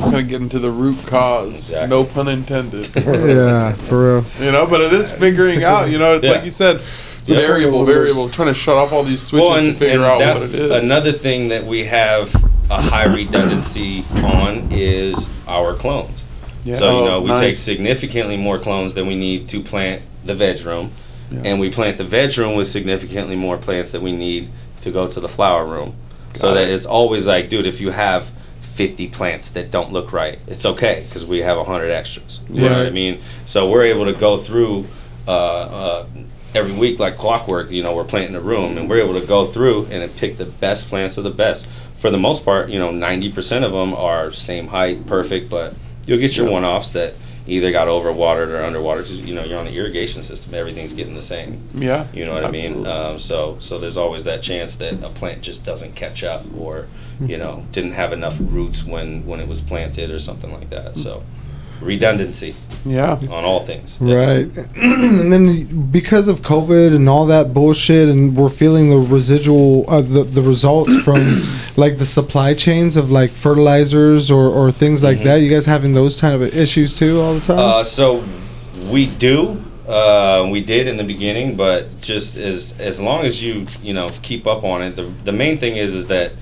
[SPEAKER 3] Gonna get into the root cause.
[SPEAKER 2] Exactly.
[SPEAKER 3] No pun intended.
[SPEAKER 1] yeah, for real.
[SPEAKER 3] you know, but it is figuring
[SPEAKER 1] It's
[SPEAKER 3] out.
[SPEAKER 1] good-
[SPEAKER 3] You know, it's
[SPEAKER 2] Yeah.
[SPEAKER 3] like you said, it's
[SPEAKER 2] Yeah.
[SPEAKER 3] a variable, variable. Trying to shut off all these switches to figure out what it
[SPEAKER 2] that's
[SPEAKER 3] is.
[SPEAKER 2] another thing that we have a high redundancy on is our clones.
[SPEAKER 3] Yeah.
[SPEAKER 2] So you
[SPEAKER 3] Oh,
[SPEAKER 2] know, we
[SPEAKER 3] nice.
[SPEAKER 2] take significantly more clones than we need to plant the veg room,
[SPEAKER 3] Yeah.
[SPEAKER 2] and we plant the veg room with significantly more plants that we need to go to the flower room. So that
[SPEAKER 3] it.
[SPEAKER 2] it's always like, dude, if you have 50 plants that don't look right, it's okay because we have 100 extras. You know what I mean? So we're able to go through uh, uh, every week like clockwork. You know, we're planting a room, and we're able to go through and pick the best plants of the best. For the most part, you know, 90% of them are same height, perfect, but you'll get your one-offs that either got overwatered or underwatered. 'cause, You know, you're on an irrigation system; everything's getting the same.
[SPEAKER 3] yeah.
[SPEAKER 2] You know what I mean? Um, so so there's always that chance that a plant just doesn't catch up, or you know, didn't have enough roots when when it was planted, or something like that. So redundancy
[SPEAKER 3] yeah.
[SPEAKER 2] on all things.
[SPEAKER 1] Right. and then because of COVID and all that bullshit, and we're feeling the residual, uh, the, the results from like the supply chains of like fertilizers or, or things like that. You guys having those kind of issues too all the time?
[SPEAKER 2] Uh, so we do. Uh, we did in the beginning, but just as as long as you you know keep up on it, the the main thing is is that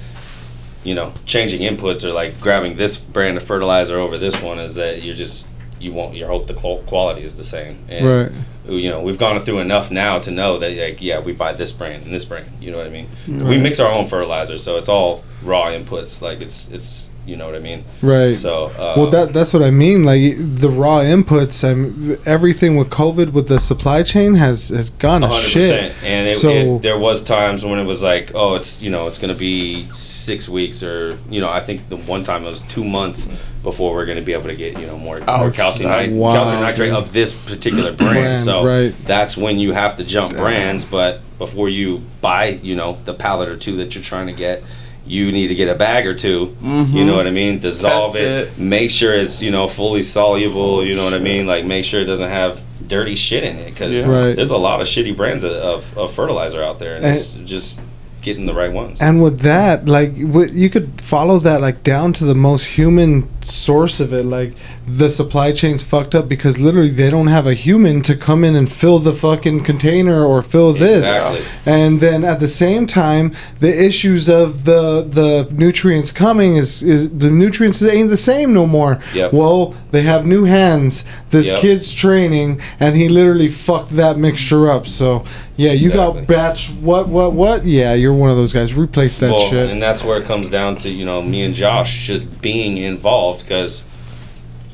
[SPEAKER 2] you know changing inputs or like grabbing this brand of fertilizer over this one is that you're just you won't you hope the quality is the same. And,
[SPEAKER 1] right.
[SPEAKER 2] You know we've gone through enough now to know that like yeah we buy this brand and this brand. You know what I mean? We mix our own fertilizer, so it's all raw inputs. Like it's it's you know what I mean.
[SPEAKER 1] Right.
[SPEAKER 2] So uh,
[SPEAKER 1] well, that that's what I mean. Like the raw inputs, and everything with COVID with the supply chain has has gone to shit.
[SPEAKER 2] And it,
[SPEAKER 1] So-
[SPEAKER 2] it, there was times when it was like, oh, it's you know, it's gonna be six weeks, or you know, I think the one time it was two months before we're gonna be able to get you know more, more calcium, nit- calcium nitrate of this particular brand.
[SPEAKER 1] Brand,
[SPEAKER 2] so
[SPEAKER 1] right.
[SPEAKER 2] that's when you have to jump brands. But before you buy, you know, the pallet or two that you're trying to get. You need to get a bag or 2 You
[SPEAKER 3] Mhm.
[SPEAKER 2] know what I mean? Dissolve it,
[SPEAKER 3] it.
[SPEAKER 2] Make sure it's you know fully soluble. You know what I mean? Like make sure it doesn't have dirty shit in it because
[SPEAKER 3] Yeah.
[SPEAKER 1] Right.
[SPEAKER 2] there's a lot of shitty brands of, of, of fertilizer out there, and,
[SPEAKER 1] And-
[SPEAKER 2] it's just getting the right ones.
[SPEAKER 1] And with that, like what you could follow that like down to the most human source of it. Like the supply chain's fucked up because literally they don't have a human to come in and fill the fucking container or fill this.
[SPEAKER 2] Exactly.
[SPEAKER 1] And then at the same time, the issues of the the nutrients coming is is the nutrients ain't the same no more.
[SPEAKER 2] Yep.
[SPEAKER 1] Well, they have new hands. This
[SPEAKER 2] Yep.
[SPEAKER 1] kid's training, and he literally fucked that mixture up. So yeah, you
[SPEAKER 2] Exactly.
[SPEAKER 1] got batch what what what? Yeah, you're one of those guys. Replace that
[SPEAKER 2] well,
[SPEAKER 1] shit.
[SPEAKER 2] and that's where it comes down to you know me and Josh just being involved because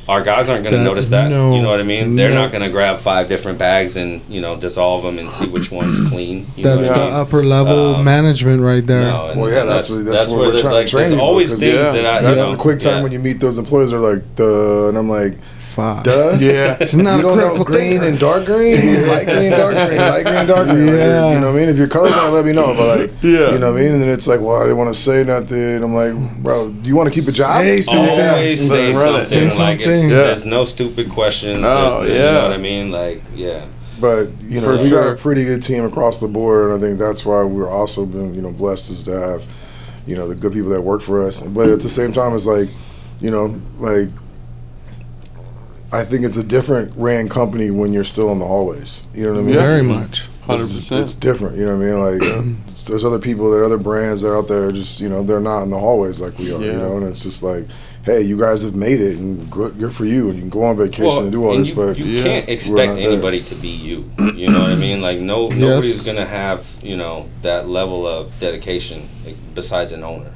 [SPEAKER 2] our guys aren't going to notice that.
[SPEAKER 1] no,
[SPEAKER 2] you know what I mean? They're
[SPEAKER 1] no.
[SPEAKER 2] not going to grab five different bags and you know dissolve them and see which one's clean. You
[SPEAKER 1] That's
[SPEAKER 2] know
[SPEAKER 1] the
[SPEAKER 2] I mean?
[SPEAKER 1] upper level
[SPEAKER 2] Um,
[SPEAKER 1] management right there.
[SPEAKER 2] No,
[SPEAKER 4] Well, yeah, that's what- that's what
[SPEAKER 2] where
[SPEAKER 4] we're
[SPEAKER 2] there's
[SPEAKER 4] trying to train
[SPEAKER 2] there's
[SPEAKER 4] you,
[SPEAKER 2] always
[SPEAKER 4] because-
[SPEAKER 2] things
[SPEAKER 3] Yeah.
[SPEAKER 2] that I
[SPEAKER 4] That's
[SPEAKER 2] you know,
[SPEAKER 4] the quick time
[SPEAKER 2] yeah.
[SPEAKER 4] when you meet those employees. They're like, "Duh," and I'm like,
[SPEAKER 1] Fuck.
[SPEAKER 4] "Duh."
[SPEAKER 3] Yeah.
[SPEAKER 1] It's not
[SPEAKER 4] you
[SPEAKER 1] a
[SPEAKER 4] don't know green
[SPEAKER 1] thinker.
[SPEAKER 4] and dark green, light green, dark green, light green, dark green. Like,
[SPEAKER 1] Yeah.
[SPEAKER 4] you know what I mean? If you're colorblind, let me know. But like,
[SPEAKER 3] Yeah.
[SPEAKER 4] you know what I mean? And then it's like, well, I didn't want to say nothing. I'm like, bro, do you want to keep a job?
[SPEAKER 1] Say something.
[SPEAKER 2] Always say
[SPEAKER 3] Let's run it.
[SPEAKER 2] something. Like
[SPEAKER 1] something.
[SPEAKER 3] Yeah.
[SPEAKER 2] there's no stupid questions.
[SPEAKER 3] Oh,
[SPEAKER 2] there's, You know what I mean? Like yeah.
[SPEAKER 4] But you know,
[SPEAKER 3] For
[SPEAKER 4] we got a pretty good team across the board, and I think that's why we're also been you know blessed is to have you know the good people that work for us. But at the same time, it's like you know like I think it's a different ran company when you're still in the hallways. You know what I mean?
[SPEAKER 3] Yeah.
[SPEAKER 1] Very much.
[SPEAKER 3] Hundred
[SPEAKER 4] It's, it's different. You know what I mean? Like there's other people, there are other brands that are out there. Just you know, they're not in the hallways like we are.
[SPEAKER 3] yeah.
[SPEAKER 4] You know, and it's just like, hey, you guys have made it, and good, good for you, and you can go on vacation and do all
[SPEAKER 2] and
[SPEAKER 4] this.
[SPEAKER 2] you,
[SPEAKER 4] but
[SPEAKER 2] you
[SPEAKER 3] Yeah.
[SPEAKER 2] can't expect
[SPEAKER 4] not there.
[SPEAKER 2] anybody to be you. You know what I mean? Like no,
[SPEAKER 1] Yes.
[SPEAKER 2] nobody's gonna have you know that level of dedication like, besides an owner.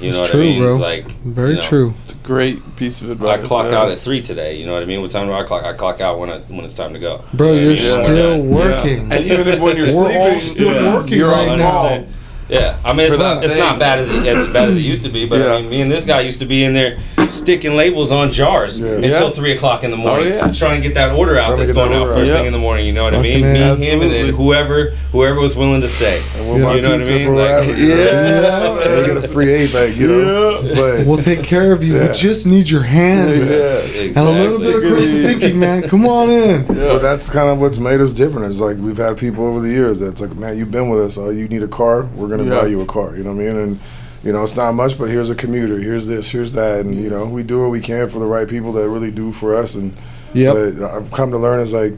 [SPEAKER 2] You know
[SPEAKER 1] It's
[SPEAKER 2] what
[SPEAKER 1] true,
[SPEAKER 2] I mean?
[SPEAKER 1] bro.
[SPEAKER 2] It's like
[SPEAKER 1] Very
[SPEAKER 2] you know,
[SPEAKER 1] true.
[SPEAKER 3] It's a great piece of advice.
[SPEAKER 2] I clock
[SPEAKER 3] yeah.
[SPEAKER 2] out at three today. You know what I mean? What time do I clock? I clock out when I, when it's time to go.
[SPEAKER 1] Bro,
[SPEAKER 2] You know
[SPEAKER 1] you're
[SPEAKER 2] what I mean?
[SPEAKER 1] Still
[SPEAKER 2] done.
[SPEAKER 1] working.
[SPEAKER 3] And even if when you're
[SPEAKER 1] We're
[SPEAKER 3] sleeping,
[SPEAKER 1] still
[SPEAKER 2] Yeah.
[SPEAKER 1] working
[SPEAKER 3] you're
[SPEAKER 1] right now.
[SPEAKER 3] Call.
[SPEAKER 2] Yeah, I mean it's not
[SPEAKER 3] that
[SPEAKER 2] it's not bad as as bad as it used to be, but
[SPEAKER 3] Yeah.
[SPEAKER 2] I mean me and this guy used to be in there sticking labels on jars
[SPEAKER 4] Yeah.
[SPEAKER 2] until
[SPEAKER 3] Yeah.
[SPEAKER 2] three o'clock in the morning,
[SPEAKER 3] yeah.
[SPEAKER 2] trying to get that order out
[SPEAKER 4] Trying
[SPEAKER 2] that's
[SPEAKER 4] get that
[SPEAKER 2] going out first
[SPEAKER 3] out.
[SPEAKER 2] thing in the morning. You know what I mean? Me,
[SPEAKER 1] A.
[SPEAKER 2] him, and then whoever whoever was willing to stay.
[SPEAKER 4] and we'll
[SPEAKER 1] Yeah.
[SPEAKER 4] buy
[SPEAKER 2] You know what I mean?
[SPEAKER 4] for
[SPEAKER 2] Like-
[SPEAKER 4] wherever. you?
[SPEAKER 3] Yeah.
[SPEAKER 4] They get a free eight, like you know. But
[SPEAKER 1] We'll take care of you.
[SPEAKER 4] Yeah.
[SPEAKER 1] We just need your hands.
[SPEAKER 3] Yeah.
[SPEAKER 1] And a little bit of
[SPEAKER 3] Exactly.
[SPEAKER 1] critical thinking, man. Come on in.
[SPEAKER 4] But that's kind of what's made us different. It's like we've had people over the years that's like, man, you've been with us. Uh, you need a car, we're gonna
[SPEAKER 3] Yeah.
[SPEAKER 4] buy you a car. You know what I mean? And you know, it's not much, but here's a commuter. Here's this. Here's that. And you know, we do what we can for the right people that really do for us. And
[SPEAKER 1] yeah,
[SPEAKER 4] but I've come to learn is like,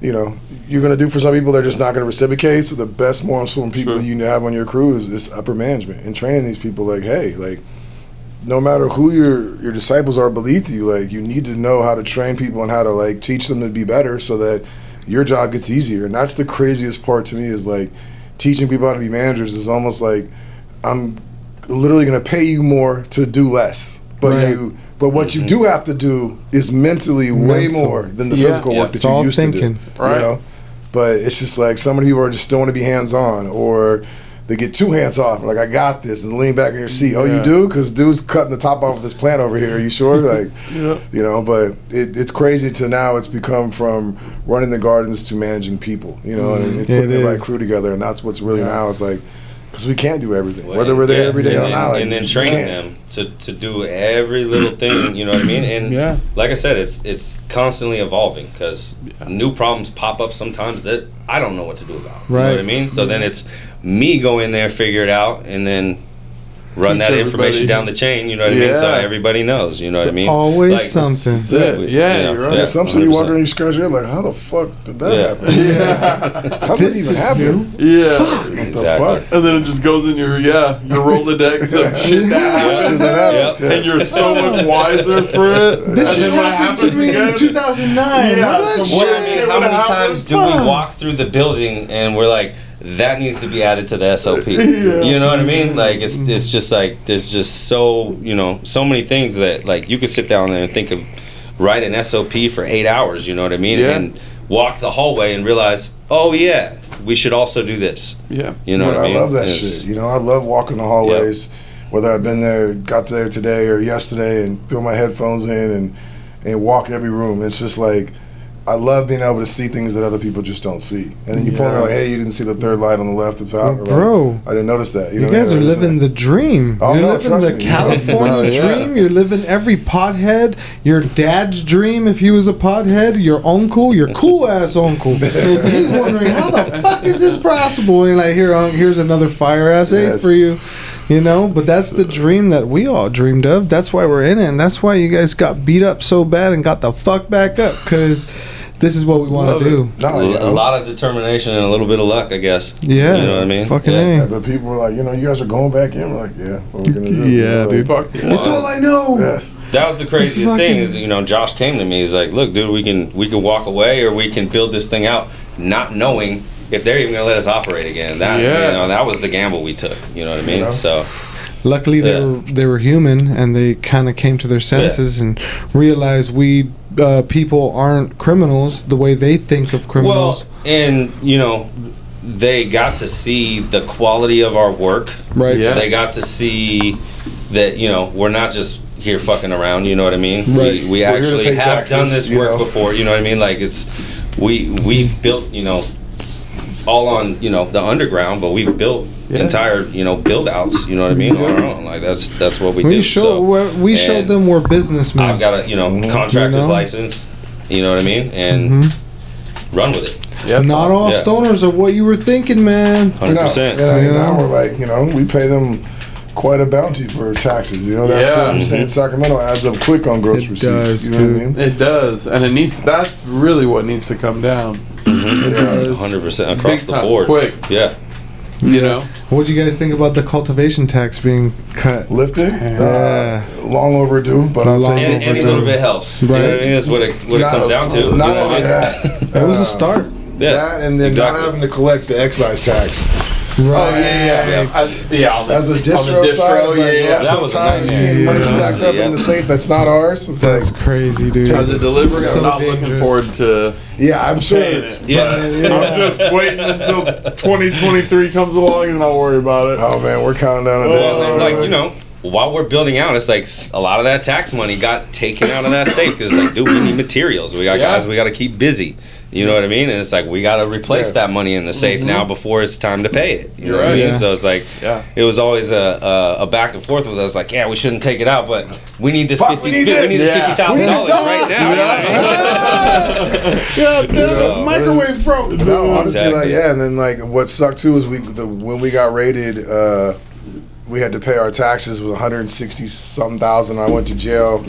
[SPEAKER 4] you know, you're gonna do for some people, they're just not gonna reciprocate. So the best, more important people that you have on your crew is, is upper management and training these people. Like, hey, like no matter who your your disciples are beneath you, like you need to know how to train people and how to like teach them to be better so that your job gets easier. And that's the craziest part to me is like teaching people how to be managers is almost like I'm literally going to pay you more to do less. But
[SPEAKER 1] Right.
[SPEAKER 4] you but what you do mm-hmm. have to do is mentally way
[SPEAKER 1] Mental.
[SPEAKER 4] more than the
[SPEAKER 3] Yeah.
[SPEAKER 4] physical
[SPEAKER 2] Yeah.
[SPEAKER 4] work that
[SPEAKER 1] It's
[SPEAKER 4] you used
[SPEAKER 1] thinking.
[SPEAKER 4] to do.
[SPEAKER 3] Right.
[SPEAKER 4] You know? But it's just like some many people are just don't want to be hands on or they get two hands off. Like I got this, and lean back in your seat. Oh, you do? Because dude's cutting the top off of this plant over here. Are you sure? Like,
[SPEAKER 3] Yeah.
[SPEAKER 4] you know. But it, it's crazy to now. It's become from running the gardens to managing people. You know, and, and
[SPEAKER 1] It
[SPEAKER 4] putting the right crew together. And that's what's really now. It's like because we can't do everything,
[SPEAKER 2] Well,
[SPEAKER 4] whether we're there
[SPEAKER 2] yeah,
[SPEAKER 4] every day or
[SPEAKER 2] then,
[SPEAKER 4] not. Like,
[SPEAKER 2] and then train them to, to do every little thing. You know what I mean? And
[SPEAKER 3] Yeah.
[SPEAKER 2] like I said, it's it's constantly evolving because new problems pop up sometimes that I don't know what to do about. You know
[SPEAKER 1] Right.
[SPEAKER 2] what I mean? So then mm-hmm. it's me go in there, figure it out, and then run that information down the chain. You know what I mean? So everybody knows. You know what I mean?
[SPEAKER 1] Always
[SPEAKER 2] Like,
[SPEAKER 1] something.
[SPEAKER 3] That's it. Yeah, you're right.
[SPEAKER 4] Yeah, some you walk
[SPEAKER 2] 100%.
[SPEAKER 4] in, you scratch your head like, how the fuck did that
[SPEAKER 2] Yeah.
[SPEAKER 4] happen?
[SPEAKER 3] Yeah.
[SPEAKER 4] How's that
[SPEAKER 1] This
[SPEAKER 4] even
[SPEAKER 1] is
[SPEAKER 4] happen?
[SPEAKER 3] yeah.
[SPEAKER 4] What the
[SPEAKER 2] Exactly.
[SPEAKER 4] fuck?
[SPEAKER 3] And then it just goes in your yeah your Rolodex of shit that
[SPEAKER 2] Yeah.
[SPEAKER 4] Shit that happens.
[SPEAKER 2] Yep.
[SPEAKER 3] and you're so much wiser for it.
[SPEAKER 1] This shit
[SPEAKER 3] then when it
[SPEAKER 1] happened to
[SPEAKER 3] happens
[SPEAKER 1] me in 2009.
[SPEAKER 3] Yeah,
[SPEAKER 1] What the
[SPEAKER 3] some
[SPEAKER 2] Well,
[SPEAKER 1] shit?
[SPEAKER 2] I mean,
[SPEAKER 3] shit
[SPEAKER 2] how many times do we walk through the building and we're like, that needs to be added to the SOP? You know what I mean? Like it's it's just like there's just so you know so many things that like you could sit down there and think of write an SOP for eight hours. You know what I mean?
[SPEAKER 3] Yeah.
[SPEAKER 2] And walk the hallway and realize, oh yeah, we should also do this.
[SPEAKER 3] Yeah.
[SPEAKER 2] You know
[SPEAKER 4] But
[SPEAKER 2] what I
[SPEAKER 4] I
[SPEAKER 2] mean?
[SPEAKER 4] love that shit. You know, I love walking the hallways, whether I've been there, got there today or yesterday, and throw my headphones in and and walk every room. It's just like I love being able to see things that other people just don't see. And then you pull me
[SPEAKER 3] Yeah.
[SPEAKER 4] like, hey, you didn't see the third light on the left. It's out. Or like,
[SPEAKER 1] Bro.
[SPEAKER 4] I didn't notice that.
[SPEAKER 1] You,
[SPEAKER 4] know,
[SPEAKER 1] guys are living
[SPEAKER 4] like-
[SPEAKER 1] the dream.
[SPEAKER 4] Oh,
[SPEAKER 1] You're
[SPEAKER 4] no,
[SPEAKER 1] living
[SPEAKER 4] trust
[SPEAKER 1] the
[SPEAKER 4] me.
[SPEAKER 1] California
[SPEAKER 3] Oh, yeah.
[SPEAKER 1] dream. You're living every pothead. Your dad's dream, if he was a pothead. Your uncle, your cool ass uncle. He's wondering how the fuck is this possible? And like here, um, here's another fire ass aid
[SPEAKER 4] Yes.
[SPEAKER 1] for you. You know, but that's the dream that we all dreamed of. That's why we're in it, and that's why you guys got beat up so bad and got the fuck back up because this is what we want to do.
[SPEAKER 4] No, you
[SPEAKER 2] a lot of determination and a little bit of luck, I guess.
[SPEAKER 1] Yeah,
[SPEAKER 2] you know what I mean.
[SPEAKER 1] Fucking
[SPEAKER 2] yeah.
[SPEAKER 4] Yeah, but people were like, you know, you guys are going back in. We're like, yeah, what we gonna do?
[SPEAKER 1] Yeah, dude.
[SPEAKER 4] like,
[SPEAKER 3] Fuck yeah.
[SPEAKER 1] It's all I know.
[SPEAKER 4] Yes.
[SPEAKER 2] That was the craziest
[SPEAKER 1] fucking-
[SPEAKER 2] thing. Is you know, Josh came to me. He's like, "Look, dude, we can we can walk away, or we can build this thing out, not knowing if they're even gonna let us operate again." That
[SPEAKER 3] Yeah.
[SPEAKER 2] you know, that was the gamble we took. You know what I mean?
[SPEAKER 4] You know?
[SPEAKER 2] So
[SPEAKER 1] Luckily, they
[SPEAKER 2] Yeah.
[SPEAKER 1] were they were human, and they kind of came to their senses and realized we uh, people aren't criminals the way they think of criminals.
[SPEAKER 2] well, and you know, they got to see the quality of our work.
[SPEAKER 1] right?
[SPEAKER 3] Yeah.
[SPEAKER 2] They got to see that you know we're not just here fucking around. You know what I mean?
[SPEAKER 1] Right.
[SPEAKER 2] We, we
[SPEAKER 4] We're here to
[SPEAKER 2] actually have
[SPEAKER 4] taxes,
[SPEAKER 2] done this work
[SPEAKER 4] know?
[SPEAKER 2] before. You know what I mean? Like it's we we've built you know all on you know the underground, but we've built
[SPEAKER 3] Yeah.
[SPEAKER 2] entire you know build outs. You know what I mean? On our own. Like that's that's what we,
[SPEAKER 1] We
[SPEAKER 2] do.
[SPEAKER 1] show
[SPEAKER 2] so,
[SPEAKER 1] we we showed them we're businessmen.
[SPEAKER 2] I've got a you know contractor's
[SPEAKER 1] You know? Mm-hmm.
[SPEAKER 2] license. You know what I mean? And run with it.
[SPEAKER 3] Yeah,
[SPEAKER 1] Not all
[SPEAKER 2] Yeah.
[SPEAKER 1] stoners are what you were thinking, man.
[SPEAKER 2] Hundred
[SPEAKER 4] No,
[SPEAKER 2] percent.
[SPEAKER 4] and I mean,
[SPEAKER 1] You
[SPEAKER 4] now we're like, you know, we pay them quite a bounty for taxes. You know, that
[SPEAKER 3] Yeah.
[SPEAKER 4] four percent in Sacramento adds up quick on gross
[SPEAKER 1] It
[SPEAKER 4] receipts.
[SPEAKER 1] does,
[SPEAKER 4] you know what I mean?
[SPEAKER 3] It does, and it needs. That's really what needs to come down.
[SPEAKER 1] does.
[SPEAKER 2] Hundred percent across
[SPEAKER 3] Big
[SPEAKER 2] the
[SPEAKER 3] time,
[SPEAKER 2] board.
[SPEAKER 3] quick.
[SPEAKER 2] Yeah.
[SPEAKER 3] You know,
[SPEAKER 1] What do you guys think about the cultivation tax being cut?
[SPEAKER 4] Lifted,
[SPEAKER 1] Yeah.
[SPEAKER 4] uh, long overdue, but I'll
[SPEAKER 1] Long
[SPEAKER 4] take
[SPEAKER 2] And
[SPEAKER 4] it.
[SPEAKER 2] any little bit helps. You know what I mean? That's what it what it comes down to. You
[SPEAKER 4] Not
[SPEAKER 2] know what I
[SPEAKER 4] only
[SPEAKER 2] mean?
[SPEAKER 4] that,
[SPEAKER 1] It was a start.
[SPEAKER 2] Yeah.
[SPEAKER 4] That and then
[SPEAKER 2] Exactly.
[SPEAKER 4] not having to collect the excise tax.
[SPEAKER 3] Oh yeah, yeah, yeah. I, yeah on the-
[SPEAKER 4] As a
[SPEAKER 3] on the
[SPEAKER 4] distro, side, it's
[SPEAKER 3] yeah,
[SPEAKER 4] like,
[SPEAKER 3] yeah.
[SPEAKER 4] I'm
[SPEAKER 2] That
[SPEAKER 4] so
[SPEAKER 2] was a
[SPEAKER 4] tired of
[SPEAKER 2] nightmare.
[SPEAKER 4] seeing money
[SPEAKER 2] Yeah.
[SPEAKER 4] stacked up
[SPEAKER 2] Yeah.
[SPEAKER 4] in the safe that's not ours. It's
[SPEAKER 1] That's
[SPEAKER 4] like,
[SPEAKER 1] crazy, dude.
[SPEAKER 3] As a deliverer,
[SPEAKER 1] So
[SPEAKER 3] I'm not looking forward to
[SPEAKER 4] yeah, I'm sure.
[SPEAKER 3] it.
[SPEAKER 2] Yeah.
[SPEAKER 3] but I'm just waiting until 2023 comes along and I'll worry about it.
[SPEAKER 4] Oh man, we're counting down the
[SPEAKER 2] Well,
[SPEAKER 4] days.
[SPEAKER 2] Oh, like you know, while we're building out, it's like s- a lot of that tax money got taken out of that safe because like, dude, we need materials. We got
[SPEAKER 3] Yeah.
[SPEAKER 2] guys. We got to keep busy. You know what I mean? And it's like we got to replace
[SPEAKER 4] Yeah.
[SPEAKER 2] that money in the safe now before it's time to pay it. You
[SPEAKER 3] You're
[SPEAKER 2] know what I mean?
[SPEAKER 1] Yeah.
[SPEAKER 2] So it's like
[SPEAKER 3] Yeah.
[SPEAKER 2] it was always a, a a back and forth with us. Like, yeah, we shouldn't take it out, but we need this
[SPEAKER 4] Fuck,
[SPEAKER 2] fifty.
[SPEAKER 4] we need
[SPEAKER 2] we
[SPEAKER 4] this.
[SPEAKER 2] need this
[SPEAKER 3] Yeah.
[SPEAKER 2] fifty thousand dollars right now. You know what I mean?
[SPEAKER 1] Yeah, the
[SPEAKER 2] So-
[SPEAKER 1] microwave broke.
[SPEAKER 4] No, honestly,
[SPEAKER 2] Exactly.
[SPEAKER 4] like yeah, and then like what sucked too is we the, when we got raided, uh, we had to pay our taxes was 160 some thousand. I went to jail,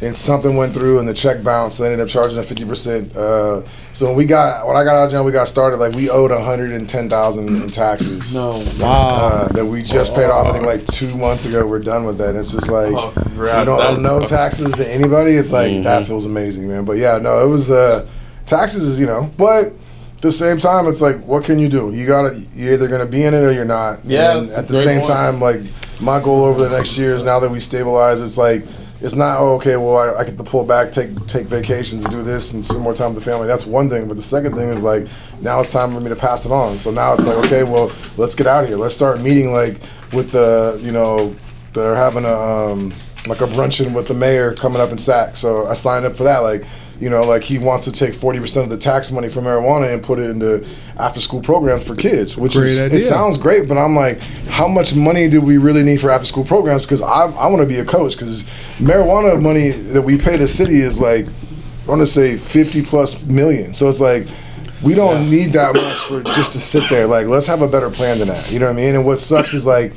[SPEAKER 4] and something went through, and the check bounced. So I ended up charging a 50 percent. Uh, so when we got when I got out of jail, we got started like we owed 110,000 in taxes.
[SPEAKER 3] No.
[SPEAKER 1] Wow.
[SPEAKER 4] Uh, that we just paid off. I think like two months ago. We're done with that. And it's just like
[SPEAKER 3] Oh,
[SPEAKER 4] you don't owe no taxes to anybody. It's like that feels amazing, man. But yeah, no, it was uh, taxes is you know, but at the same time, it's like what can you do? You gotta you're either gonna be in it or you're not.
[SPEAKER 3] Yeah,
[SPEAKER 4] then at the same
[SPEAKER 3] point.
[SPEAKER 4] time, like my goal over the next year is now that we stabilize, it's like. It's not oh, okay. Well, I, I get to pull back, take take vacations, do this, and spend more time with the family. That's one thing. But the second thing is like now it's time for me to pass it on. So now it's like okay, well, let's get out of here. Let's start meeting like with the you know they're having a um, like a bruncheon with the mayor coming up in Sac. So I signed up for that. Like, you know, like he wants to take forty percent of the tax money from marijuana and put it into after school programs for kids, which
[SPEAKER 1] Great
[SPEAKER 4] is
[SPEAKER 1] idea.
[SPEAKER 4] it sounds great, but I'm like, how much money do we really need for after school programs? Because I I want to be a coach because marijuana money that we pay the city is like I want to say fifty plus million. So it's like. We don't need that much for just to sit there. Like, let's have a better plan than that. You know what I mean? And what sucks is like,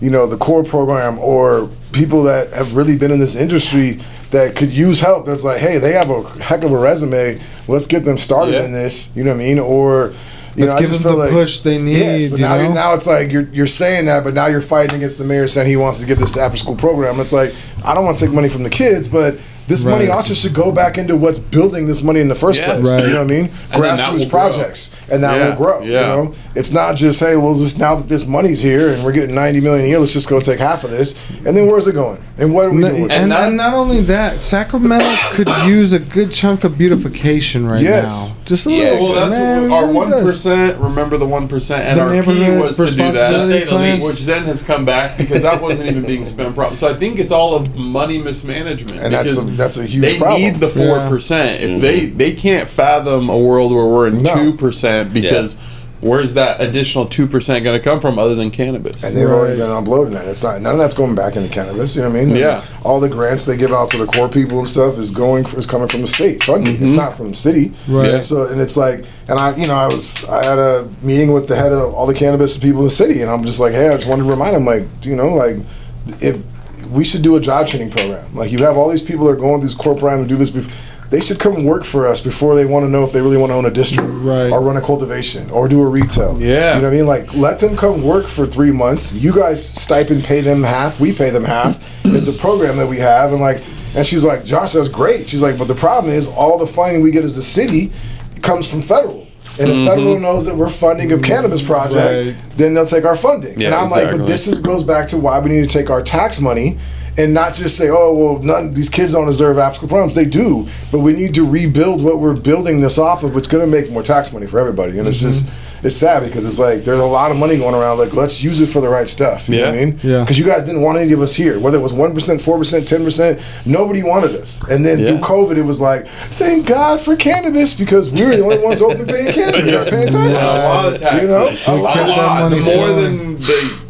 [SPEAKER 4] you know, the core program or people that have really been in this industry that could use help. That's like, hey, they have a heck of a resume. Let's get them started
[SPEAKER 3] Yeah.
[SPEAKER 4] in this. You know what I mean? Or you
[SPEAKER 1] Let's
[SPEAKER 4] know,
[SPEAKER 1] give them the
[SPEAKER 4] like,
[SPEAKER 1] push they
[SPEAKER 4] Yes,
[SPEAKER 1] need,
[SPEAKER 4] but
[SPEAKER 1] you
[SPEAKER 4] now, now it's like you're you're saying that, but now you're fighting against the mayor saying he wants to give this to after school program. It's like I don't want to take money from the kids, but this money also should go back into what's building this money in the first
[SPEAKER 3] Yeah.
[SPEAKER 4] place.
[SPEAKER 1] Right.
[SPEAKER 4] You know what I mean?
[SPEAKER 3] And then that
[SPEAKER 4] Grassroots
[SPEAKER 3] grow.
[SPEAKER 4] projects, and that
[SPEAKER 3] Yeah,
[SPEAKER 4] will grow. You
[SPEAKER 3] yeah.
[SPEAKER 4] know, it's not just hey, well, just now that this money's here and we're getting ninety million a year, let's just go take half of this, and then where's it going? And what are we doing? with
[SPEAKER 1] and, and,
[SPEAKER 3] that's-
[SPEAKER 1] not only that, Sacramento could use a good chunk of beautification right
[SPEAKER 4] Yes.
[SPEAKER 1] now. Just a
[SPEAKER 2] Yeah,
[SPEAKER 1] little
[SPEAKER 3] Well,
[SPEAKER 1] bit,
[SPEAKER 3] that's
[SPEAKER 1] man.
[SPEAKER 3] what, our one
[SPEAKER 1] does.
[SPEAKER 3] Remember the one percent, and
[SPEAKER 1] The
[SPEAKER 3] our
[SPEAKER 1] neighborhood
[SPEAKER 3] was to do that,
[SPEAKER 2] To say the least.
[SPEAKER 3] which then has come back because that wasn't even being spent properly. So I think it's all of money mismanagement.
[SPEAKER 4] And that's
[SPEAKER 3] because
[SPEAKER 4] a- that's a huge
[SPEAKER 3] They
[SPEAKER 4] problem.
[SPEAKER 3] need the four percent. If mm-hmm. they they can't fathom a world where we're in
[SPEAKER 4] No.
[SPEAKER 3] two percent because where's that additional two percent going to come from other than cannabis?
[SPEAKER 4] And they've already
[SPEAKER 1] Right.
[SPEAKER 4] been uploading that. It's not none of that's going back into cannabis. You know what I mean?
[SPEAKER 3] Yeah.
[SPEAKER 4] All the grants they give out to the core people and stuff is going is coming from the state funding. It's mm-hmm. not from the city.
[SPEAKER 1] Right.
[SPEAKER 3] Yeah.
[SPEAKER 4] So and it's like, and I, you know, I was I had a meeting with the head of all the cannabis people in the city, and I'm just like, hey, I just wanted to remind them, like, you know, like if we should do a job training program. Like you have all these people that are going through this corporate to do this. Bef- they should come work for us before they want to know if they really want to own a district
[SPEAKER 1] Right.
[SPEAKER 4] or run a cultivation or do a retail.
[SPEAKER 3] Yeah.
[SPEAKER 4] You know what I mean? Like, let them come work for three months. You guys stipend pay them half. We pay them half. it's a program that we have, and like, and she's like, Josh, that's great. She's like, but the problem is, all the funding we get as the city comes from federal. And if federal knows that we're funding a cannabis project,
[SPEAKER 1] Right.
[SPEAKER 4] then they'll take our funding.
[SPEAKER 3] Yeah,
[SPEAKER 4] and I'm like, but this is, goes back to why we need to take our tax money and not just say, oh, well, none these kids don't deserve after problems. They do, but we need to rebuild what we're building this off of, which is going to make more tax money for everybody. And it's just,
[SPEAKER 3] Mm-hmm.
[SPEAKER 4] It's sad because it's like there's a lot of money going around. Like, let's use it for the right stuff. You know what I mean?
[SPEAKER 1] Yeah.
[SPEAKER 4] Because you guys didn't want any of us here, whether it was 1%, 4%, 10%, nobody wanted us. And then through COVID, it was like, thank God for cannabis because we were the only ones open paying cannabis, or paying taxes.
[SPEAKER 3] a lot of taxes.
[SPEAKER 4] You know? A
[SPEAKER 3] a
[SPEAKER 4] lot.
[SPEAKER 1] kept that
[SPEAKER 3] lot more
[SPEAKER 1] flowing.
[SPEAKER 3] than the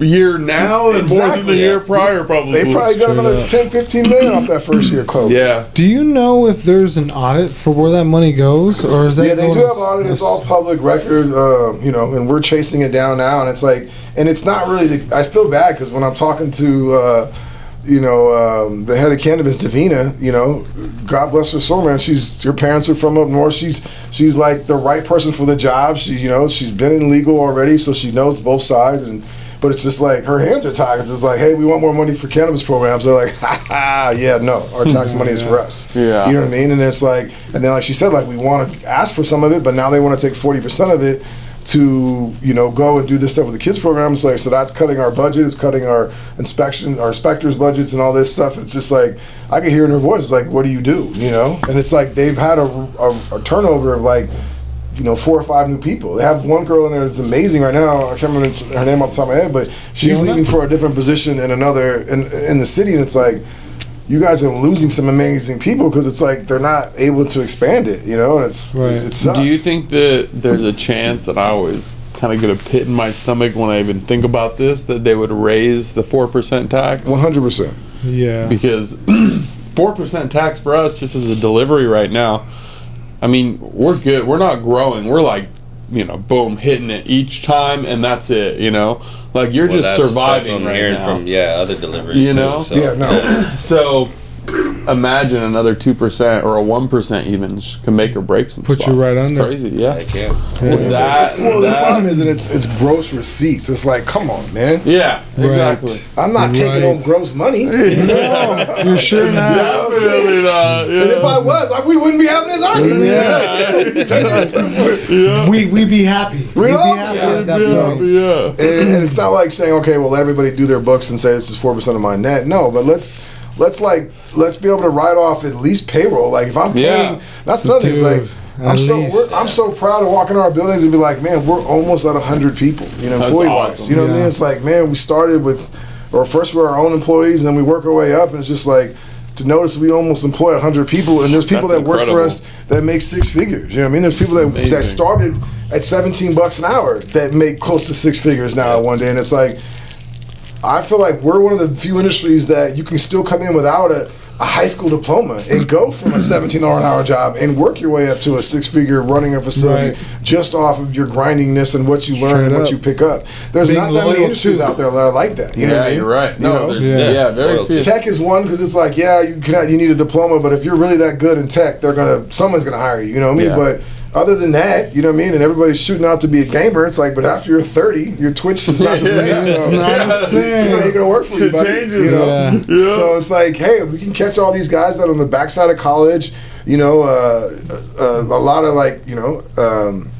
[SPEAKER 3] year now, and more than
[SPEAKER 4] Exactly.
[SPEAKER 3] the year prior. Probably.
[SPEAKER 4] They probably got another
[SPEAKER 1] up.
[SPEAKER 4] 10, 15 million off that first year COVID.
[SPEAKER 3] Yeah.
[SPEAKER 1] Do you know if there's an audit for where that money goes, or is that
[SPEAKER 4] Yeah, they do have
[SPEAKER 1] as-
[SPEAKER 4] audit. It's all public record, uh, you know, and we're chasing it down now. And it's like, and it's not really. The, I feel bad because when I'm talking to, uh, you know, um, the head of cannabis, Davina, you know, God bless her soul, man. She's her parents are from up north. She's she's like the right person for the job. She, you know, she's been in legal already, so she knows both sides and. But it's just like her hands are tied. It's like, hey, we want more money for cannabis programs. They're like, ha ha, yeah, no, our tax money is for us.
[SPEAKER 3] Yeah.
[SPEAKER 4] You know what I mean? And it's like, and then like she said, like we want to ask for some of it, but now they want to take forty percent of it to you know go and do this stuff with the kids program. It's like so that's cutting our budget. It's cutting our inspection, our inspectors' budgets, and all this stuff. It's just like I can hear in her voice, it's like, what do you do? You know? And it's like they've had a, a, a turnover of like. You know, four or five new people. They have one girl in there that's amazing right now. I can't remember her name off the top of my head, but she's
[SPEAKER 1] Fiona?
[SPEAKER 4] leaving for a different position in another in in the city, and it's like you guys are losing some amazing people because it's like they're not able to expand it, you know, and it's
[SPEAKER 1] Right.
[SPEAKER 4] it sucks.
[SPEAKER 3] Do you think that there's a chance that I always kind of get a pit in my stomach when I even think about this that they would raise the four percent tax?
[SPEAKER 4] One hundred percent.
[SPEAKER 1] Yeah.
[SPEAKER 3] because four percent tax for us just as a delivery right now. I mean, we're good. We're not growing. We're like, you know, boom, hitting it each time, and that's it. You know, like you're
[SPEAKER 2] Well,
[SPEAKER 3] just
[SPEAKER 2] that's-
[SPEAKER 3] surviving
[SPEAKER 2] that's what I'm
[SPEAKER 3] right
[SPEAKER 2] hearing
[SPEAKER 3] now.
[SPEAKER 2] from yeah other deliveries
[SPEAKER 3] You
[SPEAKER 2] too,
[SPEAKER 3] know?
[SPEAKER 2] so,
[SPEAKER 4] Yeah, no.
[SPEAKER 3] So imagine another two percent or a one percent even can make or break some.
[SPEAKER 1] Put you
[SPEAKER 3] spots.
[SPEAKER 1] right
[SPEAKER 3] It's
[SPEAKER 1] under.
[SPEAKER 3] Crazy, yeah.
[SPEAKER 2] I can.
[SPEAKER 3] With that,
[SPEAKER 4] Well, the problem is that it's it's gross receipts. It's like, come on, man.
[SPEAKER 3] yeah, exactly.
[SPEAKER 4] I'm not taking
[SPEAKER 1] Right.
[SPEAKER 4] home gross money.
[SPEAKER 1] no, you're sure not.
[SPEAKER 3] Definitely not.
[SPEAKER 4] And if I was, I, we wouldn't be having this argument. Yeah.
[SPEAKER 1] We we be happy. We'd be happy
[SPEAKER 4] Yeah.
[SPEAKER 1] at that
[SPEAKER 3] Yeah,
[SPEAKER 1] point.
[SPEAKER 3] yeah.
[SPEAKER 4] and, and it's not like saying, okay, well, let everybody do their books and say this is four percent of my net. No, but let's let's like let's be able to write off at least payroll. Like if I'm paying,
[SPEAKER 3] Yeah.
[SPEAKER 4] that's another thing. It's like I'm so we're, I'm so proud to walk into our buildings and be like, man, we're almost at hundred people. You know, employee wise.
[SPEAKER 3] awesome.
[SPEAKER 4] You know what I mean? It's like, man, we started with, or first we're our own employees, and then we work our way up, and it's just like. To notice we almost employ hundred people, and there's people
[SPEAKER 3] That's
[SPEAKER 4] that work for us that make six figures. You know what I mean? There's people that, that started at 17 bucks an hour that make close to six figures now one day, and it's like I feel like we're one of the few industries that you can still come in without a, a high school diploma and go from a 17 hour an hour job and work your way up to a six figure running a facility
[SPEAKER 1] Right.
[SPEAKER 4] just off of your grindingness and what you learn
[SPEAKER 1] Straight
[SPEAKER 4] and what you pick up. There's
[SPEAKER 1] Being
[SPEAKER 4] not that many industries out there that are like that. You know
[SPEAKER 3] yeah,
[SPEAKER 4] what I mean?
[SPEAKER 3] you're right.
[SPEAKER 4] You
[SPEAKER 3] No,
[SPEAKER 4] know?
[SPEAKER 3] there's,
[SPEAKER 1] Yeah.
[SPEAKER 3] yeah. very few.
[SPEAKER 4] Tech is one because it's like, yeah, you can you need a diploma, but if you're really that good in tech, they're gonna someone's gonna hire you. You know what I mean?
[SPEAKER 3] Yeah.
[SPEAKER 4] But other than that, you know what I mean? And everybody's shooting out to be a gamer. It's like, but after you're 30, your Twitch is not the same.
[SPEAKER 3] Yeah,
[SPEAKER 1] it's
[SPEAKER 4] so,
[SPEAKER 1] not the
[SPEAKER 4] You know,
[SPEAKER 1] same.
[SPEAKER 4] you're gonna work for you,
[SPEAKER 3] Shit
[SPEAKER 4] buddy.
[SPEAKER 3] changes.
[SPEAKER 4] You know?
[SPEAKER 1] Yeah.
[SPEAKER 3] Yeah.
[SPEAKER 4] So it's like, hey, we can catch all these guys that are on the backside of college. You know, uh, uh, a lot of like, you know. Um,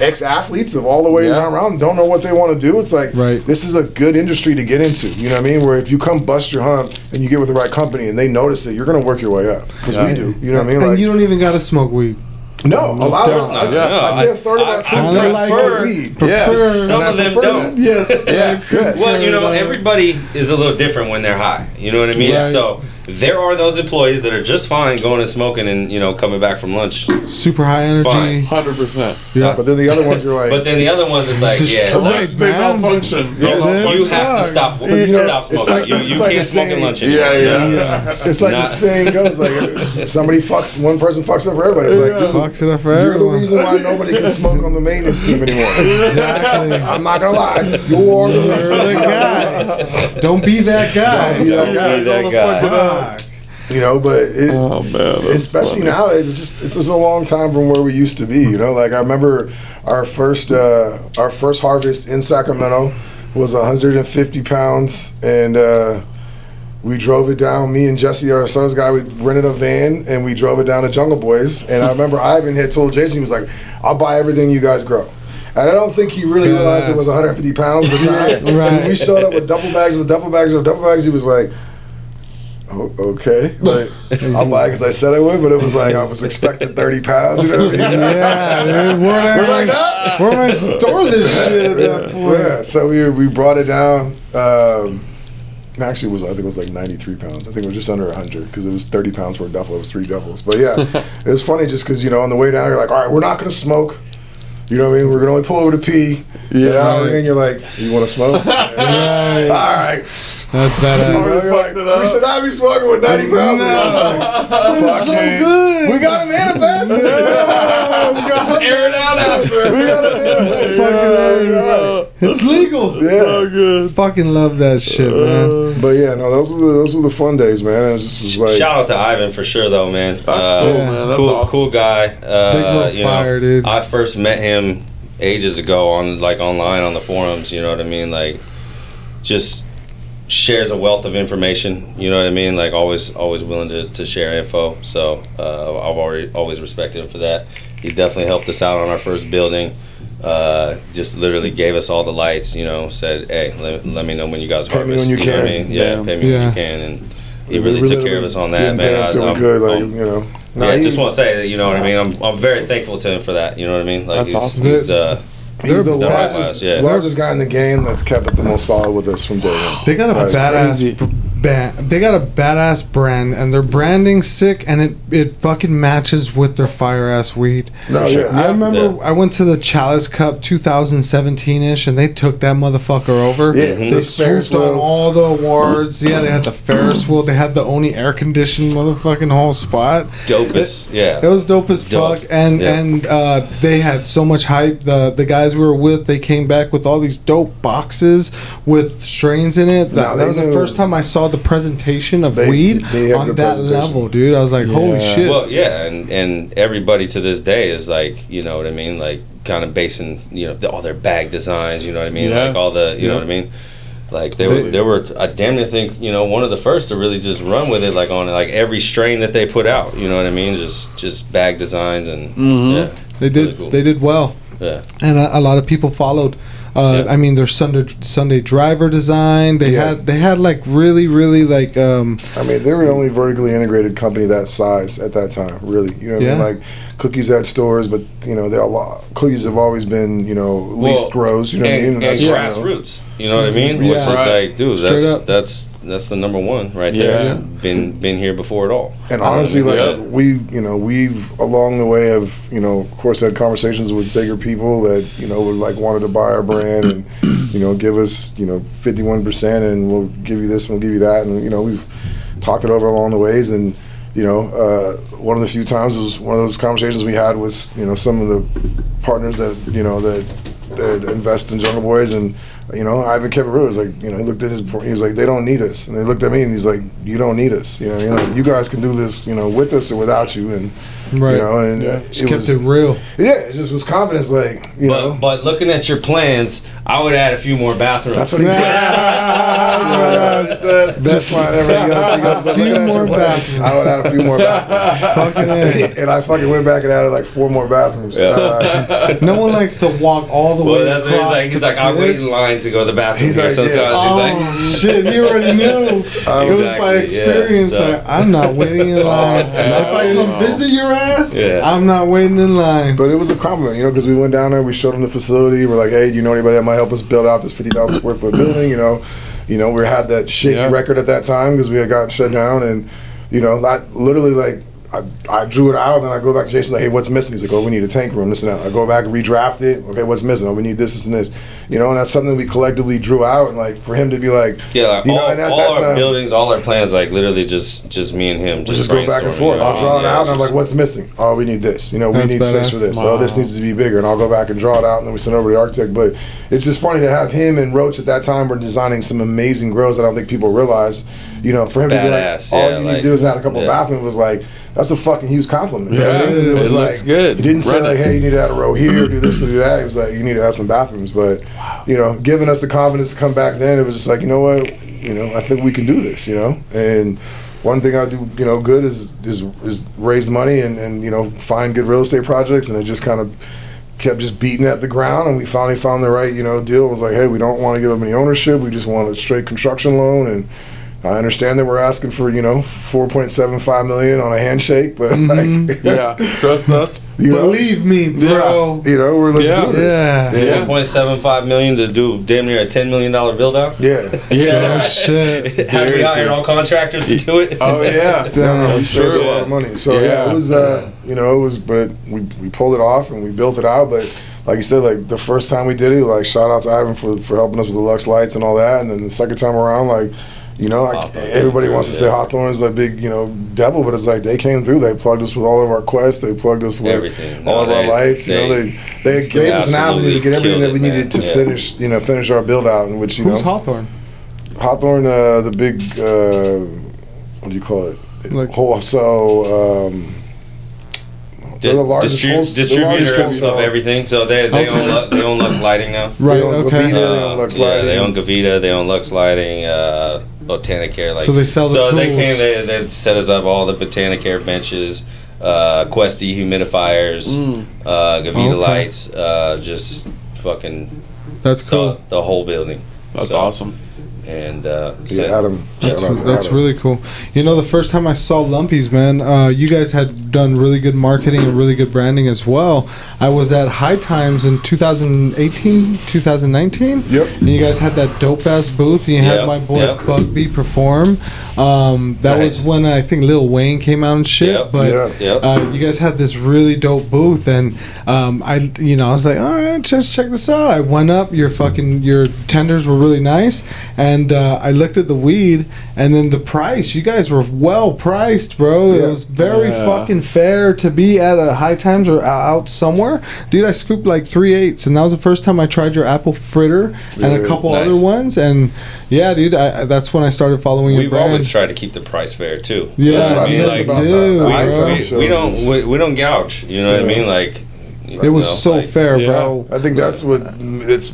[SPEAKER 4] Ex-athletes of all the way
[SPEAKER 3] Yeah.
[SPEAKER 4] around don't know what they want to do. It's like
[SPEAKER 1] Right.
[SPEAKER 4] this is a good industry to get into. You know what I mean? Where if you come bust your hump and you get with the right company and they notice it, you're going to work your way up because we do. You know what I mean?
[SPEAKER 1] And
[SPEAKER 4] Like,
[SPEAKER 1] you don't even gotta smoke weed.
[SPEAKER 4] No, a lot of us.
[SPEAKER 1] don't.
[SPEAKER 4] I,
[SPEAKER 3] Yeah.
[SPEAKER 4] I'd say a third of
[SPEAKER 2] I-
[SPEAKER 4] our crew
[SPEAKER 2] I
[SPEAKER 4] does
[SPEAKER 1] prefer-
[SPEAKER 4] weed.
[SPEAKER 3] Yeah.
[SPEAKER 1] Prefer-
[SPEAKER 2] Some of them don't.
[SPEAKER 1] Yes.
[SPEAKER 3] Yeah.
[SPEAKER 4] Yes.
[SPEAKER 2] Well, you know,
[SPEAKER 1] uh,
[SPEAKER 2] everybody is a little different when they're high. You know what I mean?
[SPEAKER 1] Right.
[SPEAKER 2] So there are those employees that are just fine going and smoking and you know coming back from lunch.
[SPEAKER 1] Super high energy.
[SPEAKER 3] Hundred percent.
[SPEAKER 1] Yeah.
[SPEAKER 4] But then the other ones are like,
[SPEAKER 2] But then the other ones is like, yeah,
[SPEAKER 1] Destroyed,
[SPEAKER 2] like,
[SPEAKER 3] They malfunction.
[SPEAKER 2] you,
[SPEAKER 1] Yeah,
[SPEAKER 2] you
[SPEAKER 1] man.
[SPEAKER 2] have to
[SPEAKER 1] Fuck.
[SPEAKER 2] stop.
[SPEAKER 4] you know,
[SPEAKER 2] stop
[SPEAKER 4] it's
[SPEAKER 2] smoking.
[SPEAKER 4] like-
[SPEAKER 2] you
[SPEAKER 4] it's
[SPEAKER 2] you
[SPEAKER 4] like
[SPEAKER 2] can't
[SPEAKER 4] a
[SPEAKER 2] smoke at
[SPEAKER 4] saying.
[SPEAKER 2] lunch anymore.
[SPEAKER 3] Yeah, yeah.
[SPEAKER 1] Yeah.
[SPEAKER 4] it's like
[SPEAKER 2] Not-
[SPEAKER 4] the saying goes, like somebody fucks one person fucks up for everybody. It's like, dude,
[SPEAKER 1] Fucks it up for
[SPEAKER 4] you're the reason why nobody can smoke on the maintenance team anymore.
[SPEAKER 1] Exactly.
[SPEAKER 4] I'm not gonna lie, you're the
[SPEAKER 1] You're the guy. Don't be that guy.
[SPEAKER 4] Don't be that guy.
[SPEAKER 2] Be.
[SPEAKER 1] Fuck.
[SPEAKER 4] You know, but it,
[SPEAKER 3] Oh man,
[SPEAKER 4] especially
[SPEAKER 3] funny.
[SPEAKER 4] nowadays, it's just it's just a long time from where we used to be. You know, like I remember our first uh, our first harvest in Sacramento was 150 pounds, and uh, we drove it down. Me and Jesse, our son's guy, we rented a van and we drove it down to Jungle Boys. And I remember Ivan had told Jayson, he was like, "I'll buy everything you guys grow." And I don't think he really realized it was 150 pounds at the time.
[SPEAKER 1] Right.
[SPEAKER 4] We showed up with duffel bags, with duffel bags, with duffel bags. He was like, oh, okay. Like, I'll buy it because I said I would, but it was like I was expecting 30 pounds. You know what I mean?
[SPEAKER 1] Yeah, dude. Where am
[SPEAKER 4] We're like,
[SPEAKER 1] I, where am I store this shit at that point?
[SPEAKER 4] Yeah, so we we brought it down. Um, actually, it was I think it was like 93 pounds. I think it was just under 100 because it was 30 pounds per duffel. It was three duffels. But yeah, it was funny just because you know on the way down you're like, all right, we're not gonna smoke. You know what I mean? We're gonna only pull over to pee. Yeah. An hour in, you're like, you want to smoke? all right.
[SPEAKER 1] That's
[SPEAKER 4] You know,
[SPEAKER 1] badass.
[SPEAKER 4] you're like,
[SPEAKER 3] fucked it
[SPEAKER 4] we should not be smoking with 90 pounds.
[SPEAKER 1] It's so
[SPEAKER 4] Fucking-
[SPEAKER 1] good.
[SPEAKER 4] We got a manifest.
[SPEAKER 1] We got
[SPEAKER 3] Air it out after.
[SPEAKER 4] we got a manifest.
[SPEAKER 1] Fucking A. It's legal.
[SPEAKER 4] Yeah.
[SPEAKER 3] good.
[SPEAKER 1] Fucking love that shit, man.
[SPEAKER 4] But yeah, no, those were the, those were the fun days, man. It just was like
[SPEAKER 2] Shout out to Ivan for sure, though, man.
[SPEAKER 3] That's
[SPEAKER 2] Uh,
[SPEAKER 3] cool, man. That's
[SPEAKER 2] cool,
[SPEAKER 3] awesome.
[SPEAKER 2] cool guy. Uh,
[SPEAKER 1] Big road
[SPEAKER 2] you know,
[SPEAKER 1] dude.
[SPEAKER 2] I first met him ages ago on like online on the forums. You know what I mean? Like, just shares a wealth of information. You know what I mean? Like always, always willing to, to share info. So uh, I've already always respected him for that. He definitely helped us out on our first building. Uh, just literally gave us all the lights. You know, said, "Hey, let, let me know when you guys
[SPEAKER 4] Pay me when you
[SPEAKER 2] know what I
[SPEAKER 4] can.
[SPEAKER 2] mean? Yeah,
[SPEAKER 3] Damn.
[SPEAKER 2] pay me when you can, and he
[SPEAKER 4] we
[SPEAKER 2] really took
[SPEAKER 4] literally
[SPEAKER 2] care of us on that,
[SPEAKER 4] didn't
[SPEAKER 2] man.
[SPEAKER 4] pay
[SPEAKER 2] I-
[SPEAKER 4] till we
[SPEAKER 2] I'm-
[SPEAKER 4] could, like
[SPEAKER 2] I'm-
[SPEAKER 4] you know. Nah,
[SPEAKER 2] yeah, I just want to say that you know what I mean. I'm, I'm very thankful to him for that. You know what I mean? Like
[SPEAKER 3] That's
[SPEAKER 2] he's,
[SPEAKER 3] awesome.
[SPEAKER 2] he's uh,
[SPEAKER 4] He's the largest,
[SPEAKER 2] yeah.
[SPEAKER 4] largest guy in the game that's kept it the most solid with us from day one.
[SPEAKER 1] They got a
[SPEAKER 4] That's
[SPEAKER 1] badass
[SPEAKER 3] crazy.
[SPEAKER 1] br- band. They got a badass brand, and their branding's sick, and it it fucking matches with their fire ass weed.
[SPEAKER 4] No,
[SPEAKER 2] sure.
[SPEAKER 4] yeah.
[SPEAKER 1] I remember
[SPEAKER 2] Yeah.
[SPEAKER 1] I went to the Chalice Cup 2017 ish, and they took that motherfucker over.
[SPEAKER 4] Yeah,
[SPEAKER 1] they
[SPEAKER 4] the Ferris
[SPEAKER 1] swooped on all the awards. Yeah, they had the Ferris wheel. They had the only air conditioned motherfucking whole spot.
[SPEAKER 2] dopest. Yeah.
[SPEAKER 1] It was dope as
[SPEAKER 2] Dope.
[SPEAKER 1] fuck, and
[SPEAKER 2] Yeah.
[SPEAKER 1] and uh, they had so much hype. The the guys we were with, they came back with all these dope boxes with strains in it. That,
[SPEAKER 4] No,
[SPEAKER 1] that
[SPEAKER 4] they
[SPEAKER 1] was the first time I saw the presentation of
[SPEAKER 4] They-
[SPEAKER 1] weed
[SPEAKER 4] they
[SPEAKER 1] on that level, dude. I was like, holy shit.
[SPEAKER 2] Well, yeah, and and everybody to this day is like, you know what I mean, like kind of basing, you know, the, all their bag designs. You know what I mean,
[SPEAKER 3] Yeah.
[SPEAKER 2] like all the, you know what I mean. Like they were,
[SPEAKER 1] They-
[SPEAKER 2] they were. I damn near think you know one of the first to really just run with it, like on like every strain that they put out. You know what I mean? Just just bag designs and
[SPEAKER 3] Mhm.
[SPEAKER 2] yeah,
[SPEAKER 1] they did
[SPEAKER 2] really cool.
[SPEAKER 1] they did well,
[SPEAKER 2] yeah.
[SPEAKER 1] and a, a lot of people followed. Uh,
[SPEAKER 2] Yeah.
[SPEAKER 1] I mean, their Sunday Sunday driver design. They
[SPEAKER 4] Yeah.
[SPEAKER 1] had they had like really really like um,
[SPEAKER 4] I mean, they were the only vertically integrated company that size at that time. Really, you know what I mean? Like cookies at stores, but you know, they're a lot. Cookies have always been, you know, least
[SPEAKER 2] Well,
[SPEAKER 4] grows. You know
[SPEAKER 2] and,
[SPEAKER 4] what I mean?
[SPEAKER 2] and
[SPEAKER 4] That's, you know,
[SPEAKER 2] grassroots. You know what I mean? Which
[SPEAKER 1] Yeah.
[SPEAKER 2] is like, dude,
[SPEAKER 1] Straight
[SPEAKER 2] that's
[SPEAKER 1] up.
[SPEAKER 2] that's that's the number one right there.
[SPEAKER 3] Yeah.
[SPEAKER 2] Been been here before it all.
[SPEAKER 4] And honestly, like
[SPEAKER 3] Yeah.
[SPEAKER 4] we, you know, we've along the way have, you know, of course, had conversations with bigger people that, you know, would like wanted to buy our brand and, you know, give us, you know, fifty one percent, and we'll give you this, and we'll give you that, and you know, we've talked it over along the ways, and you know, uh, one of the few times was one of those conversations we had was, you know, some of the partners that, you know, that that invest in Jungle Boys, and you know, Ivan real. Was like, you know, he looked at his, he was like, they don't need us, and they looked at me, and he's like, you don't need us, you know, you know, you guys can do this, you know, with us or without you, and
[SPEAKER 1] right.
[SPEAKER 4] you know, and uh,
[SPEAKER 1] Just
[SPEAKER 4] it
[SPEAKER 1] kept
[SPEAKER 4] was,
[SPEAKER 1] it real.
[SPEAKER 4] yeah, it just was confidence, like, you
[SPEAKER 2] But
[SPEAKER 4] know,
[SPEAKER 2] but looking at your plans, I would add a few more bathrooms.
[SPEAKER 4] that's what he said. Best line ever. He goes, he goes, but
[SPEAKER 1] Few
[SPEAKER 4] looking at your
[SPEAKER 1] more
[SPEAKER 4] plans,
[SPEAKER 1] bathrooms.
[SPEAKER 4] I would add a few more bathrooms.
[SPEAKER 1] Fucking A.
[SPEAKER 4] and I fucking went back and added like four more bathrooms. Uh,
[SPEAKER 1] No one likes to walk all the
[SPEAKER 2] well,
[SPEAKER 1] way
[SPEAKER 2] that's what he's
[SPEAKER 1] across
[SPEAKER 2] like. He's like, I wait in line to go to the bathroom
[SPEAKER 4] He's like,
[SPEAKER 2] Sometimes
[SPEAKER 1] Oh
[SPEAKER 2] he's like,
[SPEAKER 1] shit! He already knew. it was by
[SPEAKER 2] Exactly, yeah,
[SPEAKER 1] experience.
[SPEAKER 2] so-
[SPEAKER 1] like, I'm not waiting in line. if I come visit your ass,
[SPEAKER 2] Yeah.
[SPEAKER 1] I'm not waiting in line.
[SPEAKER 4] But it was a compliment, you know, because we went down there, we showed them the facility. We're like, hey, do you know anybody that might help us build out this 50,000 square foot building? You know, You know, we had that shaky
[SPEAKER 3] Yeah.
[SPEAKER 4] record at that time because we had gotten shut down, and you know, not literally like. I, I drew it out, and then I go back to Jayson like, "Hey, what's missing?" He's like, "Oh, we need a tank room, this and that." I go back and redraft it. Okay, what's missing? Oh, we need this, this, and this. You know, and that's something we collectively drew out, and like for him to be like,
[SPEAKER 2] Yeah, like
[SPEAKER 4] you know,
[SPEAKER 2] all,
[SPEAKER 4] and at
[SPEAKER 2] all
[SPEAKER 4] that
[SPEAKER 2] our
[SPEAKER 4] time,
[SPEAKER 2] buildings, all our plans, like literally just just me and him,
[SPEAKER 4] we
[SPEAKER 2] just,
[SPEAKER 4] just go back and forth.
[SPEAKER 2] you know,
[SPEAKER 4] I'll draw it
[SPEAKER 2] yeah,
[SPEAKER 4] out, and I'm like, "What's missing? Oh, we need this. You know, we need space for this. Oh, this needs to be bigger." And I'll go back and draw it out, and then we send over to the architect. But it's just funny to have him and Roach at that time were designing some amazing grills that I don't think people realize. You know, for him to be like, all
[SPEAKER 2] yeah,
[SPEAKER 4] you need to do is add a couple
[SPEAKER 2] yeah.
[SPEAKER 4] bathrooms was like. That's a fucking huge compliment. know I
[SPEAKER 3] Yeah,
[SPEAKER 4] mean? it
[SPEAKER 3] it
[SPEAKER 4] was
[SPEAKER 3] looks
[SPEAKER 4] like
[SPEAKER 3] good.
[SPEAKER 4] He didn't say
[SPEAKER 3] Run
[SPEAKER 4] like,
[SPEAKER 3] it.
[SPEAKER 4] "Hey, you need to add a row here, do this, or do that." He was like, "You need to add some bathrooms." But you know, giving us the confidence to come back, then it was just like, you know what, you know, I think we can do this. You know, and one thing I do, you know, good is is, is raise money and, and you know find good real estate projects, and it just kind of kept just beating at the ground, and we finally found the right you know deal. It was like, hey, we don't want to give up any ownership, we just want a straight construction loan, and I understand that we're asking for you know four point seven five million on a handshake, but like,
[SPEAKER 3] Yeah, trust us.
[SPEAKER 4] you know,
[SPEAKER 1] Believe me, bro.
[SPEAKER 4] you know, we're let's
[SPEAKER 3] Yeah.
[SPEAKER 4] do this.
[SPEAKER 1] Yeah.
[SPEAKER 3] Yeah.
[SPEAKER 2] 1.75 million to do damn near a 10 million dollar build out.
[SPEAKER 4] Yeah.
[SPEAKER 3] Yeah.
[SPEAKER 1] Oh shit.
[SPEAKER 2] Have we hired all contractors to do it?
[SPEAKER 3] Oh yeah.
[SPEAKER 4] No, no, we saved a lot of money. So yeah,
[SPEAKER 3] Yeah.
[SPEAKER 4] it was, uh, you know, it was, but we, we pulled it off and we built it out. But like you said, like the first time we did it, like shout out to Ivan for, for helping us with the Lux lights and all that. And then the second time around, like, you know, like
[SPEAKER 2] Hawthorne.
[SPEAKER 4] everybody wants to say
[SPEAKER 2] Yeah.
[SPEAKER 4] Hawthorne's a big, you know, devil, but it's like they came through. They plugged us with all of our quests. They plugged us with
[SPEAKER 2] Everything.
[SPEAKER 4] all
[SPEAKER 2] No,
[SPEAKER 4] of our
[SPEAKER 2] they-
[SPEAKER 4] lights. You know,
[SPEAKER 2] they-
[SPEAKER 4] they they gave us an avenue to get everything that we
[SPEAKER 2] absolutely
[SPEAKER 4] needed to
[SPEAKER 2] killed it, man.
[SPEAKER 4] finish, you know, finish our build out. In which you
[SPEAKER 1] Who's
[SPEAKER 4] know,
[SPEAKER 1] Hawthorne?
[SPEAKER 4] Hawthorne, uh, the big, uh, what do you call it?
[SPEAKER 1] Like-
[SPEAKER 4] so, um, they're the largest
[SPEAKER 2] Distri-
[SPEAKER 4] wholes- the
[SPEAKER 2] distributor
[SPEAKER 4] largest
[SPEAKER 2] of, everything. So they they
[SPEAKER 1] Okay.
[SPEAKER 2] own Lu- they own Lux Lighting now.
[SPEAKER 1] Right.
[SPEAKER 4] They own
[SPEAKER 1] Okay.
[SPEAKER 4] Gavita, they
[SPEAKER 2] Uh,
[SPEAKER 4] own Lux
[SPEAKER 2] yeah, they own Gavita, they own Lux Lighting, uh, Botanicare. Like,
[SPEAKER 1] So they sell the
[SPEAKER 2] So they came, they, they set us up all the Botanicare benches, uh, Quest dehumidifiers,
[SPEAKER 3] Mm.
[SPEAKER 2] uh, Gavita
[SPEAKER 1] Okay.
[SPEAKER 2] lights, uh, just fucking
[SPEAKER 1] That's
[SPEAKER 2] the,
[SPEAKER 1] cool.
[SPEAKER 2] the whole building.
[SPEAKER 3] That's
[SPEAKER 2] So-
[SPEAKER 3] awesome.
[SPEAKER 2] And uh,
[SPEAKER 4] Yeah, Adam.
[SPEAKER 1] That's,
[SPEAKER 4] shout out to
[SPEAKER 1] that's
[SPEAKER 4] Adam.
[SPEAKER 1] really cool. You know, the first time I saw Lumpy's, man, uh, you guys had done really good marketing and really good branding as well. I was at High Times in 2018, 2019.
[SPEAKER 4] Yep.
[SPEAKER 1] And you guys had that dope ass booth, and you had my boy
[SPEAKER 2] yep.
[SPEAKER 1] Bugby perform. Um, that
[SPEAKER 2] Right.
[SPEAKER 1] was when I think Lil Wayne came out and shit.
[SPEAKER 2] Yep,
[SPEAKER 1] But.
[SPEAKER 2] Yep.
[SPEAKER 1] uh, you guys had this really dope booth, and um, I, you know, I was like, all right, just check this out. I went up, your fucking, your tenders were really nice, and uh, I looked at the weed, and then the price. You guys were well priced, bro. It was very
[SPEAKER 3] Yeah.
[SPEAKER 1] fucking fair to be at a high times or out somewhere, dude. I scooped like three eights, and that was the first time I tried your apple fritter and a couple
[SPEAKER 2] nice.
[SPEAKER 1] other ones, and yeah, dude, I, I- that's when I started following your
[SPEAKER 2] We've
[SPEAKER 1] brand.
[SPEAKER 2] always tried to keep the price fair too.
[SPEAKER 1] Yeah,
[SPEAKER 4] That's what I
[SPEAKER 2] I mean,
[SPEAKER 4] miss
[SPEAKER 2] like,
[SPEAKER 4] about
[SPEAKER 1] dude,
[SPEAKER 4] the
[SPEAKER 1] bro.
[SPEAKER 2] we, we, we don't we, we don't gouge. You know what I mean? Like
[SPEAKER 1] it was
[SPEAKER 2] know,
[SPEAKER 1] so
[SPEAKER 2] like-
[SPEAKER 1] fair,
[SPEAKER 3] Yeah.
[SPEAKER 1] bro.
[SPEAKER 4] I think that's what it's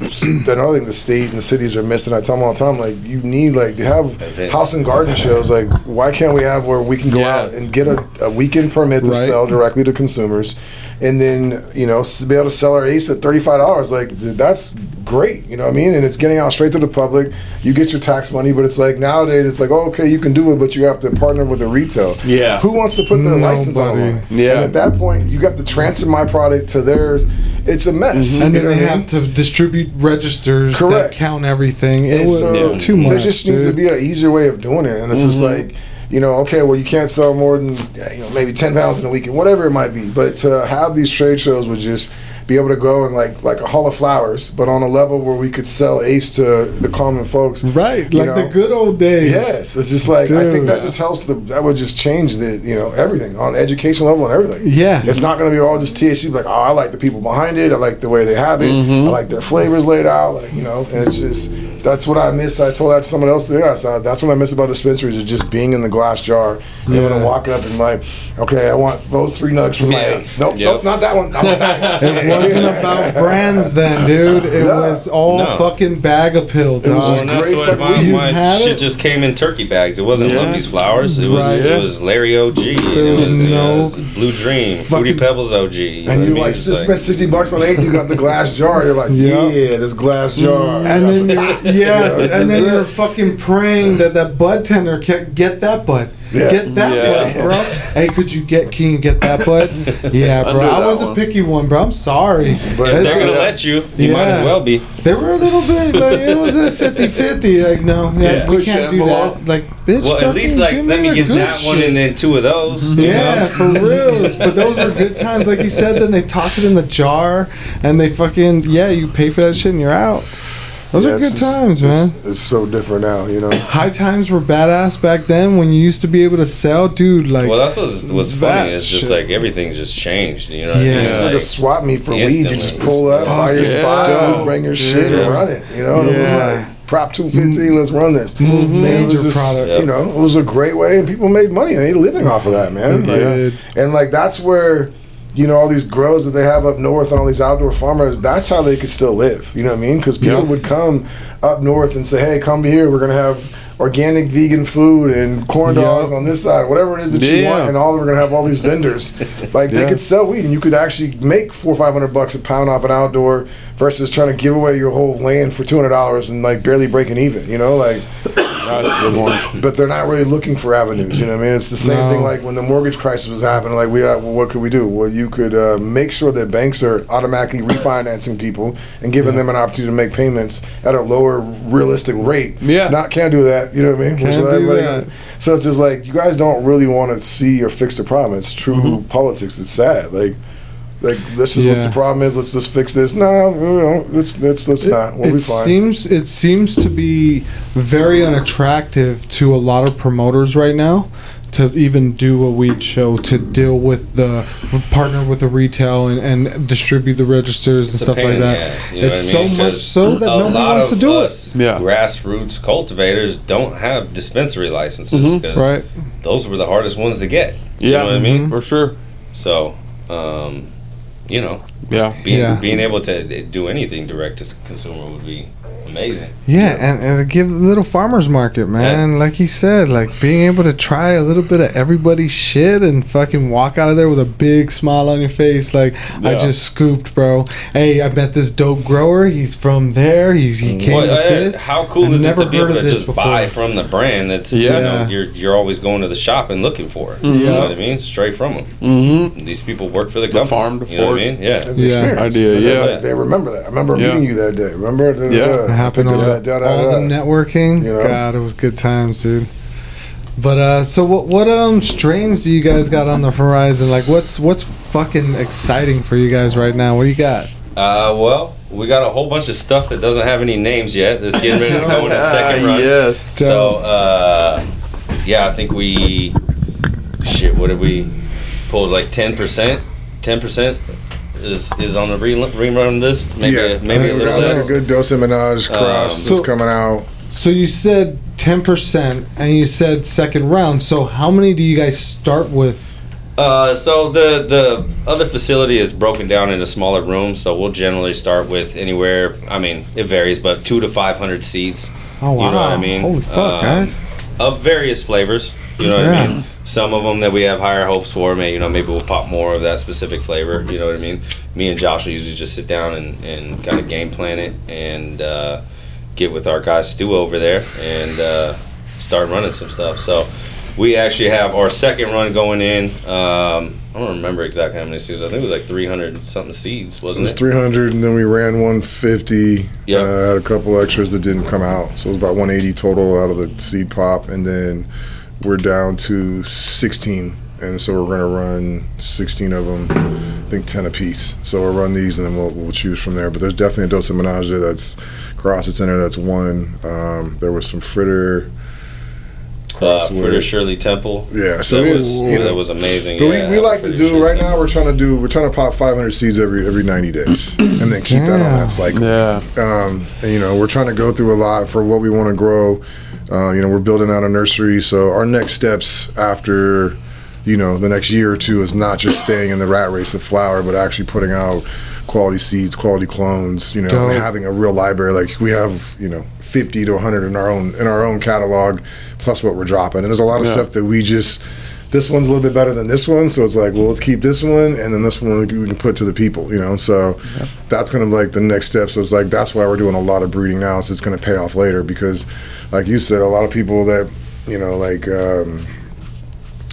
[SPEAKER 4] another thing the state and the cities are missing. I tell them all the time, like you need like to have
[SPEAKER 2] Events.
[SPEAKER 4] house and garden shows. Like why can't we have where we can go
[SPEAKER 3] Yeah.
[SPEAKER 4] out and get a, a weekend permit to
[SPEAKER 1] Right.
[SPEAKER 4] sell directly to consumers, and then you know s- be able to sell our ace at thirty five dollars. Like th- that's great, you know what I mean? And it's getting out straight to the public. You get your tax money, but it's like nowadays it's like oh, okay, you can do it, but you have to partner with the retail.
[SPEAKER 3] Yeah.
[SPEAKER 4] Who wants to put their license on?
[SPEAKER 1] Nobody.
[SPEAKER 4] it?
[SPEAKER 3] Yeah.
[SPEAKER 4] And at that point, you have to transfer my product to theirs. It's a mess. Mm-hmm.
[SPEAKER 1] and
[SPEAKER 4] You
[SPEAKER 1] then
[SPEAKER 4] know
[SPEAKER 1] they
[SPEAKER 4] what I mean?
[SPEAKER 1] have to distribute registers
[SPEAKER 4] Correct.
[SPEAKER 1] that count everything. It
[SPEAKER 4] And
[SPEAKER 1] was
[SPEAKER 4] so
[SPEAKER 1] too much.
[SPEAKER 4] There just needs to be an easier way of doing it, and it's just mm-hmm. like. You know, okay, well, you can't sell more than you know maybe ten pounds in a weekend, whatever it might be. But to have these trade shows would just be able to go and like like a hall of flowers, but on a level where we could sell Ace to the common folks.
[SPEAKER 1] right, like the good old days.
[SPEAKER 4] Yes, it's just like I think
[SPEAKER 1] Dude.
[SPEAKER 4] that just helps the that would just change the you know everything on education level and everything.
[SPEAKER 1] Yeah.
[SPEAKER 4] It's not going to be all just THC. Like, oh, I like the people behind it. I like the way they have it. Mm-hmm. I like their flavors laid out. Like, you know, and it's just that's what I miss. I told that to someone else today. I said that's what I miss about dispensaries is just being in the glass jar. You know,
[SPEAKER 1] Yeah.
[SPEAKER 4] and walking up and like, okay, I want those three nugs for my. Nope,
[SPEAKER 2] Yep.
[SPEAKER 4] nope, not that one. I that one.
[SPEAKER 1] It wasn't about brands then, dude. It
[SPEAKER 4] No.
[SPEAKER 1] was all
[SPEAKER 2] No.
[SPEAKER 1] fucking bag of pills.
[SPEAKER 4] It was
[SPEAKER 1] dog.
[SPEAKER 2] Well, and that's
[SPEAKER 4] great
[SPEAKER 2] what my,
[SPEAKER 1] You
[SPEAKER 2] my
[SPEAKER 1] had
[SPEAKER 2] shit
[SPEAKER 1] it?
[SPEAKER 2] just came in turkey bags. It wasn't
[SPEAKER 3] Yeah.
[SPEAKER 2] Lumpy's flowers. It was
[SPEAKER 1] Right.
[SPEAKER 2] it was Larry OG.
[SPEAKER 1] There
[SPEAKER 2] it
[SPEAKER 1] was
[SPEAKER 2] was, you
[SPEAKER 1] no
[SPEAKER 2] it was Blue Dream, Fruity Pebbles OG. You
[SPEAKER 4] And you
[SPEAKER 2] I mean?
[SPEAKER 4] like spent sixty bucks on eight. You got the glass jar. You're like,
[SPEAKER 1] Yeah.
[SPEAKER 4] yeah, this glass jar.
[SPEAKER 1] and then Yes,
[SPEAKER 4] You know,
[SPEAKER 1] and then
[SPEAKER 4] it's-
[SPEAKER 1] you're fucking praying that that bud tender can get that bud.
[SPEAKER 4] Yeah.
[SPEAKER 1] Get that
[SPEAKER 3] Yeah.
[SPEAKER 1] bud, bro. Hey, could you get? Can you get that bud? Yeah, bro.
[SPEAKER 3] knew
[SPEAKER 1] I
[SPEAKER 3] that
[SPEAKER 1] was a picky one, bro. I'm sorry.
[SPEAKER 4] But-
[SPEAKER 2] If they're gonna
[SPEAKER 4] Yeah.
[SPEAKER 2] let you, you might as well be.
[SPEAKER 1] They were a little bit like it was a 50-50. Like no, yeah,
[SPEAKER 2] Yeah.
[SPEAKER 1] we
[SPEAKER 3] Push
[SPEAKER 1] can't do
[SPEAKER 3] below.
[SPEAKER 1] that. Like bitch,
[SPEAKER 2] Well, at least like
[SPEAKER 1] give
[SPEAKER 2] let me
[SPEAKER 1] the
[SPEAKER 2] get
[SPEAKER 1] good
[SPEAKER 2] that one and then two of those.
[SPEAKER 1] Yeah,
[SPEAKER 2] know?
[SPEAKER 1] for reals. But those were good times. Like you said, then they toss it in the jar and they fucking yeah, you pay for that shit and you're out. Those
[SPEAKER 4] Yeah,
[SPEAKER 1] are good
[SPEAKER 4] just-
[SPEAKER 1] times, man.
[SPEAKER 4] It's, it's so different now, you know.
[SPEAKER 1] High times were badass back then when you used to be able to sell, dude. Like,
[SPEAKER 2] Well, that's what's, what's
[SPEAKER 1] that
[SPEAKER 2] funny. It's just like everything's just changed. You know what I
[SPEAKER 1] Yeah.
[SPEAKER 2] mean?
[SPEAKER 4] It's like a swap meet for weed. You just pull up, buy your
[SPEAKER 3] Fuck
[SPEAKER 4] spot,
[SPEAKER 3] yeah.
[SPEAKER 4] bring your shit,
[SPEAKER 3] Yeah.
[SPEAKER 4] and run it. You know, and it was like prop two fifteen. Mm-hmm. Let's run this. Mm-hmm.
[SPEAKER 1] Move
[SPEAKER 4] And it
[SPEAKER 1] major
[SPEAKER 4] was just,
[SPEAKER 1] product.
[SPEAKER 2] Yep.
[SPEAKER 4] You know, it was a great way, and people made money and they living off of that, man.
[SPEAKER 1] They
[SPEAKER 4] Like, and like that's where. You know all these grows that they have up north and all these outdoor farmers. That's how they could still live. You know what I mean? Because people
[SPEAKER 3] Yeah.
[SPEAKER 4] would come up north and say, "Hey, come here. We're gonna have organic vegan food and corn
[SPEAKER 1] Yeah.
[SPEAKER 4] dogs on this side, whatever it is that you want." And all we're gonna have all these vendors. Like they could sell weed, and you could actually make four or five hundred bucks a pound off an outdoor versus trying to give away your whole land for two hundred dollars and like barely breaking even. You know, like.
[SPEAKER 3] That's a good one.
[SPEAKER 4] But they're not really looking for avenues. You know what I mean? It's the same
[SPEAKER 1] No.
[SPEAKER 4] thing like when the mortgage crisis was happening. Like we, uh, well, what could we do? Well, you could uh, make sure that banks are automatically refinancing people and giving them an opportunity to make payments at a lower realistic rate.
[SPEAKER 3] Yeah.
[SPEAKER 4] not can't do that. You know what I mean?
[SPEAKER 1] Can't
[SPEAKER 4] So
[SPEAKER 1] do that.
[SPEAKER 4] So it's just like you guys don't really want to see or fix the problem. It's true politics. It's sad. Like. Like this is what the problem is. Let's just fix this. No, you know, let's let's let's not. We'll
[SPEAKER 1] it
[SPEAKER 4] be fine.
[SPEAKER 1] seems it seems to be very unattractive to a lot of promoters right now to even do a weed show to deal with the partner with the retail and, and distribute the registers
[SPEAKER 2] It's
[SPEAKER 1] and stuff like that.
[SPEAKER 2] ass, you know
[SPEAKER 1] it's
[SPEAKER 2] what I mean?
[SPEAKER 1] so much
[SPEAKER 2] 'Cause
[SPEAKER 1] so that
[SPEAKER 2] a
[SPEAKER 1] nobody wants to do
[SPEAKER 2] us
[SPEAKER 1] it.
[SPEAKER 3] Yeah.
[SPEAKER 2] Grassroots cultivators don't have dispensary licenses
[SPEAKER 3] Mhm.
[SPEAKER 1] Right.
[SPEAKER 2] those were the hardest ones to get. You
[SPEAKER 3] Yeah.
[SPEAKER 2] know what I mean?
[SPEAKER 3] For sure.
[SPEAKER 2] So, um, you know,
[SPEAKER 3] Yeah.
[SPEAKER 2] being
[SPEAKER 1] Yeah.
[SPEAKER 2] being able to do anything direct to consumer would be amazing.
[SPEAKER 1] Yeah, and, and give the little farmers market, man. Like he said, like being able to try a little bit of everybody's shit and fucking walk out of there with a big smile on your face. Like I just scooped, bro. Hey, I met this dope grower. He's from there. He's he came
[SPEAKER 2] Well,
[SPEAKER 1] with
[SPEAKER 2] uh,
[SPEAKER 1] this.
[SPEAKER 2] how cool
[SPEAKER 1] I've
[SPEAKER 2] is it to be able to just
[SPEAKER 1] before.
[SPEAKER 2] buy from the brand that's
[SPEAKER 3] Yeah.
[SPEAKER 2] you know you're, you're always going to the shop and looking for it. You know
[SPEAKER 1] Yeah.
[SPEAKER 2] what I mean? Straight from them.
[SPEAKER 3] Mm-hmm.
[SPEAKER 2] These people work for the
[SPEAKER 3] The
[SPEAKER 2] company.
[SPEAKER 3] farm to
[SPEAKER 2] you know what I mean? Yeah.
[SPEAKER 4] It's
[SPEAKER 1] Yeah.
[SPEAKER 4] experience.
[SPEAKER 3] Idea,
[SPEAKER 4] And they-
[SPEAKER 3] yeah.
[SPEAKER 4] They, they remember that. I remember
[SPEAKER 3] Yeah.
[SPEAKER 4] meeting you that day. Remember? Da, da,
[SPEAKER 3] Yeah.
[SPEAKER 4] Da.
[SPEAKER 1] It happened
[SPEAKER 4] Picked
[SPEAKER 1] all,
[SPEAKER 4] up that da, da,
[SPEAKER 1] all
[SPEAKER 4] da.
[SPEAKER 1] the networking.
[SPEAKER 4] You know?
[SPEAKER 1] God, it was good times, dude. But uh, so what? What um strains do you guys got on the horizon? Like, what's what's fucking exciting for you guys right now? What do you got?
[SPEAKER 2] Uh, well, we got a whole bunch of stuff that doesn't have any names yet. That's getting ready to go in a second run.
[SPEAKER 3] Yes.
[SPEAKER 2] So, uh, yeah, I think we, shit, what did we pull? Like ten percent, ten percent is is on the re- rerun list. Maybe
[SPEAKER 4] yeah,
[SPEAKER 2] maybe
[SPEAKER 4] I
[SPEAKER 2] a
[SPEAKER 4] think
[SPEAKER 2] little
[SPEAKER 4] it's like a good dose of Minaj
[SPEAKER 2] Um,
[SPEAKER 4] cross
[SPEAKER 1] So-
[SPEAKER 4] that's coming out.
[SPEAKER 1] So you said ten percent, and you said second round. So how many do you guys start with?
[SPEAKER 2] Uh, so the the other facility is broken down into smaller rooms. So we'll generally start with anywhere. I mean, it varies, but two to five hundred seeds.
[SPEAKER 1] Oh wow!
[SPEAKER 2] You know what I mean?
[SPEAKER 1] Holy fuck,
[SPEAKER 2] Um,
[SPEAKER 1] guys!
[SPEAKER 2] of various flavors. You know what
[SPEAKER 1] Yeah.
[SPEAKER 2] I mean? Some of them that we have higher hopes for, maybe you know, maybe we'll pop more of that specific flavor. You know what I mean? Me and Josh will usually just sit down and, and kind of game plan it and uh, get with our guy Stu over there and uh, start running some stuff. So we actually have our second run going in. Um, I don't remember exactly how many seeds. I think it was like 300 something seeds, wasn't
[SPEAKER 4] was
[SPEAKER 2] it?
[SPEAKER 4] was 300, and then we ran 150.
[SPEAKER 2] Yeah.
[SPEAKER 4] Uh, had a couple extras that didn't come out, so it was about 180 total out of the seed pop, and then we're down to 16, and so we're gonna run 16 of them. I think 10 apiece. So we'll run these, and then we'll, we'll choose from there. But there's definitely a dose of menage there that's cross that's in there. That's one. Um, there was some fritter.
[SPEAKER 2] Uh, Fritter Shirley Temple.
[SPEAKER 4] Yeah, so
[SPEAKER 2] that
[SPEAKER 4] we-
[SPEAKER 2] was
[SPEAKER 4] you know,
[SPEAKER 2] that was amazing.
[SPEAKER 4] But
[SPEAKER 2] yeah,
[SPEAKER 4] we, we like to do
[SPEAKER 2] Shirley
[SPEAKER 4] right
[SPEAKER 2] Temple.
[SPEAKER 4] now. We're trying to do we're trying to pop 500 seeds every every 90 days, and then keep that on that cycle.
[SPEAKER 3] Yeah.
[SPEAKER 4] Um, and, you know, we're trying to go through a lot for what we want to grow. Uh, you know, we're building out a nursery, so our next steps after, you know, the next year or two is not just staying in the rat race of flower, but actually putting out quality seeds, quality clones. You know, and having a real library. Like we have, you know, 50 to 100 in our own in our own catalog, plus what we're dropping. And there's a lot of
[SPEAKER 3] Yeah.
[SPEAKER 4] stuff that we just this one's a little bit better than this one, so it's like, well, let's keep this one, and then this one we can put to the people, you know. So that's kind of like the next step. So it's like that's why we're doing a lot of breeding now. So it's going to pay off later because, like you said, a lot of people that you know, like. Um,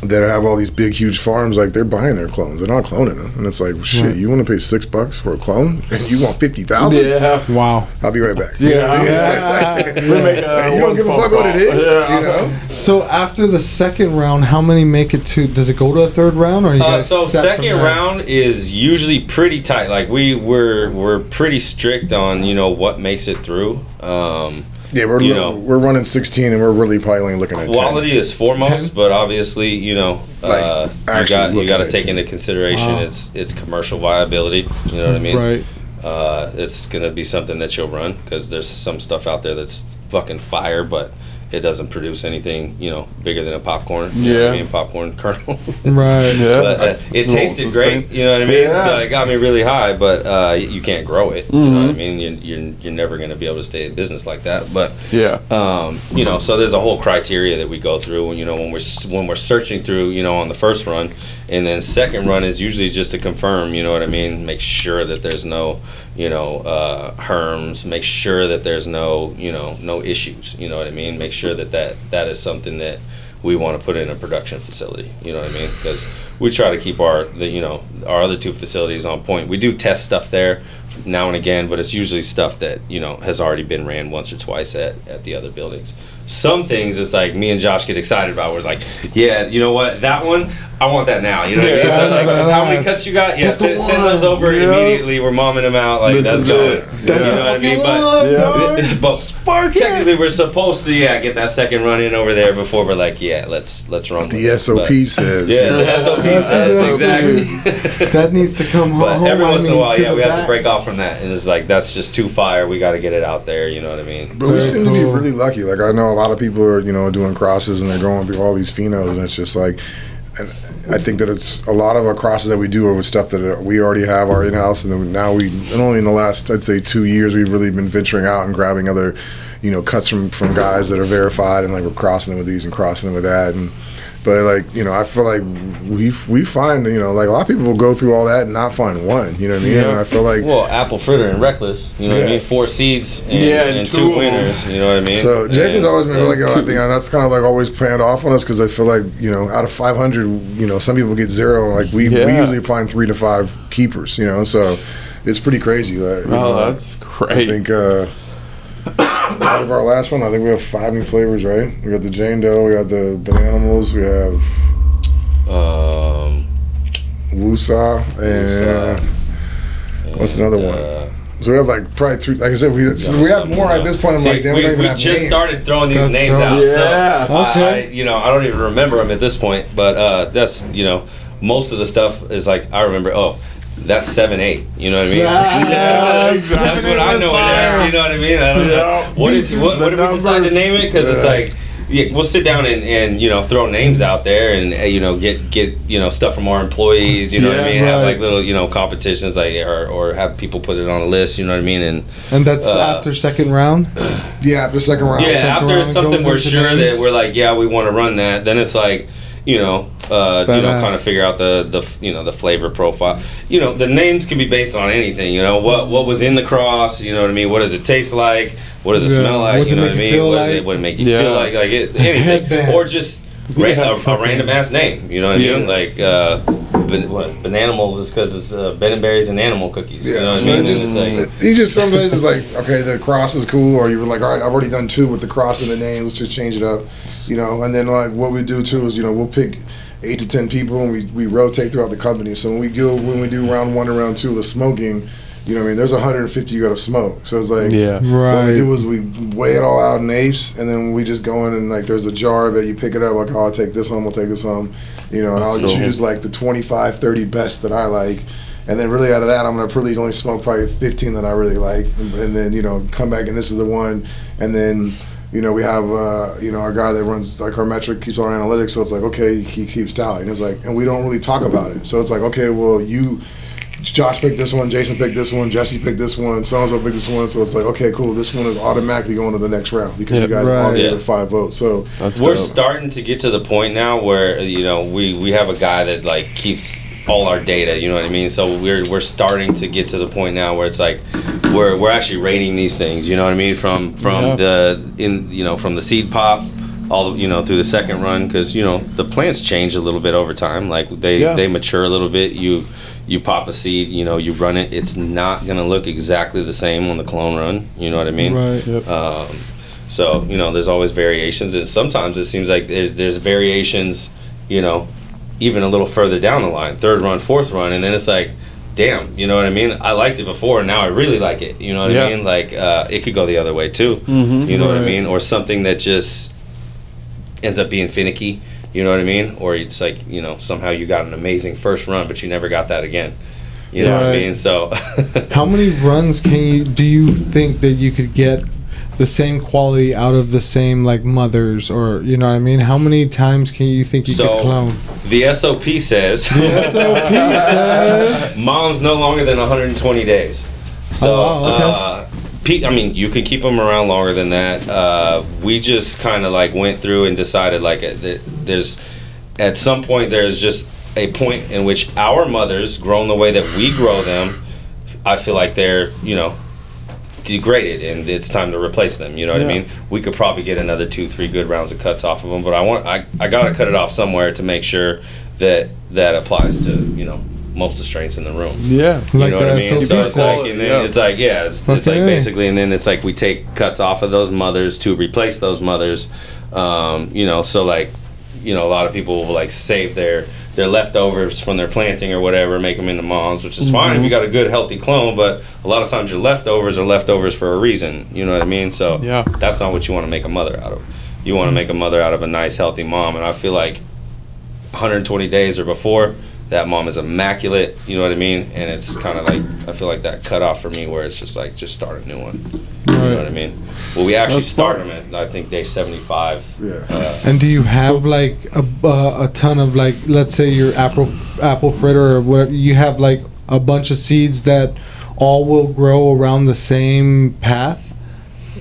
[SPEAKER 4] that have all these big, huge farms, like they're buying their clones. They're not cloning them, and it's like, shit,
[SPEAKER 1] Right.
[SPEAKER 4] you want to pay six bucks for a clone, and you want fifty thousand?
[SPEAKER 3] Yeah.
[SPEAKER 1] Wow.
[SPEAKER 4] I'll be right back.
[SPEAKER 3] Yeah.
[SPEAKER 1] Yeah.
[SPEAKER 3] We make a
[SPEAKER 4] you don't give a
[SPEAKER 3] phone
[SPEAKER 4] fuck what it is.
[SPEAKER 3] Yeah.
[SPEAKER 4] you know.
[SPEAKER 1] So after the second round, how many make it to? Does it go to a third round, or are you
[SPEAKER 2] Uh, so
[SPEAKER 1] set
[SPEAKER 2] second round is usually pretty tight. Like we we're we're pretty strict on you know what makes it through. Um,
[SPEAKER 4] Yeah, we're
[SPEAKER 2] You
[SPEAKER 4] li-
[SPEAKER 2] know.
[SPEAKER 4] we're running sixteen, and we're really probably only looking at
[SPEAKER 2] quality is foremost,
[SPEAKER 1] Ten?
[SPEAKER 2] but obviously you know
[SPEAKER 4] Like,
[SPEAKER 2] uh, you got you got to take
[SPEAKER 4] 10.
[SPEAKER 2] into consideration
[SPEAKER 1] Wow.
[SPEAKER 2] its its commercial viability. You know what I mean?
[SPEAKER 1] Right.
[SPEAKER 2] Uh, it's gonna be something that you'll run because there's some stuff out there that's fucking fire, but it doesn't produce anything you know bigger than a popcorn. You know
[SPEAKER 3] Yeah.
[SPEAKER 2] I mean popcorn kernel.
[SPEAKER 1] Right.
[SPEAKER 3] Yeah.
[SPEAKER 2] but uh, it tasted great. You know what I mean?
[SPEAKER 3] Yeah.
[SPEAKER 2] So it got me really high, but uh, you can't grow it. You know
[SPEAKER 3] Mm-hmm.
[SPEAKER 2] what I mean? You, you're you're never gonna be able to stay in business like that. But
[SPEAKER 3] Yeah.
[SPEAKER 2] um, you know, so there's a whole criteria that we go through when you know when we're when we're searching through, you know, on the first run, and then second run is usually just to confirm, you know what I mean, make sure that there's no, you know, uh, herms, make sure that there's no, you know, no issues, you know what I mean, make sure that that that is something that we want to put in a production facility, you know what I mean, because we try to keep our the you know our other two facilities on point. We do test stuff there now and again, but it's usually stuff that you know has already been ran once or twice at, at the other buildings. Some things it's like me and Josh get excited about. We're like, yeah, you know what, that one, I want that now. You know, what I mean?
[SPEAKER 3] Yeah,
[SPEAKER 2] So like, how many cuts you got? Yeah, send, send those over
[SPEAKER 3] Yeah.
[SPEAKER 2] immediately. We're momming them out. Like
[SPEAKER 3] This
[SPEAKER 2] that's
[SPEAKER 3] good.
[SPEAKER 1] That's
[SPEAKER 2] you know what I mean?
[SPEAKER 1] fucking
[SPEAKER 2] But-
[SPEAKER 3] Yeah.
[SPEAKER 2] but
[SPEAKER 1] Spark it.
[SPEAKER 2] technically, we're supposed to yeah get that second run in over there before we're like, yeah, let's let's run.
[SPEAKER 4] The
[SPEAKER 2] it.
[SPEAKER 4] SOP
[SPEAKER 2] But-
[SPEAKER 4] says.
[SPEAKER 2] yeah, the SOP says exactly.
[SPEAKER 1] That needs to come
[SPEAKER 2] But
[SPEAKER 1] home.
[SPEAKER 2] every once in a while, yeah, we have to break off from that, and it's like that's just too fire. We got to get it out there. You know what I mean?
[SPEAKER 4] But we
[SPEAKER 1] Very
[SPEAKER 4] seem to be really lucky. Like I know a lot of people are, you know, doing crosses and they're going through all these phenos, and it's just like, and I think that it's a lot of our crosses that we do are with stuff that we already have our in house, and then now we, and only in the last, I'd say, two years, we've really been venturing out and grabbing other, you know, cuts from from guys that are verified, and like we're crossing them with these and crossing them with that, and. But like you know, I feel like we we find you know like a lot of people will go through all that and not find one. You know what I mean?
[SPEAKER 3] Yeah.
[SPEAKER 4] And I feel like
[SPEAKER 2] Well, apple fritter and reckless. You know what I mean? Four seeds and,
[SPEAKER 3] Yeah,
[SPEAKER 2] and,
[SPEAKER 3] and
[SPEAKER 2] two,
[SPEAKER 3] two
[SPEAKER 2] winners. You know what I mean?
[SPEAKER 4] So Jayson's
[SPEAKER 2] And
[SPEAKER 4] always been
[SPEAKER 2] so-
[SPEAKER 4] really good. I think that's kind of like always planned off on us because I feel like you know out of 500, you know some people get zero. and, Like we, we usually find three to five keepers. You know, so it's pretty crazy. Like, you
[SPEAKER 3] Oh,
[SPEAKER 4] know,
[SPEAKER 3] that's
[SPEAKER 4] I think uh, out of our last one, I think we have five new flavors. Right? We got the Jane Doe, we got the Bananimals, we have
[SPEAKER 2] Um,
[SPEAKER 4] Wusa, and
[SPEAKER 2] Wusa.
[SPEAKER 4] what's another one?
[SPEAKER 2] uh,
[SPEAKER 4] So we have like probably three. Like I said, we so we have more at this point. I'm
[SPEAKER 2] See,
[SPEAKER 4] like, damn,
[SPEAKER 2] we,
[SPEAKER 4] we, don't even
[SPEAKER 2] we
[SPEAKER 4] have
[SPEAKER 2] just
[SPEAKER 4] names.
[SPEAKER 2] started throwing these
[SPEAKER 1] That's
[SPEAKER 2] names
[SPEAKER 1] dope.
[SPEAKER 2] out.
[SPEAKER 3] Yeah.
[SPEAKER 2] So I-
[SPEAKER 1] Okay.
[SPEAKER 2] I, you know, I don't even remember them at this point. But uh, that's you know, most of the stuff is like I remember. Oh, that's seven eight. You know what I mean?
[SPEAKER 3] Yeah, exactly.
[SPEAKER 2] That's what I know it as. You know what I mean? I don't know.
[SPEAKER 3] Yeah.
[SPEAKER 2] What did what, what did we decide to name it? Because it's like. Yeah, we'll sit down and, and you know throw names out there and uh, you know get get you know stuff from our employees you know what I
[SPEAKER 3] Yeah,
[SPEAKER 2] mean have like little you know competitions like or, or have people put it on a list you know what I mean and
[SPEAKER 1] And that's
[SPEAKER 2] Uh,
[SPEAKER 1] after second round.
[SPEAKER 4] Yeah, after second round.
[SPEAKER 2] yeah,
[SPEAKER 1] Second
[SPEAKER 2] after
[SPEAKER 1] round
[SPEAKER 2] something we're sure
[SPEAKER 1] names.
[SPEAKER 2] that we're like, yeah, we want to run that. Then it's like, you know, uh, you know,
[SPEAKER 1] Badass.
[SPEAKER 2] kind of figure out the the you know the flavor profile. You know, the names can be based on anything. You know, what what was in the cross. You know what I mean? What does it taste like? What does it
[SPEAKER 1] Yeah.
[SPEAKER 2] smell like?
[SPEAKER 1] What's
[SPEAKER 2] you know what I mean? What does
[SPEAKER 1] like?
[SPEAKER 2] it what it make you
[SPEAKER 3] Yeah.
[SPEAKER 2] feel like? Like it, anything, or just ra- a, a random ass name. You know what I mean? Like uh, ban- what bananimals is because it's uh, Ben and Berries and animal cookies. you know
[SPEAKER 4] Yeah,
[SPEAKER 2] what
[SPEAKER 4] so
[SPEAKER 2] I mean?
[SPEAKER 4] just
[SPEAKER 2] like,
[SPEAKER 4] you just some days it's like okay, the cross is cool, or you were like, all right, I've already done two with the cross in the name. Let's just change it up, you know. And then like what we do too is you know we'll pick eight to ten people and we, we rotate throughout the company. So when we go when we do round one and round two, the smoking, you know, what I mean, there's 150 you got to smoke. So it's like
[SPEAKER 3] Yeah. right.
[SPEAKER 4] What we do is we weigh it all out in apes, and then we just go in and like there's a jar that you pick it up. Like, oh, I'll take this home. I'll take this home. You know, and I'll
[SPEAKER 3] cool.
[SPEAKER 4] choose like the 25, 30 best that I like, and then really out of that, I'm gonna probably only smoke probably 15 that I really like, and, and then you know come back and this is the one, and then. You know, we have uh, you know our guy that runs like our metric keeps our analytics, so it's like okay, he keeps tally, and it's like, and we don't really talk about it. So it's like okay, well you Josh picked this one, Jayson picked this one, Jesse picked this one, so and so picked this one. So it's like, okay, cool. This one is automatically going to the next round because
[SPEAKER 3] Yeah.
[SPEAKER 4] you guys all
[SPEAKER 1] Right.
[SPEAKER 4] gave
[SPEAKER 2] Yeah.
[SPEAKER 4] it five votes. So
[SPEAKER 3] That's
[SPEAKER 2] We're
[SPEAKER 3] dope.
[SPEAKER 2] starting to get to the point now where you know we we have a guy that like keeps all our data. You know what I mean? So we're we're starting to get to the point now where it's like we're we're actually rating these things. You know what I mean? From from
[SPEAKER 3] Yeah.
[SPEAKER 2] the in you know from the seed pop. All you know through the second run because you know the plants change a little bit over time. Like they
[SPEAKER 3] Yeah.
[SPEAKER 2] they mature a little bit. You you pop a seed, you know, you run it. It's not gonna look exactly the same on the clone run. You know what I mean?
[SPEAKER 1] Right.
[SPEAKER 3] Yep.
[SPEAKER 2] Um, so you know, there's always variations, and sometimes it seems like there, there's variations. You know, even a little further down the line, third run, fourth run, and then it's like, damn, you know what I mean? I liked it before, and now I really like it. You know what
[SPEAKER 3] Yeah.
[SPEAKER 2] I mean? Like uh, it could go the other way too.
[SPEAKER 3] Mhm.
[SPEAKER 2] You know what I mean? Or something that just ends up being finicky. You know what I mean? Or it's like you know somehow you got an amazing first run, but you never got that again. You know what I mean? So
[SPEAKER 1] How many runs can you do you think that you could get the same quality out of the same like mothers or you know what I mean? How many times can you think you
[SPEAKER 2] So-
[SPEAKER 1] could clone?
[SPEAKER 2] the SOP says.
[SPEAKER 1] The SOP says.
[SPEAKER 2] Mom's no longer than 120 days. So,
[SPEAKER 1] Oh, wow, okay.
[SPEAKER 2] uh, I mean, you can keep them around longer than that. Uh, we just kind of like went through and decided like there's at some point there's just a point in which our mothers grown the way that we grow them. I feel like they're you know degraded and it's time to replace them. You know what I mean? We could probably get another two, three good rounds of cuts off of them, but I want I, I gotta cut it off somewhere to make sure that that applies to you know most of the strengths in the room.
[SPEAKER 3] Yeah.
[SPEAKER 2] You
[SPEAKER 1] Like
[SPEAKER 2] know what I mean? So
[SPEAKER 1] SOP
[SPEAKER 2] it's like, and then
[SPEAKER 3] yeah.
[SPEAKER 2] it's like, yeah, it's, it's like basically, and then it's like we take cuts off of those mothers to replace those mothers. Um, you know, so like, you know, a lot of people will like save their their leftovers from their planting or whatever, make them into moms, which is fine if you got a good healthy clone. But a lot of times your leftovers are leftovers for a reason. You know what I mean? So
[SPEAKER 3] Yeah.
[SPEAKER 2] that's not what you want to make a mother out of. You want to make a mother out of a nice healthy mom, and I feel like 120 days or before that mom is immaculate you know what i mean? And it's kind of like i feel like that cut off for me where it's just like just start a new one. You know what i mean? Well we actually
[SPEAKER 3] That's
[SPEAKER 2] start them at i think day 75
[SPEAKER 4] Yeah.
[SPEAKER 2] uh,
[SPEAKER 1] And do you have like a, uh, a ton of like let's say your apple apple fritter or whatever you have like a bunch of seeds that all will grow around the same path?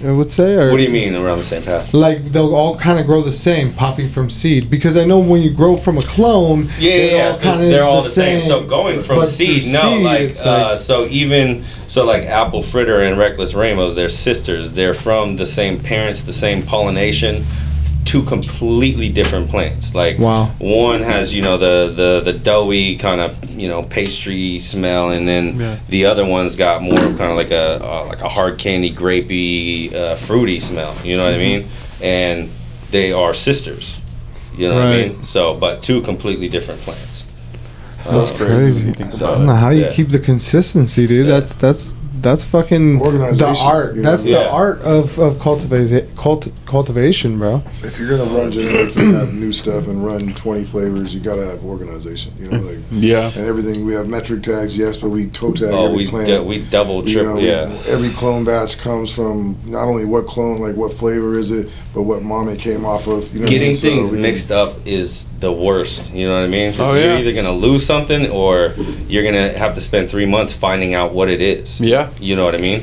[SPEAKER 1] I would say. Or
[SPEAKER 2] what do you mean around the same path
[SPEAKER 1] Like they'll all kind of grow the same, popping from seed. Because I know when you grow from a clone,
[SPEAKER 2] yeah, yeah, yeah.
[SPEAKER 1] all
[SPEAKER 2] so they're all the same. So going from seed, no,
[SPEAKER 1] seed,
[SPEAKER 2] like, uh, so even so, like apple fritter and reckless rainbows, they're sisters. They're from the same parents, the same pollination. Two completely different plants. Like
[SPEAKER 1] Wow.
[SPEAKER 2] one has you know the the the doughy kind of you know pastry smell, and then
[SPEAKER 3] Yeah.
[SPEAKER 2] the other one's got more of kind of like a uh, like a hard candy, grapey, uh, fruity smell. You know what I mean? And they are sisters. You know what I mean? So, but two completely different plants.
[SPEAKER 1] That's
[SPEAKER 2] Um,
[SPEAKER 1] crazy.
[SPEAKER 3] You think
[SPEAKER 2] so-
[SPEAKER 1] I don't know how you
[SPEAKER 2] Yeah.
[SPEAKER 1] keep the consistency, dude.
[SPEAKER 2] Yeah.
[SPEAKER 1] That's that's that's fucking the art.
[SPEAKER 4] you know?
[SPEAKER 1] That's the art of of cultivation, cult, cultivation, bro.
[SPEAKER 4] if you're gonna run genetics and have new stuff and run 20 flavors, you gotta have organization. You know, like
[SPEAKER 3] Yeah.
[SPEAKER 4] and everything. We have metric tags, yes, but we toe tag
[SPEAKER 2] Oh,
[SPEAKER 4] every
[SPEAKER 2] we
[SPEAKER 4] plant.
[SPEAKER 2] du- we double
[SPEAKER 4] you
[SPEAKER 2] triple
[SPEAKER 4] know, we-
[SPEAKER 2] yeah.
[SPEAKER 4] every clone batch comes from not only what clone, like what flavor is it, but what mom it came off of. You know, what I
[SPEAKER 2] Getting
[SPEAKER 4] mean? So
[SPEAKER 2] things
[SPEAKER 4] can-
[SPEAKER 2] mixed up is the worst. You know what I mean? Oh, 'Cause
[SPEAKER 3] Oh,
[SPEAKER 2] you're
[SPEAKER 3] yeah.
[SPEAKER 2] either gonna lose something or you're gonna have to spend three months finding out what it is.
[SPEAKER 3] Yeah.
[SPEAKER 2] You know what I mean?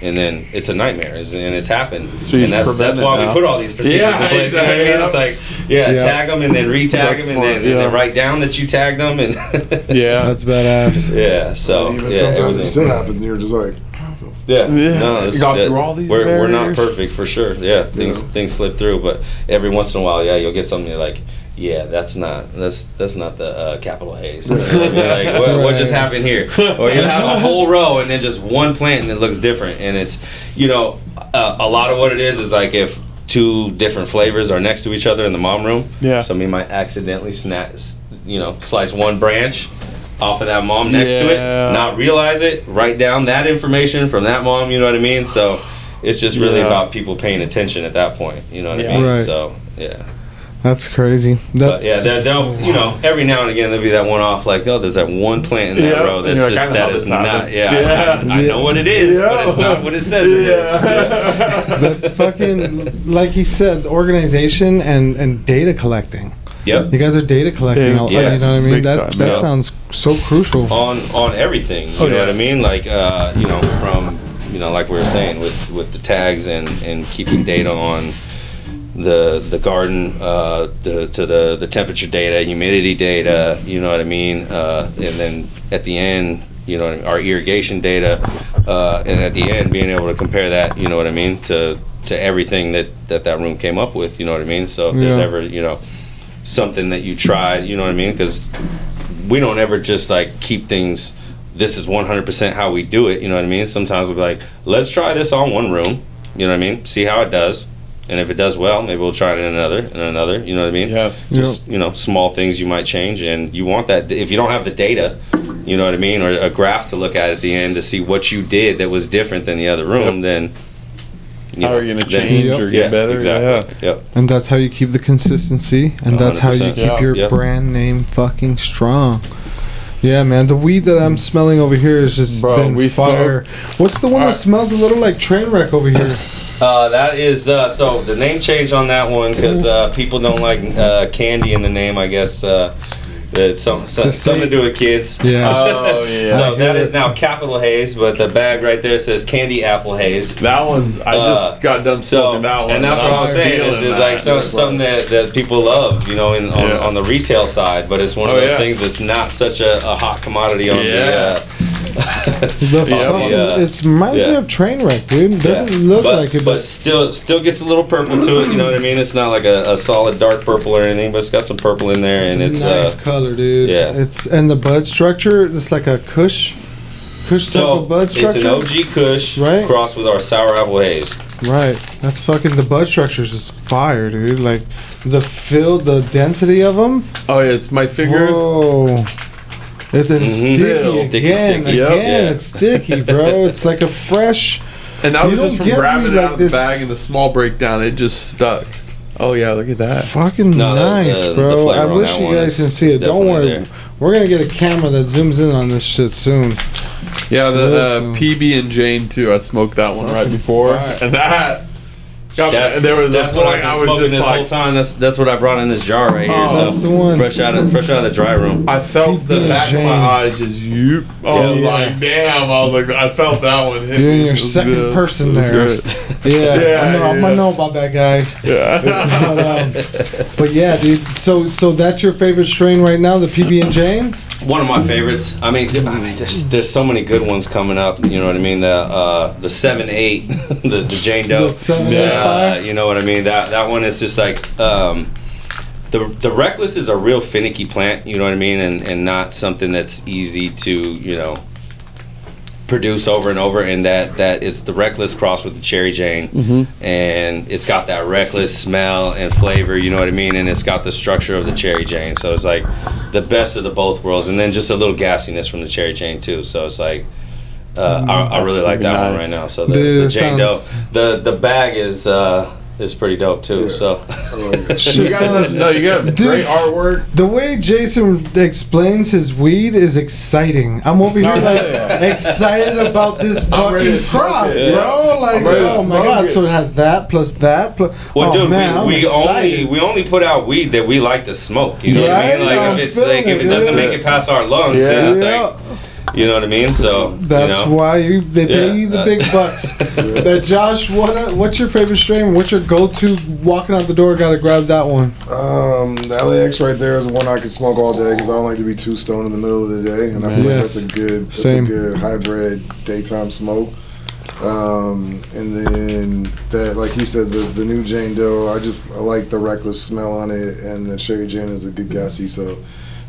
[SPEAKER 2] And then it's a nightmare, and it's happened.
[SPEAKER 3] So
[SPEAKER 2] and that's that's why
[SPEAKER 3] now.
[SPEAKER 2] we put all these procedures
[SPEAKER 3] Yeah,
[SPEAKER 2] in place. You know what I mean?
[SPEAKER 3] exactly.
[SPEAKER 2] It's like, yeah,
[SPEAKER 1] Yeah.
[SPEAKER 2] tag them and then re-tag
[SPEAKER 3] That's
[SPEAKER 2] them and,
[SPEAKER 3] smart,
[SPEAKER 2] then, and then write down that you tagged them and
[SPEAKER 3] Yeah.
[SPEAKER 1] That's badass.
[SPEAKER 2] yeah. So
[SPEAKER 4] And even
[SPEAKER 2] yeah,
[SPEAKER 4] sometimes
[SPEAKER 2] everything.
[SPEAKER 4] it still happens. And you're just like,
[SPEAKER 2] Yeah,
[SPEAKER 3] Yeah.
[SPEAKER 2] No,
[SPEAKER 3] You
[SPEAKER 2] it's,
[SPEAKER 3] got through all these
[SPEAKER 2] We're, we're not perfect for sure. Yeah, things
[SPEAKER 4] Yeah.
[SPEAKER 2] things slip through, but every once in a while, yeah, you'll get something you're like, yeah, that's not that's that's not the uh, capital haze. You know what I mean? like, what, what just happened here? Or you have a whole row and then just one plant and it looks different, and it's you know uh, a lot of what it is is like if two different flavors are next to each other in the mom room.
[SPEAKER 3] Yeah.
[SPEAKER 2] Somebody might accidentally snap, you know, slice one branch off of that mom next to it, not realize it, write down that information from that mom, you know what I mean? So it's just really
[SPEAKER 3] Yeah.
[SPEAKER 2] about people paying attention at that point, you know what
[SPEAKER 3] Yeah.
[SPEAKER 2] I mean?
[SPEAKER 1] Right.
[SPEAKER 2] So, yeah.
[SPEAKER 1] That's crazy.
[SPEAKER 2] But
[SPEAKER 1] That's
[SPEAKER 2] yeah, there,
[SPEAKER 1] so
[SPEAKER 2] there'll, you know, every now and again there'll be that one off like, oh, there's that one plant in that
[SPEAKER 3] Yeah.
[SPEAKER 2] row that's
[SPEAKER 3] like,
[SPEAKER 2] just
[SPEAKER 3] I know
[SPEAKER 2] that
[SPEAKER 3] how
[SPEAKER 2] is
[SPEAKER 3] this
[SPEAKER 2] not, yeah,
[SPEAKER 3] Yeah.
[SPEAKER 2] I, I know what it is, but it's not what it says it is.
[SPEAKER 3] Yeah.
[SPEAKER 1] that's fucking like he said, organization and and data collecting.
[SPEAKER 2] Yep.
[SPEAKER 1] You guys are data collecting.
[SPEAKER 3] Yeah.
[SPEAKER 1] all,
[SPEAKER 2] Yes.
[SPEAKER 1] You know what I mean?
[SPEAKER 3] Big
[SPEAKER 1] That
[SPEAKER 3] time,
[SPEAKER 1] that
[SPEAKER 2] yeah.
[SPEAKER 1] sounds so crucial.
[SPEAKER 2] on on everything. You
[SPEAKER 3] Oh,
[SPEAKER 2] know
[SPEAKER 3] yeah.
[SPEAKER 2] what I mean? Like uh, you know, from you know, like we were saying with with the tags and and keeping data on the the garden uh, the, to the the temperature data, humidity data. You know what I mean? Uh, and then at the end. You know, I mean, our irrigation data, uh, and at the end, being able to compare that, you know what I mean, to to everything that that that room came up with. You know what I mean. So if there's ever, you know, something that you try, you know what I mean? Because we don't ever just like keep things. This is 100% how we do it. You know what I mean? Sometimes we'll be like, let's try this on one room. You know what I mean? See how it does. And if it does well, maybe we'll try it in another and another. You know what I mean?
[SPEAKER 3] Yeah.
[SPEAKER 2] Just you know, small things you might change, and you want that. If you don't have the data, you know what I mean, or a graph to look at at the end to see what you did that was different than the other room, then you
[SPEAKER 3] How are you gonna change
[SPEAKER 1] Yep.
[SPEAKER 3] or get better?
[SPEAKER 2] Exactly. Yep.
[SPEAKER 1] And that's how you keep the consistency, and that's how you keep
[SPEAKER 3] Yeah.
[SPEAKER 1] your
[SPEAKER 2] Yep.
[SPEAKER 1] brand name fucking strong. Yeah, man. The weed that I'm smelling over here is just
[SPEAKER 3] Bro,
[SPEAKER 1] been
[SPEAKER 3] we
[SPEAKER 1] fire. What's the one that
[SPEAKER 3] Alright.
[SPEAKER 1] smells a little like train wreck over here?
[SPEAKER 2] Uh, that is uh, so the name change on that one because uh, people don't like uh, candy in the name. I guess uh, it's some, some something to do with kids.
[SPEAKER 1] Yeah.
[SPEAKER 3] Oh yeah.
[SPEAKER 2] So
[SPEAKER 1] I
[SPEAKER 2] that
[SPEAKER 1] it.
[SPEAKER 2] now capital haze, but the bag right there says candy apple haze.
[SPEAKER 3] that one I
[SPEAKER 2] Uh,
[SPEAKER 3] just got done
[SPEAKER 2] So
[SPEAKER 3] smoking that one.
[SPEAKER 2] and that's what
[SPEAKER 3] I'm
[SPEAKER 2] I'm saying is, is like some,
[SPEAKER 3] That's
[SPEAKER 2] something that, that people love, you know, in, on,
[SPEAKER 3] Yeah.
[SPEAKER 2] on the retail side. But it's one of
[SPEAKER 3] Oh,
[SPEAKER 2] those
[SPEAKER 3] yeah.
[SPEAKER 2] things that's not such a, a hot commodity on
[SPEAKER 3] Yeah.
[SPEAKER 2] the. Uh,
[SPEAKER 1] The
[SPEAKER 3] Yeah.
[SPEAKER 1] fucking,
[SPEAKER 2] Yeah.
[SPEAKER 1] it reminds me of train wreck, dude. It doesn't
[SPEAKER 2] Yeah.
[SPEAKER 1] look
[SPEAKER 2] but,
[SPEAKER 1] like it,
[SPEAKER 2] but
[SPEAKER 1] but
[SPEAKER 2] still, still gets a little purple to it. You know what I mean? It's not like a, a solid dark purple or anything, but it's got some purple in there,
[SPEAKER 1] it's
[SPEAKER 2] and
[SPEAKER 1] a
[SPEAKER 2] it's
[SPEAKER 1] nice
[SPEAKER 2] uh,
[SPEAKER 1] color, dude.
[SPEAKER 2] yeah.
[SPEAKER 1] It's and the bud structure. It's like a Kush, Kush type
[SPEAKER 2] so
[SPEAKER 1] of bud
[SPEAKER 2] it's an OG Kush
[SPEAKER 1] Right.
[SPEAKER 2] crossed with our sour apple haze.
[SPEAKER 1] Right. That's fucking the bud structure is just fire, dude. Like the fill, the density of them.
[SPEAKER 3] Oh yeah, it's my fingers.
[SPEAKER 1] Whoa. It's, it's sticky,
[SPEAKER 2] Sticky,
[SPEAKER 1] again.
[SPEAKER 2] sticky.
[SPEAKER 3] Yep.
[SPEAKER 1] Again,
[SPEAKER 2] Yeah.
[SPEAKER 1] it's sticky, bro. it's like a fresh.
[SPEAKER 3] And that was just from grabbing it
[SPEAKER 1] like
[SPEAKER 3] out of the bag and the small breakdown. It just stuck. Oh yeah, look at that.
[SPEAKER 1] Fucking
[SPEAKER 2] No,
[SPEAKER 1] nice,
[SPEAKER 2] the- the
[SPEAKER 1] bro.
[SPEAKER 2] flavor
[SPEAKER 1] I wish you guys
[SPEAKER 2] is-
[SPEAKER 1] can see it. Don't worry.
[SPEAKER 2] there.
[SPEAKER 1] We're gonna get a camera that zooms in on this shit soon.
[SPEAKER 3] Yeah, the uh, PB and Jane too. I smoked that one right before,
[SPEAKER 1] Right.
[SPEAKER 3] and that. Got,
[SPEAKER 2] That's,
[SPEAKER 3] there was
[SPEAKER 2] that's
[SPEAKER 3] a
[SPEAKER 2] what I've
[SPEAKER 3] I
[SPEAKER 2] been
[SPEAKER 3] was
[SPEAKER 2] smoking
[SPEAKER 3] just
[SPEAKER 2] this whole
[SPEAKER 3] like,
[SPEAKER 2] time. That's that's what I brought in this jar right here.
[SPEAKER 3] Oh,
[SPEAKER 2] so
[SPEAKER 1] that's the one.
[SPEAKER 2] Fresh out of fresh out of the dry room.
[SPEAKER 3] I felt the
[SPEAKER 1] PB&J.
[SPEAKER 3] back of my eyes just yoop. I was
[SPEAKER 1] Yeah.
[SPEAKER 3] like, damn. I was like, I felt that one. hit
[SPEAKER 1] You're
[SPEAKER 3] me.
[SPEAKER 1] your second
[SPEAKER 3] good.
[SPEAKER 1] person there.
[SPEAKER 3] great.
[SPEAKER 1] Yeah,
[SPEAKER 3] Yeah,
[SPEAKER 1] I know, I'm gonna know about that guy.
[SPEAKER 3] Yeah.
[SPEAKER 1] but, um, but yeah, dude. So so that's your favorite strain right now, the PB and J.
[SPEAKER 2] One of my favorites. I mean, I mean, there's there's so many good ones coming up. You know what I mean? The uh, the seven eight, the the Jane Doe.
[SPEAKER 1] The 7-8 's
[SPEAKER 2] Uh,
[SPEAKER 1] fire?
[SPEAKER 2] you know what I mean? That that one is just like um, the the reckless is a real finicky plant. You know what I mean? And and not something that's easy to you know produce over and over. And that that is the reckless cross with the cherry Jane, and it's got that reckless smell and flavor. You know what I mean? And it's got the structure of the cherry Jane. So it's like the best of the both worlds, and then just a little gassiness from the cherry Jane too. So it's like. Uh, I, I really like that one right now. So the, the Jane Doe, the the bag is uh, is pretty dope too.
[SPEAKER 4] Yeah.
[SPEAKER 2] So
[SPEAKER 4] I like it.
[SPEAKER 1] Shit
[SPEAKER 3] You guys, no, you got
[SPEAKER 1] Dude.
[SPEAKER 3] great artwork.
[SPEAKER 1] The way Jayson explains his weed is exciting. I'm over here
[SPEAKER 3] No,
[SPEAKER 1] like excited about this fucking cross,
[SPEAKER 3] it.
[SPEAKER 1] bro. Like,
[SPEAKER 3] I'm ready to
[SPEAKER 1] oh my god!
[SPEAKER 3] it.
[SPEAKER 1] So it has that plus that plus.
[SPEAKER 2] Well,
[SPEAKER 1] oh
[SPEAKER 2] dude,
[SPEAKER 1] man,
[SPEAKER 2] we, we only we only put out weed that we like to smoke. You know what I mean? Like
[SPEAKER 1] I'm
[SPEAKER 2] if it's
[SPEAKER 1] feeling
[SPEAKER 2] like if
[SPEAKER 1] it,
[SPEAKER 2] it doesn't
[SPEAKER 1] dude.
[SPEAKER 2] make it past our lungs,
[SPEAKER 3] Yeah.
[SPEAKER 2] then it's
[SPEAKER 1] Yeah.
[SPEAKER 2] like you know what I mean. So
[SPEAKER 1] That's
[SPEAKER 2] you know?
[SPEAKER 1] why you they pay
[SPEAKER 2] Yeah.
[SPEAKER 1] you the big bucks. That Josh, what what's your favorite strain? What's your go-to? Walking out the door, gotta grab that one.
[SPEAKER 4] Um, the LAX right there is the one I could smoke all day because I don't like to be too stoned in the middle of the day, and I feel
[SPEAKER 1] Yes.
[SPEAKER 4] like that's a good, that's
[SPEAKER 1] Same.
[SPEAKER 4] a good hybrid daytime smoke. Um, and then that, like he said, the the new Jane Doe, I just I like the reckless smell on it, and the Cherry Jane is a good gassy. So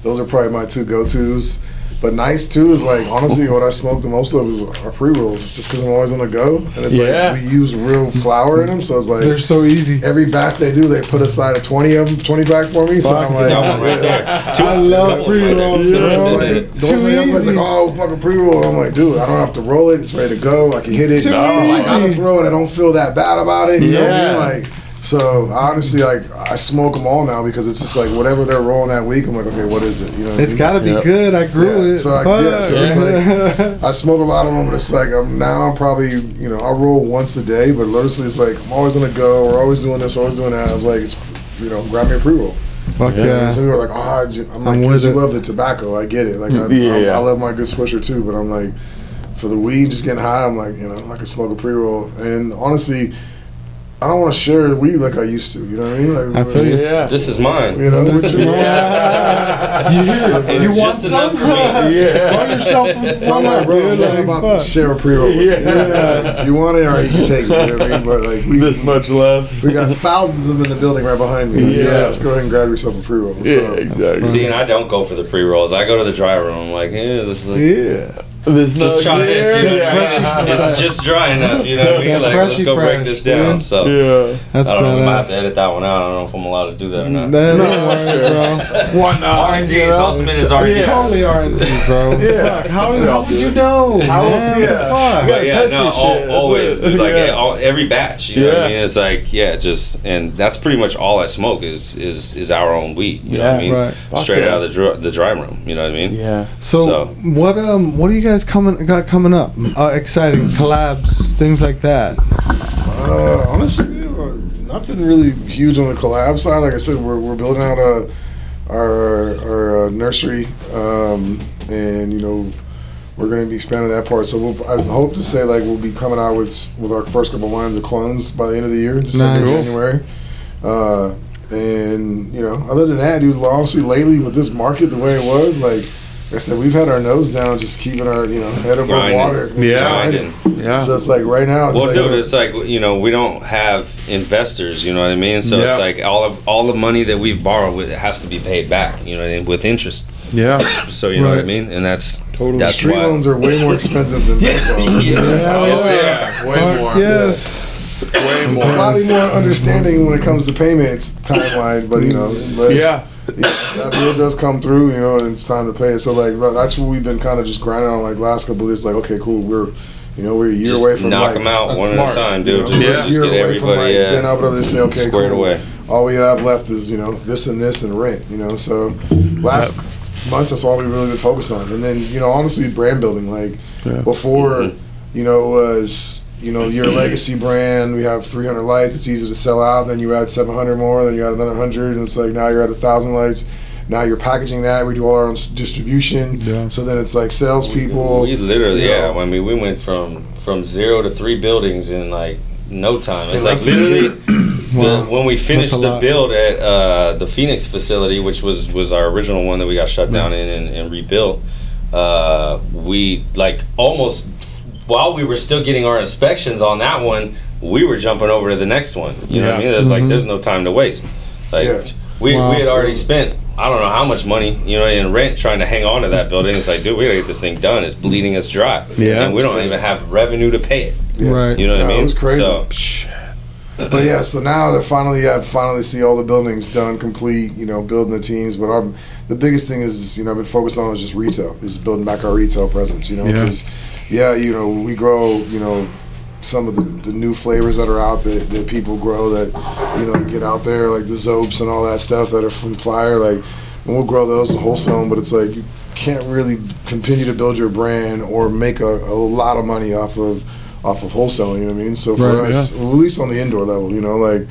[SPEAKER 4] those are probably my two go tos. But nice too is like honestly what I smoke the most of is our pre rolls, just because I'm always on the go, and it's
[SPEAKER 3] Yeah.
[SPEAKER 4] like we use real flower in them, so it's like
[SPEAKER 1] They're so easy.
[SPEAKER 4] every batch they do, they put aside a twenty of them, twenty pack for me. So I'm like,
[SPEAKER 2] that right there. Two,
[SPEAKER 1] I love
[SPEAKER 2] couple of right
[SPEAKER 1] pre-rolls,
[SPEAKER 4] you know,
[SPEAKER 1] bro.
[SPEAKER 4] like, the
[SPEAKER 1] Too
[SPEAKER 4] one thing I'm
[SPEAKER 1] easy.
[SPEAKER 4] like, oh, fucking pre roll. I'm like, dude, I don't have to roll it. It's ready to go. I can hit it.
[SPEAKER 1] Too
[SPEAKER 4] like, I don't throw it. I don't feel that bad about it. You know what I
[SPEAKER 1] Yeah.
[SPEAKER 4] mean? Like, so honestly, like, I smoke them all now because it's just like whatever they're rolling that week. I'm like, okay, what is it? You know,
[SPEAKER 1] it's gotta be
[SPEAKER 3] Yep.
[SPEAKER 1] good. I grew
[SPEAKER 4] Yeah,
[SPEAKER 1] it.
[SPEAKER 4] so I- yeah, so it's
[SPEAKER 1] Fuck.
[SPEAKER 4] I smoke a lot of them, but it's like I'm now I'm probably you know I roll once a day, but honestly it's like I'm always on the go. We're always doing this, always doing that. I was like, it's you know, grab me a pre roll.
[SPEAKER 1] Fuck
[SPEAKER 4] Yeah.
[SPEAKER 1] yeah.
[SPEAKER 4] Some people are like, oh, I ju- I'm like,
[SPEAKER 1] I'm
[SPEAKER 4] 'cause
[SPEAKER 1] with
[SPEAKER 4] you
[SPEAKER 1] it.
[SPEAKER 4] love the tobacco. I get it. Like, I,
[SPEAKER 3] Yeah.
[SPEAKER 4] I, I love my good swisher too, but I'm like, for the weed, just getting high, I'm like, you know, I can smoke a pre roll. And honestly, I don't want to share weed like I used to. You know what I mean? Like,
[SPEAKER 1] I feel you.
[SPEAKER 3] Yeah.
[SPEAKER 2] This is mine.
[SPEAKER 4] You know,
[SPEAKER 1] That's
[SPEAKER 4] which-
[SPEAKER 1] yeah. you You want
[SPEAKER 2] just
[SPEAKER 1] some?
[SPEAKER 2] for me.
[SPEAKER 3] Yeah.
[SPEAKER 1] Buy yourself
[SPEAKER 4] So I'm like, bro,
[SPEAKER 1] dude. Like,
[SPEAKER 4] about
[SPEAKER 1] fuck.
[SPEAKER 4] to share a pre roll.
[SPEAKER 3] Yeah.
[SPEAKER 4] You want it, or you can take it. You know what I mean? But like, we,
[SPEAKER 3] This much left.
[SPEAKER 4] we got thousands of them in the building right behind me.
[SPEAKER 3] Yeah.
[SPEAKER 4] Yeah, let's go ahead and grab yourself a pre roll.
[SPEAKER 3] Yeah, exactly.
[SPEAKER 2] See, and I don't go for the pre rolls. I go to the dry room. I'm like, yeah, this is like,
[SPEAKER 3] Yeah. This
[SPEAKER 2] let's try this. You know,
[SPEAKER 3] Yeah.
[SPEAKER 2] it's, it's just dry enough. You know what I mean?
[SPEAKER 1] That
[SPEAKER 2] Like, let's
[SPEAKER 1] freshy
[SPEAKER 2] go break this down.
[SPEAKER 1] dude.
[SPEAKER 2] So
[SPEAKER 3] Yeah.
[SPEAKER 1] That's
[SPEAKER 2] I don't know. We might have to edit that one out. I don't know if I'm allowed to do that or not.
[SPEAKER 1] Nah, don't worry, bro.
[SPEAKER 3] Why not?
[SPEAKER 2] R&D, I'll spin his R&D.
[SPEAKER 1] Totally R&D, bro.
[SPEAKER 3] Yeah.
[SPEAKER 1] Fuck. How, how would you know?
[SPEAKER 3] How else-
[SPEAKER 1] man?
[SPEAKER 3] yeah.
[SPEAKER 1] What the fuck?
[SPEAKER 2] But yeah,
[SPEAKER 3] Pepsi
[SPEAKER 2] no, al-
[SPEAKER 3] shit, that's
[SPEAKER 2] always,
[SPEAKER 3] it.
[SPEAKER 2] dude, like
[SPEAKER 3] Yeah.
[SPEAKER 2] all, every batch. You know what I mean? It's like yeah, just and that's pretty much all I smoke is is is our own weed. You know what I mean? Straight out of the dry, the dry room. You know what I mean?
[SPEAKER 3] Yeah.
[SPEAKER 1] So,
[SPEAKER 2] So-
[SPEAKER 1] what um what do you guys coming got coming up? Uh, exciting collabs, things like that.
[SPEAKER 4] Uh, honestly, uh, nothing really huge on the collab side. Like I said, we're, we're building out a, our our uh, nursery, um, and you know, we're going to be expanding that part. So we'll, I hope to say like we'll be coming out with with our first couple lines of clones by the end of the year, December,
[SPEAKER 1] Nice.
[SPEAKER 4] January. Uh, and you know, other than that, dude, honestly, lately with this market the way it was, like. Like I said, we've had our nose down, just keeping our you know head above
[SPEAKER 2] Grinding.
[SPEAKER 4] water.
[SPEAKER 3] Yeah.
[SPEAKER 2] Grinding.
[SPEAKER 3] Yeah.
[SPEAKER 4] So it's like right now, it's
[SPEAKER 2] Well,
[SPEAKER 4] like
[SPEAKER 2] dude, it's like you know we don't have investors. You know what I mean? So
[SPEAKER 3] Yeah.
[SPEAKER 2] it's like all of all the money that we've borrowed with, has to be paid back. You know what I mean? With interest.
[SPEAKER 3] yeah.
[SPEAKER 2] So you know what I mean? And that's
[SPEAKER 3] Totally.
[SPEAKER 2] that's
[SPEAKER 4] street
[SPEAKER 2] why.
[SPEAKER 4] loans are way more expensive than bank loans.
[SPEAKER 2] Yeah.
[SPEAKER 1] Hell
[SPEAKER 2] Yes, they
[SPEAKER 3] oh,
[SPEAKER 2] yeah.
[SPEAKER 3] Way
[SPEAKER 1] Fuck
[SPEAKER 3] more.
[SPEAKER 1] Yes.
[SPEAKER 3] Way more.
[SPEAKER 4] Slightly more understanding when it comes to payments timeline, but you know, but
[SPEAKER 3] Yeah.
[SPEAKER 4] Yeah, that bill does come through, you know, and it's time to pay it. So like that's what we've been kind of just grinding on like last couple of years. Like okay, cool, we're you know we're a year
[SPEAKER 2] Just
[SPEAKER 4] away from
[SPEAKER 2] knock
[SPEAKER 4] like,
[SPEAKER 2] them out one
[SPEAKER 3] smart.
[SPEAKER 2] at a time,
[SPEAKER 4] You
[SPEAKER 2] dude.
[SPEAKER 4] know,
[SPEAKER 2] Just,
[SPEAKER 4] we're
[SPEAKER 3] Yeah.
[SPEAKER 4] a
[SPEAKER 2] just
[SPEAKER 4] year
[SPEAKER 2] get
[SPEAKER 4] away from like
[SPEAKER 2] everybody
[SPEAKER 4] being able to say okay,
[SPEAKER 2] squared
[SPEAKER 4] cool.
[SPEAKER 2] away.
[SPEAKER 4] All we have left is you know this and this and rent. You know, so last months that's all we really been focused on. And then you know honestly, brand building like
[SPEAKER 3] Yeah.
[SPEAKER 4] before
[SPEAKER 2] Mhm.
[SPEAKER 4] you know was you know your legacy brand we have 300 lights it's easy to sell out then you add 700 more then you add another 100 and it's like now you're at a thousand lights now you're packaging that we do all our own distribution
[SPEAKER 1] Yeah.
[SPEAKER 4] so then it's like salespeople
[SPEAKER 2] We literally,
[SPEAKER 4] you
[SPEAKER 2] yeah. I mean, we went from from zero to three buildings in like no time. It's like
[SPEAKER 4] less than
[SPEAKER 2] literally
[SPEAKER 1] Wow.
[SPEAKER 2] the, when we finished the build at uh, the Phoenix facility, which was was our original one that we got shut down in and, and rebuilt. Uh, we like almost while we were still getting our inspections on that one, we were jumping over to the next one. You know what I mean? There's like
[SPEAKER 1] Mhm.
[SPEAKER 2] there's no time to waste. Like
[SPEAKER 4] Yeah.
[SPEAKER 2] we,
[SPEAKER 1] Wow.
[SPEAKER 2] we had already spent I don't know how much money, you know, in rent trying to hang on to that building. It's like, dude, we gotta get this thing done. It's bleeding us dry.
[SPEAKER 3] Yeah.
[SPEAKER 2] and we don't even have revenue to pay it.
[SPEAKER 4] Yes.
[SPEAKER 1] Right.
[SPEAKER 2] You know what I mean?
[SPEAKER 4] it was crazy
[SPEAKER 2] So,
[SPEAKER 4] but yeah so now to finally yeah finally see all the buildings done complete you know building the teams but our the biggest thing is you know i've been focused on is just retail is building back our retail presence you know
[SPEAKER 3] Yeah.
[SPEAKER 4] because yeah you know we grow you know some of the, the new flavors that are out that, that people grow that you know get out there like the Zoaps and all that stuff that are from fire like and we'll grow those and wholesale them but it's like you can't really continue to build your brand or make a, a lot of money off of off of wholesaling you know what i mean? So for
[SPEAKER 1] Right,
[SPEAKER 4] us well, at least on the indoor level you know like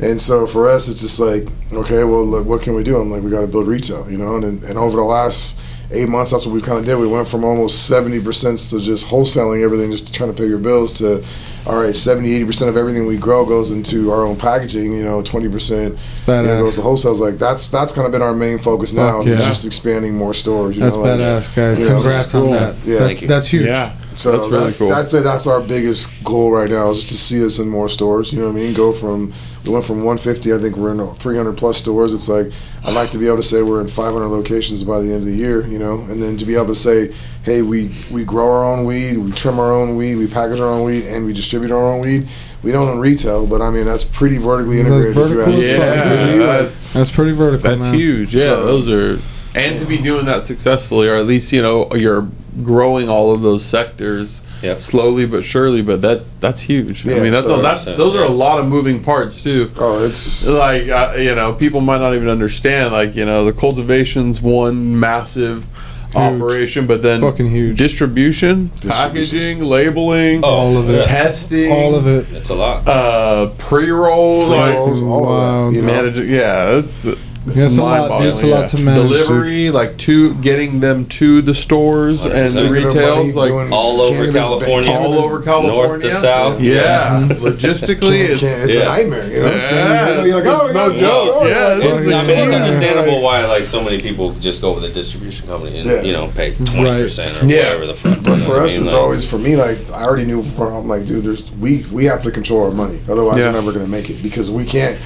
[SPEAKER 4] and so for us it's just like okay well look, what can we do? I'm like we got to build retail you know and, and over the last eight months that's what we kind of did we went from almost 70% to just wholesaling everything just trying to pay your bills to all right 70 80% of everything we grow goes into our own packaging you know 20% you know,
[SPEAKER 1] badass.
[SPEAKER 4] goes to wholesale like that's that's kind of been our main focus now
[SPEAKER 1] Fuck
[SPEAKER 4] is
[SPEAKER 1] yeah.
[SPEAKER 4] just expanding more stores you
[SPEAKER 1] That's
[SPEAKER 4] know, like-
[SPEAKER 1] badass, guys.
[SPEAKER 4] you know,
[SPEAKER 1] Congrats
[SPEAKER 4] that's
[SPEAKER 1] on
[SPEAKER 4] cool.
[SPEAKER 1] that.
[SPEAKER 4] Yeah.
[SPEAKER 1] that's, that's huge.
[SPEAKER 3] Yeah.
[SPEAKER 4] So
[SPEAKER 3] That's really
[SPEAKER 4] that's
[SPEAKER 3] cool.
[SPEAKER 4] that's it. That's our biggest goal right now is just to see us in more stores. You know what I mean? Go from we went from 150. I think we're in 300 plus stores. It's like I'd like to be able to say we're in 500 locations by the end of the year. You know, and then to be able to say, hey, we we grow our own weed, we trim our own weed, we package our own weed, and we distribute our own weed. We don't own retail, but I mean that's pretty vertically integrated. if you
[SPEAKER 1] vertical
[SPEAKER 4] ask
[SPEAKER 1] as
[SPEAKER 4] me.
[SPEAKER 1] fuck,
[SPEAKER 4] You know what I
[SPEAKER 3] Yeah, that's
[SPEAKER 1] That's pretty vertical,
[SPEAKER 3] that's
[SPEAKER 1] man.
[SPEAKER 3] huge. Yeah,
[SPEAKER 4] So-
[SPEAKER 3] those are, and to be doing that successfully, or at least you know you're growing all of those sectors
[SPEAKER 2] Yep.
[SPEAKER 3] slowly but surely. But that that's huge. I mean, that's
[SPEAKER 4] so-
[SPEAKER 3] a, that's those are a lot of moving parts too.
[SPEAKER 4] oh, it's
[SPEAKER 3] Like uh, you know, people might not even understand. Like you know, the cultivation's one massive operation, but then
[SPEAKER 1] Fucking huge.
[SPEAKER 3] distribution,
[SPEAKER 4] Distribution.
[SPEAKER 3] packaging, labeling,
[SPEAKER 2] Oh,
[SPEAKER 1] All of it.
[SPEAKER 3] testing,
[SPEAKER 1] All of it.
[SPEAKER 2] It's a lot.
[SPEAKER 3] uh, pre-roll,
[SPEAKER 4] Pre-rolls, all of
[SPEAKER 1] Wow.
[SPEAKER 4] that. You know?
[SPEAKER 3] managing. Yeah, it's
[SPEAKER 1] Yeah, it's a lot. It's a lot to manage. dude.
[SPEAKER 3] Delivery, like to getting them to the stores and the retails, like
[SPEAKER 2] All over
[SPEAKER 4] Cannabis-
[SPEAKER 2] California.
[SPEAKER 3] all over California,
[SPEAKER 2] North to south.
[SPEAKER 3] Yeah, mm-hmm. logistically,
[SPEAKER 4] Can't,
[SPEAKER 3] it's
[SPEAKER 4] it's
[SPEAKER 2] yeah.
[SPEAKER 4] a nightmare. You know what I'm saying?
[SPEAKER 3] Yeah,
[SPEAKER 4] You know, you're like, oh,
[SPEAKER 3] it's
[SPEAKER 4] oh,
[SPEAKER 3] no joke. Yeah,
[SPEAKER 4] Like,
[SPEAKER 3] it's-
[SPEAKER 2] I mean, it's understandable why like so many people just go with a distribution company and
[SPEAKER 4] Yeah.
[SPEAKER 2] you know pay twenty percent or
[SPEAKER 3] Yeah.
[SPEAKER 2] whatever the fuck.
[SPEAKER 4] But for us, it's always for me. Like I already knew from I'm like, dude, there's we we have to control our money. Otherwise, we're never gonna make it because we can't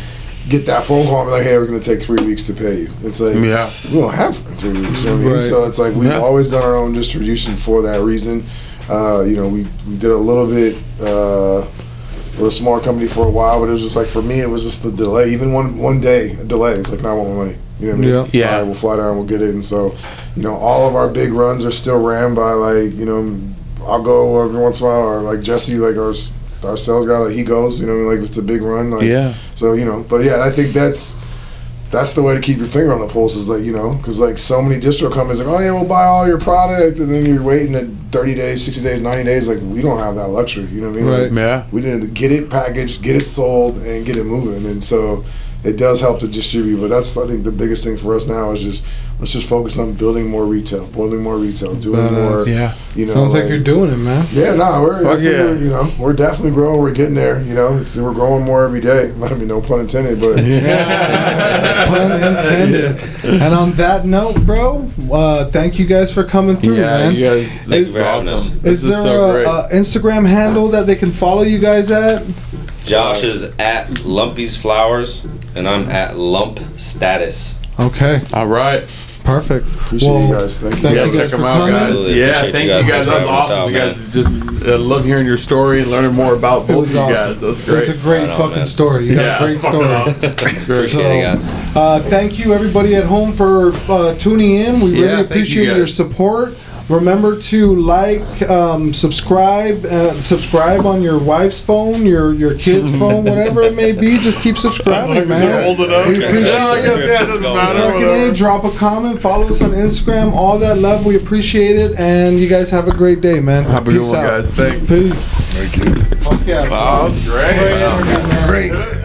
[SPEAKER 4] get that phone call and be like, hey, we're gonna take three weeks to pay you. It's like
[SPEAKER 3] Yeah.
[SPEAKER 4] we don't have three weeks. You know what I mean? So it's like we've
[SPEAKER 3] Yeah.
[SPEAKER 4] always done our own distribution for that reason. Uh, you know, we we did a little bit. Uh, with a small company for a while, but it was just like for me, it was just the delay. Even one one day a delay, it's like, I want my money. You know what I mean?
[SPEAKER 1] Yeah.
[SPEAKER 3] Yeah.
[SPEAKER 4] All right, we'll fly down, we'll get it. And so, you know, all of our big runs are still ran by like, you know, I'll go every once in a while, or like Jesse, like our our sales guy, like he goes. You know, like it's a big run, like
[SPEAKER 3] yeah,
[SPEAKER 4] so you know, but yeah, I think that's that's the way to keep your finger on the pulse is like you know, because like so many distro companies like, oh yeah, we'll buy all your product, and then you're waiting at 30 days, 60 days, 90 days. Like we don't have that luxury. You know what I mean?
[SPEAKER 1] Right.
[SPEAKER 4] Like,
[SPEAKER 3] yeah.
[SPEAKER 4] we need to get it packaged, get it sold, and get it moving. And so it does help to distribute. But that's I think the biggest thing for us now is just let's just focus on building more retail, building more retail, doing
[SPEAKER 1] Badass.
[SPEAKER 4] more.
[SPEAKER 3] Yeah.
[SPEAKER 4] You know,
[SPEAKER 1] Sounds like you're doing it, man.
[SPEAKER 4] yeah, no, we're,
[SPEAKER 3] Fuck yeah.
[SPEAKER 4] we're, you know, we're definitely growing. We're getting there. You know, it's, we're growing more every day. I mean, no pun intended, but
[SPEAKER 1] Pun intended. And on that note, bro, uh, thank you guys for coming through,
[SPEAKER 3] yeah,
[SPEAKER 1] man.
[SPEAKER 3] you guys, this
[SPEAKER 2] you
[SPEAKER 3] is
[SPEAKER 2] for having
[SPEAKER 3] awesome.
[SPEAKER 1] Is
[SPEAKER 3] This
[SPEAKER 1] there
[SPEAKER 3] is so
[SPEAKER 1] a,
[SPEAKER 3] great.
[SPEAKER 1] a Instagram handle that they can follow you guys at?
[SPEAKER 2] Josh is at Lumpy's Flowers, and I'm at Lump Status.
[SPEAKER 1] Okay,
[SPEAKER 3] All right.
[SPEAKER 1] perfect.
[SPEAKER 4] appreciate
[SPEAKER 1] Well,
[SPEAKER 4] you guys. Thank you.
[SPEAKER 1] thank
[SPEAKER 3] Yeah,
[SPEAKER 1] you guys
[SPEAKER 3] check them out,
[SPEAKER 1] coming.
[SPEAKER 3] guys.
[SPEAKER 2] Absolutely.
[SPEAKER 3] Yeah,
[SPEAKER 2] Appreciate
[SPEAKER 3] thank
[SPEAKER 2] you
[SPEAKER 3] you
[SPEAKER 2] guys.
[SPEAKER 3] guys.
[SPEAKER 2] Thanks
[SPEAKER 3] That's
[SPEAKER 2] for having us
[SPEAKER 3] awesome.
[SPEAKER 2] out,
[SPEAKER 3] you guys just uh, love hearing your story and learning more about
[SPEAKER 1] It
[SPEAKER 3] both
[SPEAKER 1] was
[SPEAKER 3] of you
[SPEAKER 1] awesome.
[SPEAKER 3] guys. That's great.
[SPEAKER 1] It's a great
[SPEAKER 2] Right on,
[SPEAKER 1] fucking
[SPEAKER 2] man.
[SPEAKER 1] story. You got
[SPEAKER 3] yeah,
[SPEAKER 1] a great
[SPEAKER 3] it's
[SPEAKER 1] story.
[SPEAKER 3] awesome. It's great.
[SPEAKER 2] Appreciate it,
[SPEAKER 1] So-
[SPEAKER 2] guys.
[SPEAKER 1] Uh, thank you, everybody at home, for uh, tuning in. We
[SPEAKER 3] Yeah,
[SPEAKER 1] really
[SPEAKER 3] thank you,
[SPEAKER 1] appreciate
[SPEAKER 3] guys.
[SPEAKER 1] your support. Remember to like, um, subscribe, uh, subscribe on your wife's phone, your your kid's phone, whatever it may be. Just keep subscribing, man.
[SPEAKER 3] old enough.
[SPEAKER 1] We appreciate
[SPEAKER 3] Yeah, I
[SPEAKER 1] it.
[SPEAKER 3] yeah, it doesn't matter.
[SPEAKER 1] A, drop a comment, follow us on Instagram, all that love, we appreciate it, and you guys have a great day, man.
[SPEAKER 3] Have a good one,
[SPEAKER 1] out.
[SPEAKER 3] guys. Thanks.
[SPEAKER 1] Peace.
[SPEAKER 4] Thank you.
[SPEAKER 1] Fuck yeah.
[SPEAKER 3] Wow, that's great.
[SPEAKER 1] Great interview, man.
[SPEAKER 4] Great.